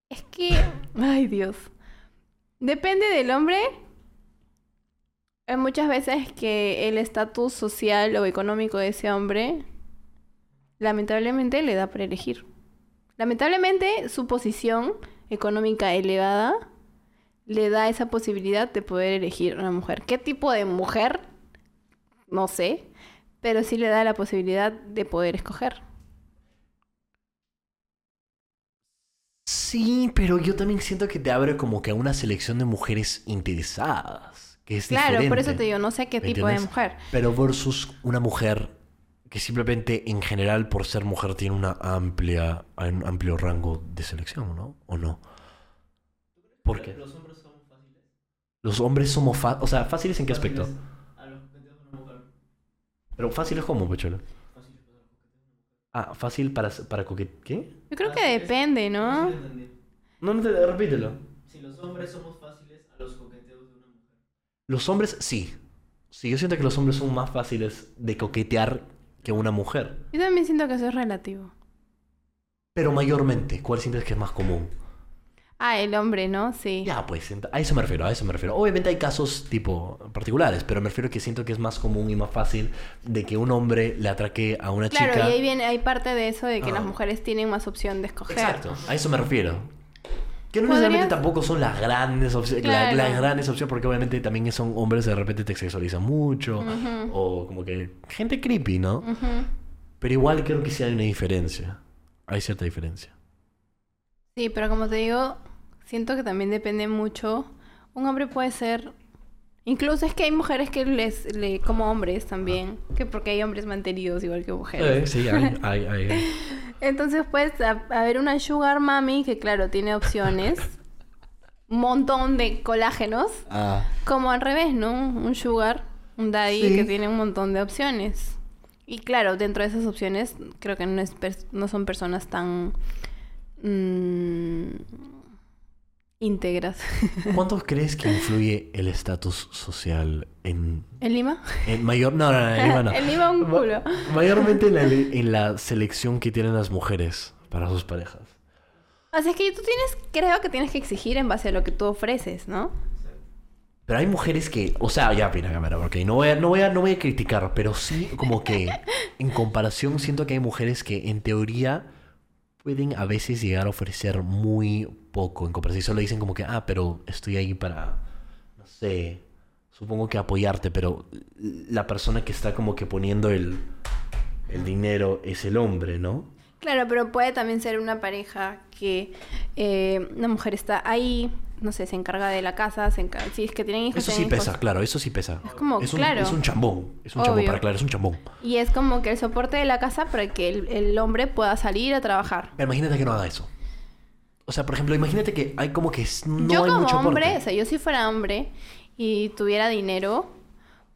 [SPEAKER 3] Es que. Ay, Dios. Depende del hombre. Hay muchas veces que el estatus social o económico de ese hombre, lamentablemente, le da para elegir. Lamentablemente, su posición económica elevada le da esa posibilidad de poder elegir una mujer. ¿Qué tipo de mujer? No sé. Pero sí le da la posibilidad de poder escoger.
[SPEAKER 2] Sí, pero yo también siento que te abre como que a una selección de mujeres interesadas. Que es
[SPEAKER 3] Claro, por eso te digo, no sé qué
[SPEAKER 2] ¿Me
[SPEAKER 3] tipo de mujer.
[SPEAKER 2] Pero versus una mujer que simplemente en general por ser mujer tiene una amplia, un amplio rango de selección, ¿no? ¿O no? ¿Por qué?
[SPEAKER 4] Los hombres.
[SPEAKER 2] Los hombres somos fáciles, o sea, fáciles en qué aspecto?
[SPEAKER 4] Fáciles A los coqueteos de una mujer.
[SPEAKER 2] Pero fáciles como, Pechuelo.
[SPEAKER 4] Fáciles para los coqueteos de una mujer.
[SPEAKER 2] Ah, fácil para, para coquet... ¿Qué?
[SPEAKER 3] Yo creo que depende, ¿no?
[SPEAKER 2] No, no te... Repítelo.
[SPEAKER 4] Si los hombres somos fáciles a los coqueteos de una mujer.
[SPEAKER 2] Los hombres, sí. Sí, yo siento que los hombres son más fáciles de coquetear que una mujer.
[SPEAKER 3] Yo también siento que eso es relativo.
[SPEAKER 2] Pero mayormente, ¿cuál sientes que es más común?
[SPEAKER 3] Ah, el hombre, ¿no? Sí.
[SPEAKER 2] Ya, pues, a eso me refiero, a eso me refiero. Obviamente hay casos tipo particulares, pero me refiero que siento que es más común y más fácil de que un hombre le atraque a una
[SPEAKER 3] Claro,
[SPEAKER 2] chica.
[SPEAKER 3] y ahí viene, hay parte de eso de que
[SPEAKER 2] Ah.
[SPEAKER 3] las mujeres tienen más opción de escoger.
[SPEAKER 2] Exacto, a eso me refiero. Que no
[SPEAKER 3] Podrías-
[SPEAKER 2] necesariamente tampoco son las grandes opciones,
[SPEAKER 3] Claro.
[SPEAKER 2] las grandes opciones, porque obviamente también son hombres que de repente te sexualizan mucho, o como que gente creepy, ¿no? Pero igual creo que sí hay una diferencia. Hay cierta diferencia.
[SPEAKER 3] Sí, pero como te digo, siento que también depende mucho. Un hombre puede ser... Incluso es que hay mujeres que les, le, como hombres también, que porque hay hombres mantenidos igual que mujeres.
[SPEAKER 2] Eh, sí, hay, *laughs* hay, hay.
[SPEAKER 3] Entonces puedes a- haber una sugar mami que claro, tiene opciones, *laughs* un montón de colágenos,
[SPEAKER 2] Ah,
[SPEAKER 3] como al revés, ¿no? Un sugar, un daddy
[SPEAKER 2] Sí.
[SPEAKER 3] que tiene un montón de opciones. Y claro, dentro de esas opciones creo que no, es no son personas tan mm, íntegras. *laughs*
[SPEAKER 2] ¿Cuánto crees que influye el estatus social en,
[SPEAKER 3] ¿En Lima?
[SPEAKER 2] en mayor... No, no, no, en Lima no. *laughs*
[SPEAKER 3] En Lima un
[SPEAKER 2] Ma-
[SPEAKER 3] culo.
[SPEAKER 2] Mayormente en la, en la selección que tienen las mujeres para sus parejas.
[SPEAKER 3] Sea, es que tú tienes, creo que tienes que exigir en base a lo que tú ofreces, ¿no?
[SPEAKER 2] Pero hay mujeres que, o sea, ya, mira, cámara, ok, no voy, a, no, voy a, no voy a criticar, pero sí como que en comparación siento que hay mujeres que en teoría pueden a veces llegar a ofrecer muy poco en comparación. Solo dicen como que, ah, pero estoy ahí para, no sé, supongo que apoyarte, pero la persona que está como que poniendo el, el dinero es el hombre, ¿no?
[SPEAKER 3] Claro, pero puede también ser una pareja que eh, una mujer está ahí, no sé, se encarga de la casa, se encarga, si es que tienen hijos.
[SPEAKER 2] Eso sí
[SPEAKER 3] hijos.
[SPEAKER 2] pesa, claro, eso sí pesa.
[SPEAKER 3] Es como,
[SPEAKER 2] un,
[SPEAKER 3] claro.
[SPEAKER 2] es un chambón. Es un chambón,
[SPEAKER 3] Obvio.
[SPEAKER 2] para aclarar, es un chambón.
[SPEAKER 3] Y es como que el soporte de la casa para que el, el hombre pueda salir a trabajar.
[SPEAKER 2] Pero imagínate que no haga eso. O sea, por ejemplo, imagínate que hay como que no
[SPEAKER 3] yo
[SPEAKER 2] hay
[SPEAKER 3] como
[SPEAKER 2] mucho
[SPEAKER 3] hombre, o sea, yo si fuera hombre y tuviera dinero,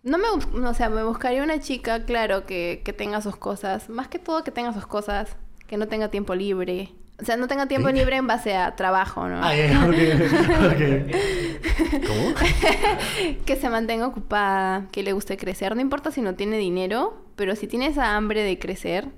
[SPEAKER 3] no me, o sea, me buscaría una chica, claro, que, que tenga sus cosas, más que todo que tenga sus cosas, que no tenga tiempo libre. O sea, no tenga tiempo
[SPEAKER 2] ¿Sí?
[SPEAKER 3] libre en base a trabajo, ¿no?
[SPEAKER 2] Ah, ya, ok, ok. *laughs* ¿Cómo? *laughs*
[SPEAKER 3] que se mantenga ocupada, que le guste crecer. No importa si no tiene dinero, pero si tiene esa hambre de crecer,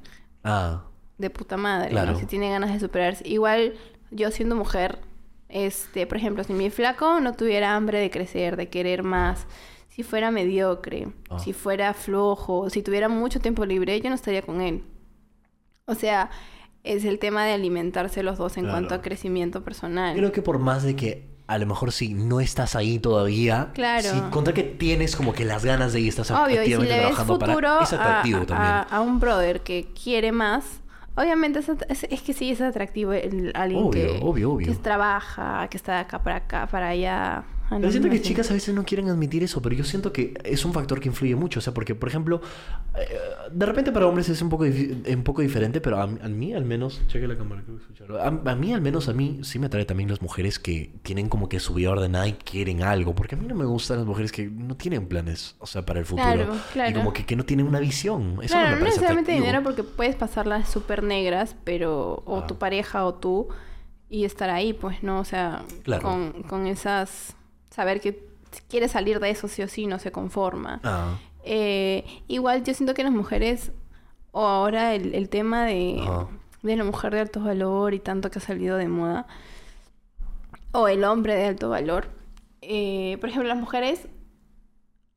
[SPEAKER 2] Ah,
[SPEAKER 3] de puta madre.
[SPEAKER 2] Claro.
[SPEAKER 3] ¿no? Si tiene ganas de superarse. Igual yo siendo mujer, este, por ejemplo, si mi flaco no tuviera hambre de crecer, de querer más, si fuera mediocre,
[SPEAKER 2] Ah.
[SPEAKER 3] si fuera flojo, si tuviera mucho tiempo libre, yo no estaría con él. O sea, es el tema de alimentarse los dos en
[SPEAKER 2] Claro.
[SPEAKER 3] cuanto a crecimiento personal.
[SPEAKER 2] creo que por más de que a lo mejor si no estás ahí todavía,
[SPEAKER 3] Claro.
[SPEAKER 2] si contra que tienes como que las ganas de ir, estás
[SPEAKER 3] Obvio, y si le ves futuro
[SPEAKER 2] para... Es atractivo
[SPEAKER 3] a,
[SPEAKER 2] también.
[SPEAKER 3] a- a un brother que quiere más, obviamente es, es, es que sí es atractivo el, alguien
[SPEAKER 2] Obvio,
[SPEAKER 3] que,
[SPEAKER 2] obvio, obvio.
[SPEAKER 3] que trabaja, que está de acá para acá, para allá.
[SPEAKER 2] Pero
[SPEAKER 3] no,
[SPEAKER 2] siento
[SPEAKER 3] no
[SPEAKER 2] que chicas a veces no quieren admitir eso, pero yo siento que es un factor que influye mucho. O sea, porque, por ejemplo, eh, de repente para hombres es un poco, un poco diferente, pero a, a mí al menos, cheque la cámara, creo que escucharlo. A, a mí al menos, a mí sí me atrae también las mujeres que tienen como que su vida ordenada y quieren algo. Porque a mí no me gustan las mujeres que no tienen planes, o sea, para el futuro.
[SPEAKER 3] Claro,
[SPEAKER 2] Y
[SPEAKER 3] claro.
[SPEAKER 2] como que, que no tienen una visión. Eso
[SPEAKER 3] Claro,
[SPEAKER 2] no
[SPEAKER 3] no
[SPEAKER 2] me parece
[SPEAKER 3] necesariamente
[SPEAKER 2] atractivo.
[SPEAKER 3] dinero porque puedes pasarlas súper negras, pero... O
[SPEAKER 2] Ah.
[SPEAKER 3] tu pareja o tú, y estar ahí, pues, ¿no? O sea,
[SPEAKER 2] Claro.
[SPEAKER 3] con, con esas... Saber que quiere salir de eso sí o sí, no se conforma.
[SPEAKER 2] Ah,
[SPEAKER 3] Eh, igual yo siento que las mujeres, o ahora el, el tema de, de la mujer de alto valor y tanto que ha salido de moda, o el hombre de alto valor, eh, por ejemplo, las mujeres,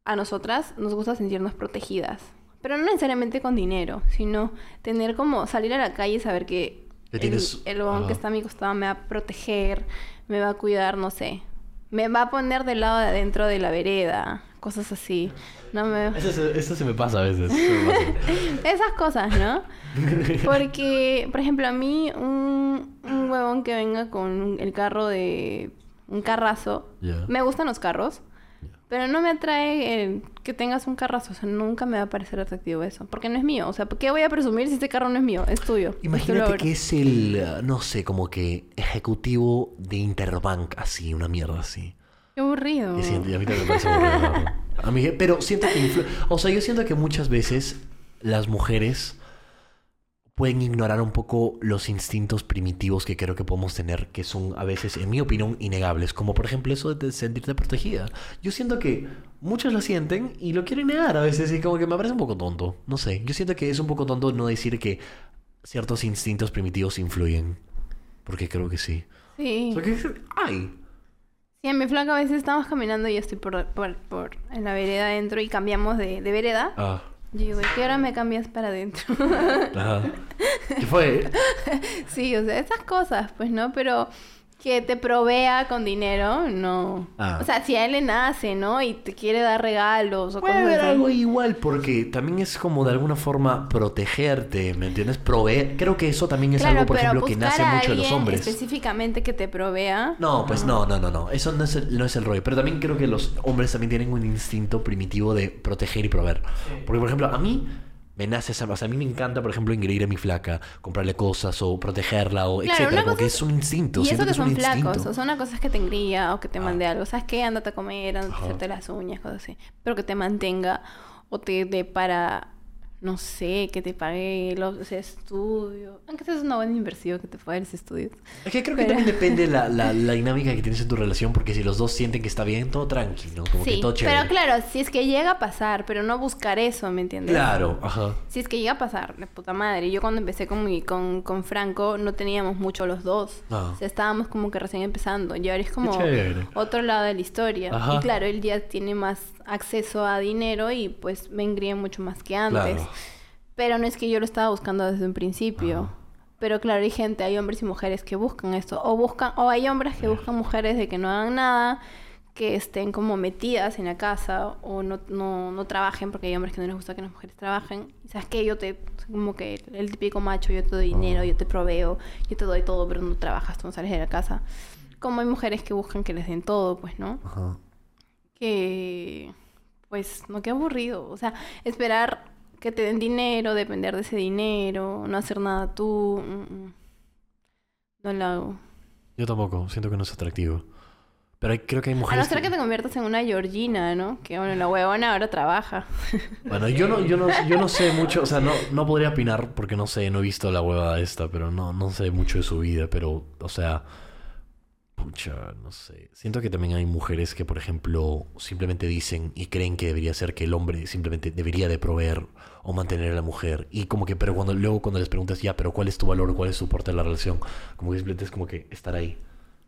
[SPEAKER 3] a nosotras nos gusta sentirnos protegidas, pero no necesariamente con dinero, sino tener como salir a la calle y saber que el, el huevón que está a mi costado me va a proteger, me va a cuidar, no sé. Me va a poner del lado de adentro de la vereda, cosas así. No me...
[SPEAKER 2] eso, se- eso se me pasa a veces. pasa. *laughs*
[SPEAKER 3] Esas cosas, ¿no? Porque, por ejemplo, a mí un, un huevón que venga con el carro de un carrazo, me gustan los carros, pero no me atrae el que tengas un carrazo, o sea, nunca me va a parecer atractivo eso, porque no es mío, o sea, ¿por qué voy a presumir si este carro no es mío? Es tuyo.
[SPEAKER 2] Imagínate que es el, eh, no sé, como que ejecutivo de Interbank, así, una mierda así.
[SPEAKER 3] Qué aburrido.
[SPEAKER 2] Que siento- y a mí también me parece aburrido. A mí, pero siento que O sea, yo siento que muchas veces las mujeres pueden ignorar un poco los instintos primitivos que creo que podemos tener, que son a veces, en mi opinión, innegables. Como por ejemplo eso de sentirte protegida. Yo siento que muchos lo sienten y lo quieren negar a veces y como que me parece un poco tonto. No sé, yo siento que es un poco tonto no decir que ciertos instintos primitivos influyen. Porque creo que sí.
[SPEAKER 3] Sí.
[SPEAKER 2] O sea, que, ay,
[SPEAKER 3] Sí, en mi flaca a veces estamos caminando y yo estoy por, por, por en la vereda adentro y cambiamos de, de vereda.
[SPEAKER 2] ah,
[SPEAKER 3] Yo digo, ¿y qué hora me cambias para adentro?
[SPEAKER 2] ajá. ¿Qué fue? *laughs*
[SPEAKER 3] sí, o sea, esas cosas, pues, ¿no? Pero que te provea con dinero, no.
[SPEAKER 2] Ah.
[SPEAKER 3] O sea, si a él le nace, ¿no? Y te quiere dar regalos o
[SPEAKER 2] Puede
[SPEAKER 3] cosas
[SPEAKER 2] haber
[SPEAKER 3] así.
[SPEAKER 2] algo igual porque también es como de alguna forma protegerte, ¿me entiendes? Proveer. Creo que eso también es
[SPEAKER 3] Claro,
[SPEAKER 2] algo, por ejemplo, que nace
[SPEAKER 3] a
[SPEAKER 2] mucho de los hombres.
[SPEAKER 3] específicamente que te provea.
[SPEAKER 2] No, pues no, no, no, no. Eso no es, el, no es el rollo. Pero también creo que los hombres también tienen un instinto primitivo de proteger y proveer. Porque, por ejemplo, a mí me nace esa... O sea, a mí me encanta, por ejemplo, ingreír a mi flaca, comprarle cosas o protegerla o
[SPEAKER 3] Claro,
[SPEAKER 2] etcétera.
[SPEAKER 3] una
[SPEAKER 2] Como
[SPEAKER 3] cosa
[SPEAKER 2] que
[SPEAKER 3] es-
[SPEAKER 2] es un instinto.
[SPEAKER 3] Y eso que son flacos,
[SPEAKER 2] instinto.
[SPEAKER 3] o sea, una cosa es que te engría o que te
[SPEAKER 2] Ah.
[SPEAKER 3] mande algo. ¿Sabes qué? Ándate a comer, ándate a hacerte las uñas, cosas así. Pero que te mantenga o te dé para, no sé, que te pague los estudios. Aunque esa es una buena inversión que te pague los estudios.
[SPEAKER 2] Es que creo que
[SPEAKER 3] Pero-
[SPEAKER 2] también *laughs* depende la, la, la dinámica que tienes en tu relación, porque si los dos sienten que está bien, todo tranquilo, como que
[SPEAKER 3] Sí,
[SPEAKER 2] todo chévere.
[SPEAKER 3] pero claro, si es que llega a pasar, pero no buscar eso, ¿me entiendes?
[SPEAKER 2] Claro, ajá.
[SPEAKER 3] Si es que llega a pasar, de puta madre. Yo cuando empecé con, mi, con, con Franco no teníamos mucho los dos.
[SPEAKER 2] Ah.
[SPEAKER 3] O sea, estábamos como que recién empezando. Y ahora es como otro lado de la historia.
[SPEAKER 2] Ajá.
[SPEAKER 3] Y claro, él ya tiene más acceso a dinero y pues me engríe mucho más que antes.
[SPEAKER 2] Claro.
[SPEAKER 3] Pero no es que yo lo estaba buscando desde un principio.
[SPEAKER 2] Ajá.
[SPEAKER 3] Pero claro, hay gente, hay hombres y mujeres que buscan esto. O buscan, o hay hombres que buscan mujeres de que no hagan nada, que estén como metidas en la casa o no, no, no trabajen, porque hay hombres que no les gusta que las mujeres trabajen. Y sabes que yo te, como que el típico macho, yo te doy dinero, yo te proveo, yo te doy todo, pero no trabajas, tú no sales de la casa. Como hay mujeres que buscan que les den todo, pues, ¿no?
[SPEAKER 2] Ajá.
[SPEAKER 3] Que pues no qué aburrido, o sea, esperar que te den dinero, depender de ese dinero, no hacer nada tú, mm, mm. no lo hago.
[SPEAKER 2] Yo tampoco, siento que no es atractivo. Pero hay- creo que hay
[SPEAKER 3] A no
[SPEAKER 2] mujeres.
[SPEAKER 3] ser que te conviertas en una Georgina, ¿no? Que bueno, la huevona ahora trabaja. *laughs*
[SPEAKER 2] Bueno, yo no, yo no, yo no sé mucho, o sea, no, no podría opinar porque no sé, no he visto la hueva esta, pero no, no sé mucho de su vida, pero, o sea, pucha, no sé. Siento que también hay mujeres que, por ejemplo, simplemente dicen y creen que debería ser que el hombre simplemente debería de proveer o mantener a la mujer. Y como que, pero cuando luego cuando les preguntas, ya, pero ¿cuál es tu valor? ¿Cuál es tu porte de la relación? Como que simplemente es como que estar ahí.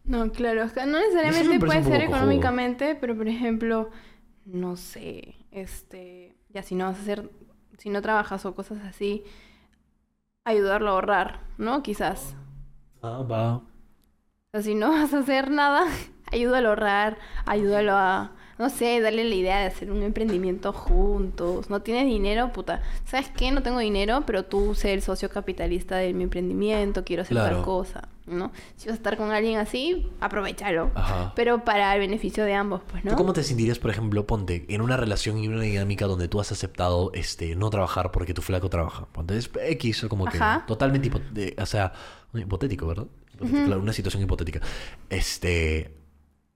[SPEAKER 3] No, claro, no necesariamente puede ser
[SPEAKER 2] cojudo.
[SPEAKER 3] económicamente, pero por ejemplo, no sé, este, ya si no vas a hacer, si no trabajas o cosas así, ayudarlo a ahorrar, ¿no? Quizás.
[SPEAKER 2] Ah, va.
[SPEAKER 3] O sea, si no *laughs* vas a hacer nada, ayúdalo a ahorrar, ayúdalo a, no sé, darle la idea de hacer un emprendimiento juntos. No tienes dinero, puta. ¿Sabes qué? No tengo dinero, pero tú sé el socio capitalista de mi emprendimiento, quiero hacer
[SPEAKER 2] Claro.
[SPEAKER 3] tal cosa, ¿no? Si vas a estar con alguien así, aprovechalo.
[SPEAKER 2] Ajá.
[SPEAKER 3] Pero para el beneficio de ambos, pues, ¿no?
[SPEAKER 2] ¿Tú cómo te sentirías, por ejemplo, ponte, en una relación y una dinámica donde tú has aceptado este no trabajar porque tu flaco trabaja? Ponte, es X como que
[SPEAKER 3] Ajá.
[SPEAKER 2] totalmente o sea, hipotético, ¿verdad? Claro, una situación hipotética. Este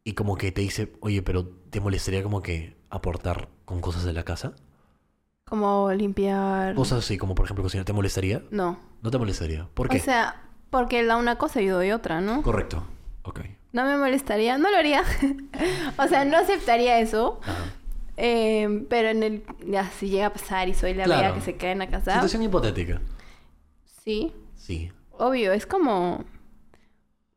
[SPEAKER 2] y como que te dice, "Oye, pero ¿te molestaría como que aportar con cosas de la casa?"
[SPEAKER 3] Como limpiar...
[SPEAKER 2] Cosas así, como por ejemplo cocinar, ¿te molestaría?
[SPEAKER 3] No.
[SPEAKER 2] No te molestaría. ¿Por qué?
[SPEAKER 3] O sea, porque da una cosa y doy otra, ¿no?
[SPEAKER 2] Correcto. Ok.
[SPEAKER 3] No me molestaría, no lo haría. *laughs* o sea, no aceptaría eso.
[SPEAKER 2] Ajá.
[SPEAKER 3] Eh, pero en el... Ya, si llega a pasar y soy la
[SPEAKER 2] Claro.
[SPEAKER 3] que se queda en la casa...
[SPEAKER 2] Situación hipotética.
[SPEAKER 3] Sí,
[SPEAKER 2] Sí.
[SPEAKER 3] obvio, es como...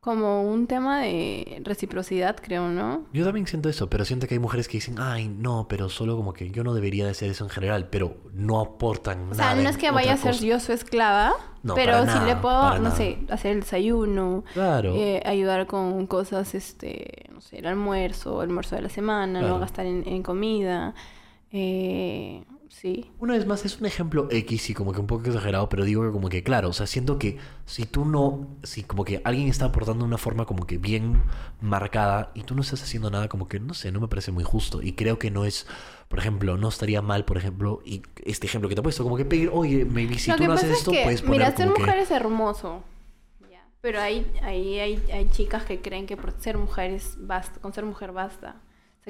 [SPEAKER 3] Como un tema de reciprocidad, creo, ¿no?
[SPEAKER 2] Yo también siento eso, pero siento que hay mujeres que dicen, ay, no, pero solo como que yo no debería de hacer eso en general, pero no aportan
[SPEAKER 3] O
[SPEAKER 2] nada.
[SPEAKER 3] sea, no es que vaya a ser
[SPEAKER 2] cosa".
[SPEAKER 3] yo su esclava,
[SPEAKER 2] No,
[SPEAKER 3] pero sí le puedo, no
[SPEAKER 2] nada.
[SPEAKER 3] sé, hacer el desayuno,
[SPEAKER 2] Claro.
[SPEAKER 3] eh, ayudar con cosas, este, no sé, el almuerzo, almuerzo de la semana,
[SPEAKER 2] Claro.
[SPEAKER 3] no gastar en, en comida, eh, sí.
[SPEAKER 2] Una vez más, es un ejemplo X y como que un poco exagerado, pero digo que como que, claro, o sea, siento que si tú no, si como que alguien está aportando de una forma como que bien marcada y tú no estás haciendo nada, como que, no sé, no me parece muy justo. Y creo que no es, por ejemplo, no estaría mal, por ejemplo, y este ejemplo que te he puesto, como que pedir, oye, maybe si
[SPEAKER 3] Lo
[SPEAKER 2] tú no haces
[SPEAKER 3] es
[SPEAKER 2] esto,
[SPEAKER 3] que,
[SPEAKER 2] puedes poner
[SPEAKER 3] mira, ser
[SPEAKER 2] que...
[SPEAKER 3] mujer es hermoso. Pero hay, hay, hay, hay chicas que creen que por ser basta, con ser mujer basta.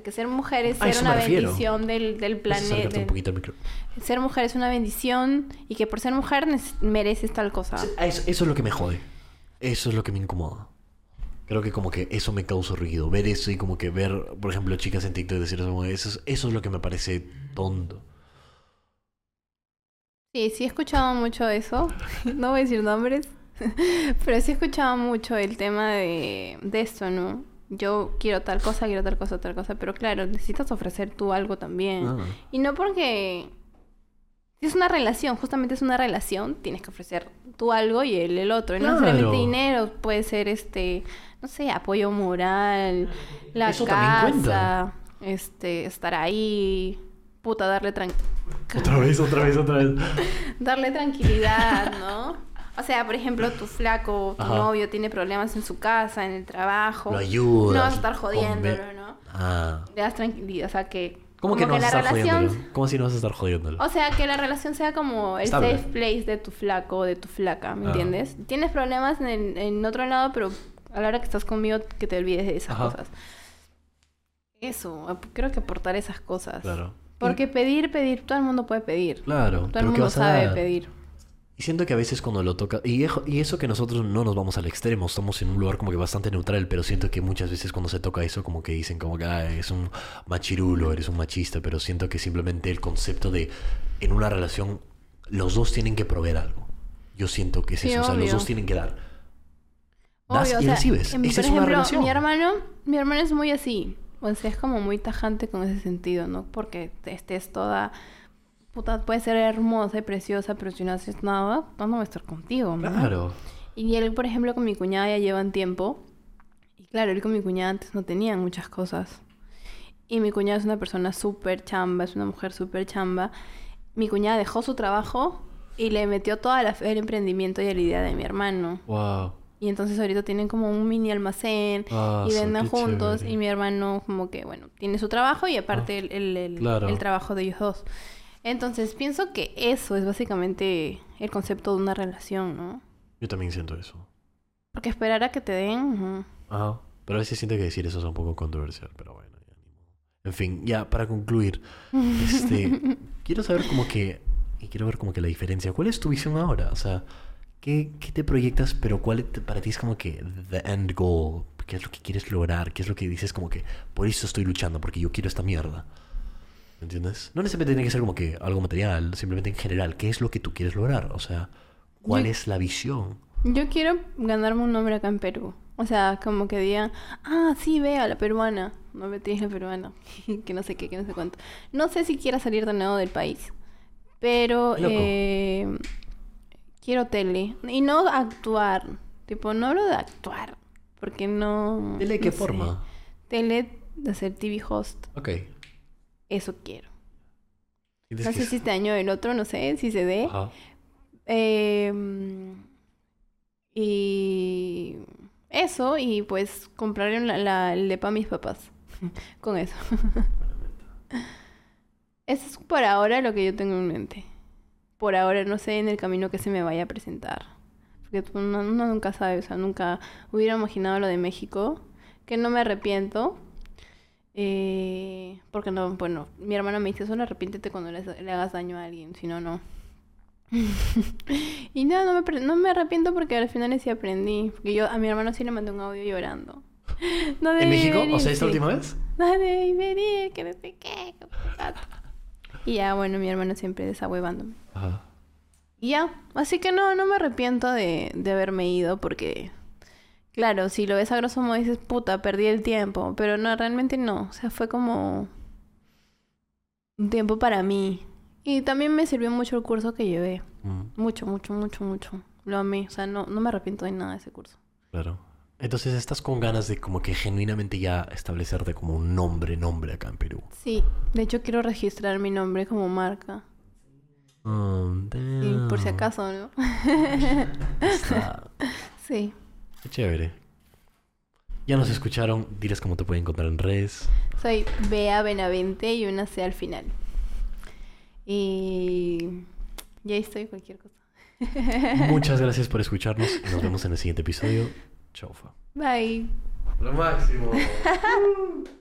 [SPEAKER 3] Que ser mujer es ser una bendición del, del planeta.
[SPEAKER 2] un poquito al micro.
[SPEAKER 3] Ser mujer es una bendición y que por ser mujer mereces tal cosa.
[SPEAKER 2] Eso, eso es lo que me jode. Eso es lo que me incomoda. Creo que como que eso me causa ruido. Ver eso y como que ver, por ejemplo, chicas en TikTok decir eso, como eso, es- eso es lo que me parece tonto.
[SPEAKER 3] Sí, sí he escuchado mucho eso. *laughs* No voy a decir nombres. *laughs* Pero sí he escuchado mucho el tema de, de esto, ¿no? Yo quiero tal cosa, quiero tal cosa, tal cosa. Pero claro, necesitas ofrecer tú algo también.
[SPEAKER 2] Ah.
[SPEAKER 3] Y no porque... Si es una relación, justamente es una relación, tienes que ofrecer tú algo y él el otro. Y no
[SPEAKER 2] Claro.
[SPEAKER 3] dinero, puede ser este, no sé, apoyo moral, la
[SPEAKER 2] Eso
[SPEAKER 3] casa, este, estar ahí, puta, darle tran-
[SPEAKER 2] Otra vez, otra vez, otra vez. *laughs*
[SPEAKER 3] darle tranquilidad, ¿no? O sea, por ejemplo, tu flaco, tu
[SPEAKER 2] Ajá.
[SPEAKER 3] novio tiene problemas en su casa, en el trabajo.
[SPEAKER 2] Lo ayudas.
[SPEAKER 3] No vas a estar jodiéndolo, ¿no?
[SPEAKER 2] Ah.
[SPEAKER 3] Le das tranquilidad, o sea, que...
[SPEAKER 2] ¿Cómo que no vas a
[SPEAKER 3] la
[SPEAKER 2] estar
[SPEAKER 3] relación...
[SPEAKER 2] jodiéndolo? ¿Cómo si no vas a estar jodiéndolo?
[SPEAKER 3] O sea, que la relación sea como el
[SPEAKER 2] Estable.
[SPEAKER 3] safe place de tu flaco o de tu flaca, ¿me
[SPEAKER 2] Ah.
[SPEAKER 3] entiendes? Tienes problemas en, en otro lado, pero a la hora que estás conmigo, que te olvides de esas
[SPEAKER 2] Ajá.
[SPEAKER 3] cosas. Eso, creo que aportar esas cosas.
[SPEAKER 2] Claro.
[SPEAKER 3] Porque pedir, pedir, todo el mundo puede pedir.
[SPEAKER 2] Claro.
[SPEAKER 3] Todo el
[SPEAKER 2] pero ¿qué
[SPEAKER 3] mundo sabe pedir.
[SPEAKER 2] Y siento que a veces cuando lo toca, y, y eso que nosotros no nos vamos al extremo, estamos en un lugar como que bastante neutral, pero siento que muchas veces cuando se toca eso como que dicen como que "Ah, es un machirulo, eres un machista, pero siento que simplemente el concepto de en una relación los dos tienen que proveer algo. Yo siento que es
[SPEAKER 3] Sí,
[SPEAKER 2] eso, o sea, los dos tienen que dar. Das
[SPEAKER 3] Obvio, o
[SPEAKER 2] y
[SPEAKER 3] sea,
[SPEAKER 2] recibes.
[SPEAKER 3] em,
[SPEAKER 2] Esa
[SPEAKER 3] por
[SPEAKER 2] es una
[SPEAKER 3] ejemplo,
[SPEAKER 2] relación.
[SPEAKER 3] mi hermano, mi hermano es muy así. O sea, es como muy tajante con ese sentido, ¿no? Porque estés toda... Puta, puede ser hermosa y preciosa, pero si no haces nada, no voy a estar contigo, ¿no?
[SPEAKER 2] Claro.
[SPEAKER 3] Y él, por ejemplo, con mi cuñada ya llevan tiempo. Y claro, él con mi cuñada antes no tenían muchas cosas. y mi cuñada es una persona súper chamba, es una mujer súper chamba. Mi cuñada dejó su trabajo y le metió toda la fe al emprendimiento y a la idea de mi hermano.
[SPEAKER 2] Wow.
[SPEAKER 3] Y entonces ahorita tienen como un mini almacén
[SPEAKER 2] Ah,
[SPEAKER 3] y venden juntos.
[SPEAKER 2] chévere.
[SPEAKER 3] Y mi hermano como que, bueno, tiene su trabajo y aparte
[SPEAKER 2] Ah,
[SPEAKER 3] el, el- el-
[SPEAKER 2] claro.
[SPEAKER 3] el trabajo de ellos dos. Entonces pienso que eso es básicamente el concepto de una relación, ¿no?
[SPEAKER 2] Yo también siento eso.
[SPEAKER 3] Porque esperar a que te den... ujú.
[SPEAKER 2] Ajá. Pero a veces siento que decir eso es un poco controversial, pero bueno, ya ni modo. En fin, ya para concluir, *laughs* este, quiero saber como que, y quiero ver como que la diferencia. ¿Cuál es tu visión ahora? O sea, ¿qué, qué te proyectas, pero cuál te- para ti es como que the end goal? ¿Qué es lo que quieres lograr? ¿Qué es lo que dices como que por eso estoy luchando, porque yo quiero esta mierda? ¿Me entiendes? No necesariamente tiene que ser como que algo material, simplemente en general, ¿qué es lo que tú quieres lograr? O sea, ¿cuál
[SPEAKER 3] Yo-
[SPEAKER 2] es la visión?
[SPEAKER 3] Yo quiero ganarme un nombre acá en Perú. O sea, como que digan, ah, sí, vea, la peruana. No me tienes la peruana. *laughs* que no sé qué, que no sé cuánto. No sé si quiera salir de nuevo del país. Pero eh, quiero tele. Y no actuar. Tipo, no hablo de actuar. Porque no.
[SPEAKER 2] ¿De qué
[SPEAKER 3] no sé.
[SPEAKER 2] forma?
[SPEAKER 3] Tele, de hacer TV host.
[SPEAKER 2] Ok.
[SPEAKER 3] Eso quiero. No sé si este año o el otro, no sé si se dé.
[SPEAKER 2] Ajá.
[SPEAKER 3] Eh, y eso, y pues comprarle la, la- el depa a mis papás. *laughs* Con eso. *laughs* Eso es por ahora lo que yo tengo en mente. Por ahora no sé en el camino que se me vaya a presentar. Porque uno, uno nunca sabe, o sea, nunca hubiera imaginado lo de México. Que no me arrepiento. Eh, porque no, bueno, mi hermana me dice, solo arrepiéntete cuando le, le hagas daño a alguien, si no, no. *laughs* y no, no me, no me arrepiento porque al final sí aprendí. Porque yo a mi hermano sí le mandé un audio llorando. *laughs* No
[SPEAKER 2] ¿En México?
[SPEAKER 3] venir,
[SPEAKER 2] O sea, esta
[SPEAKER 3] sí.
[SPEAKER 2] última vez.
[SPEAKER 3] No debí venir, que no sé qué. Y ya, bueno, mi hermano siempre desahuevándome.
[SPEAKER 2] Ajá.
[SPEAKER 3] Y ya, así que no, no me arrepiento de, de haberme ido porque, claro, si lo ves a grosso modo dices, puta, perdí el tiempo, pero no, realmente no, o sea, fue como un tiempo para mí. Y también me sirvió mucho el curso que llevé,
[SPEAKER 2] Mm,
[SPEAKER 3] mucho, mucho, mucho, mucho. Lo amé, o sea, no, no me arrepiento de nada de ese curso.
[SPEAKER 2] claro. Entonces estás con ganas de como que genuinamente ya establecerte como un nombre, nombre acá en Perú.
[SPEAKER 3] Sí, de hecho quiero registrar mi nombre como marca,
[SPEAKER 2] Oh,
[SPEAKER 3] sí, por si acaso, ¿no?
[SPEAKER 2] Está- *laughs*
[SPEAKER 3] sí.
[SPEAKER 2] Qué chévere. Ya nos escucharon, diles cómo te pueden encontrar en redes.
[SPEAKER 3] Soy Bea Benavente y una C al final. Y ya estoy cualquier cosa. *laughs*
[SPEAKER 2] Muchas gracias por escucharnos y nos vemos en el siguiente episodio. Chaufa.
[SPEAKER 3] Bye.
[SPEAKER 2] Lo máximo. *laughs*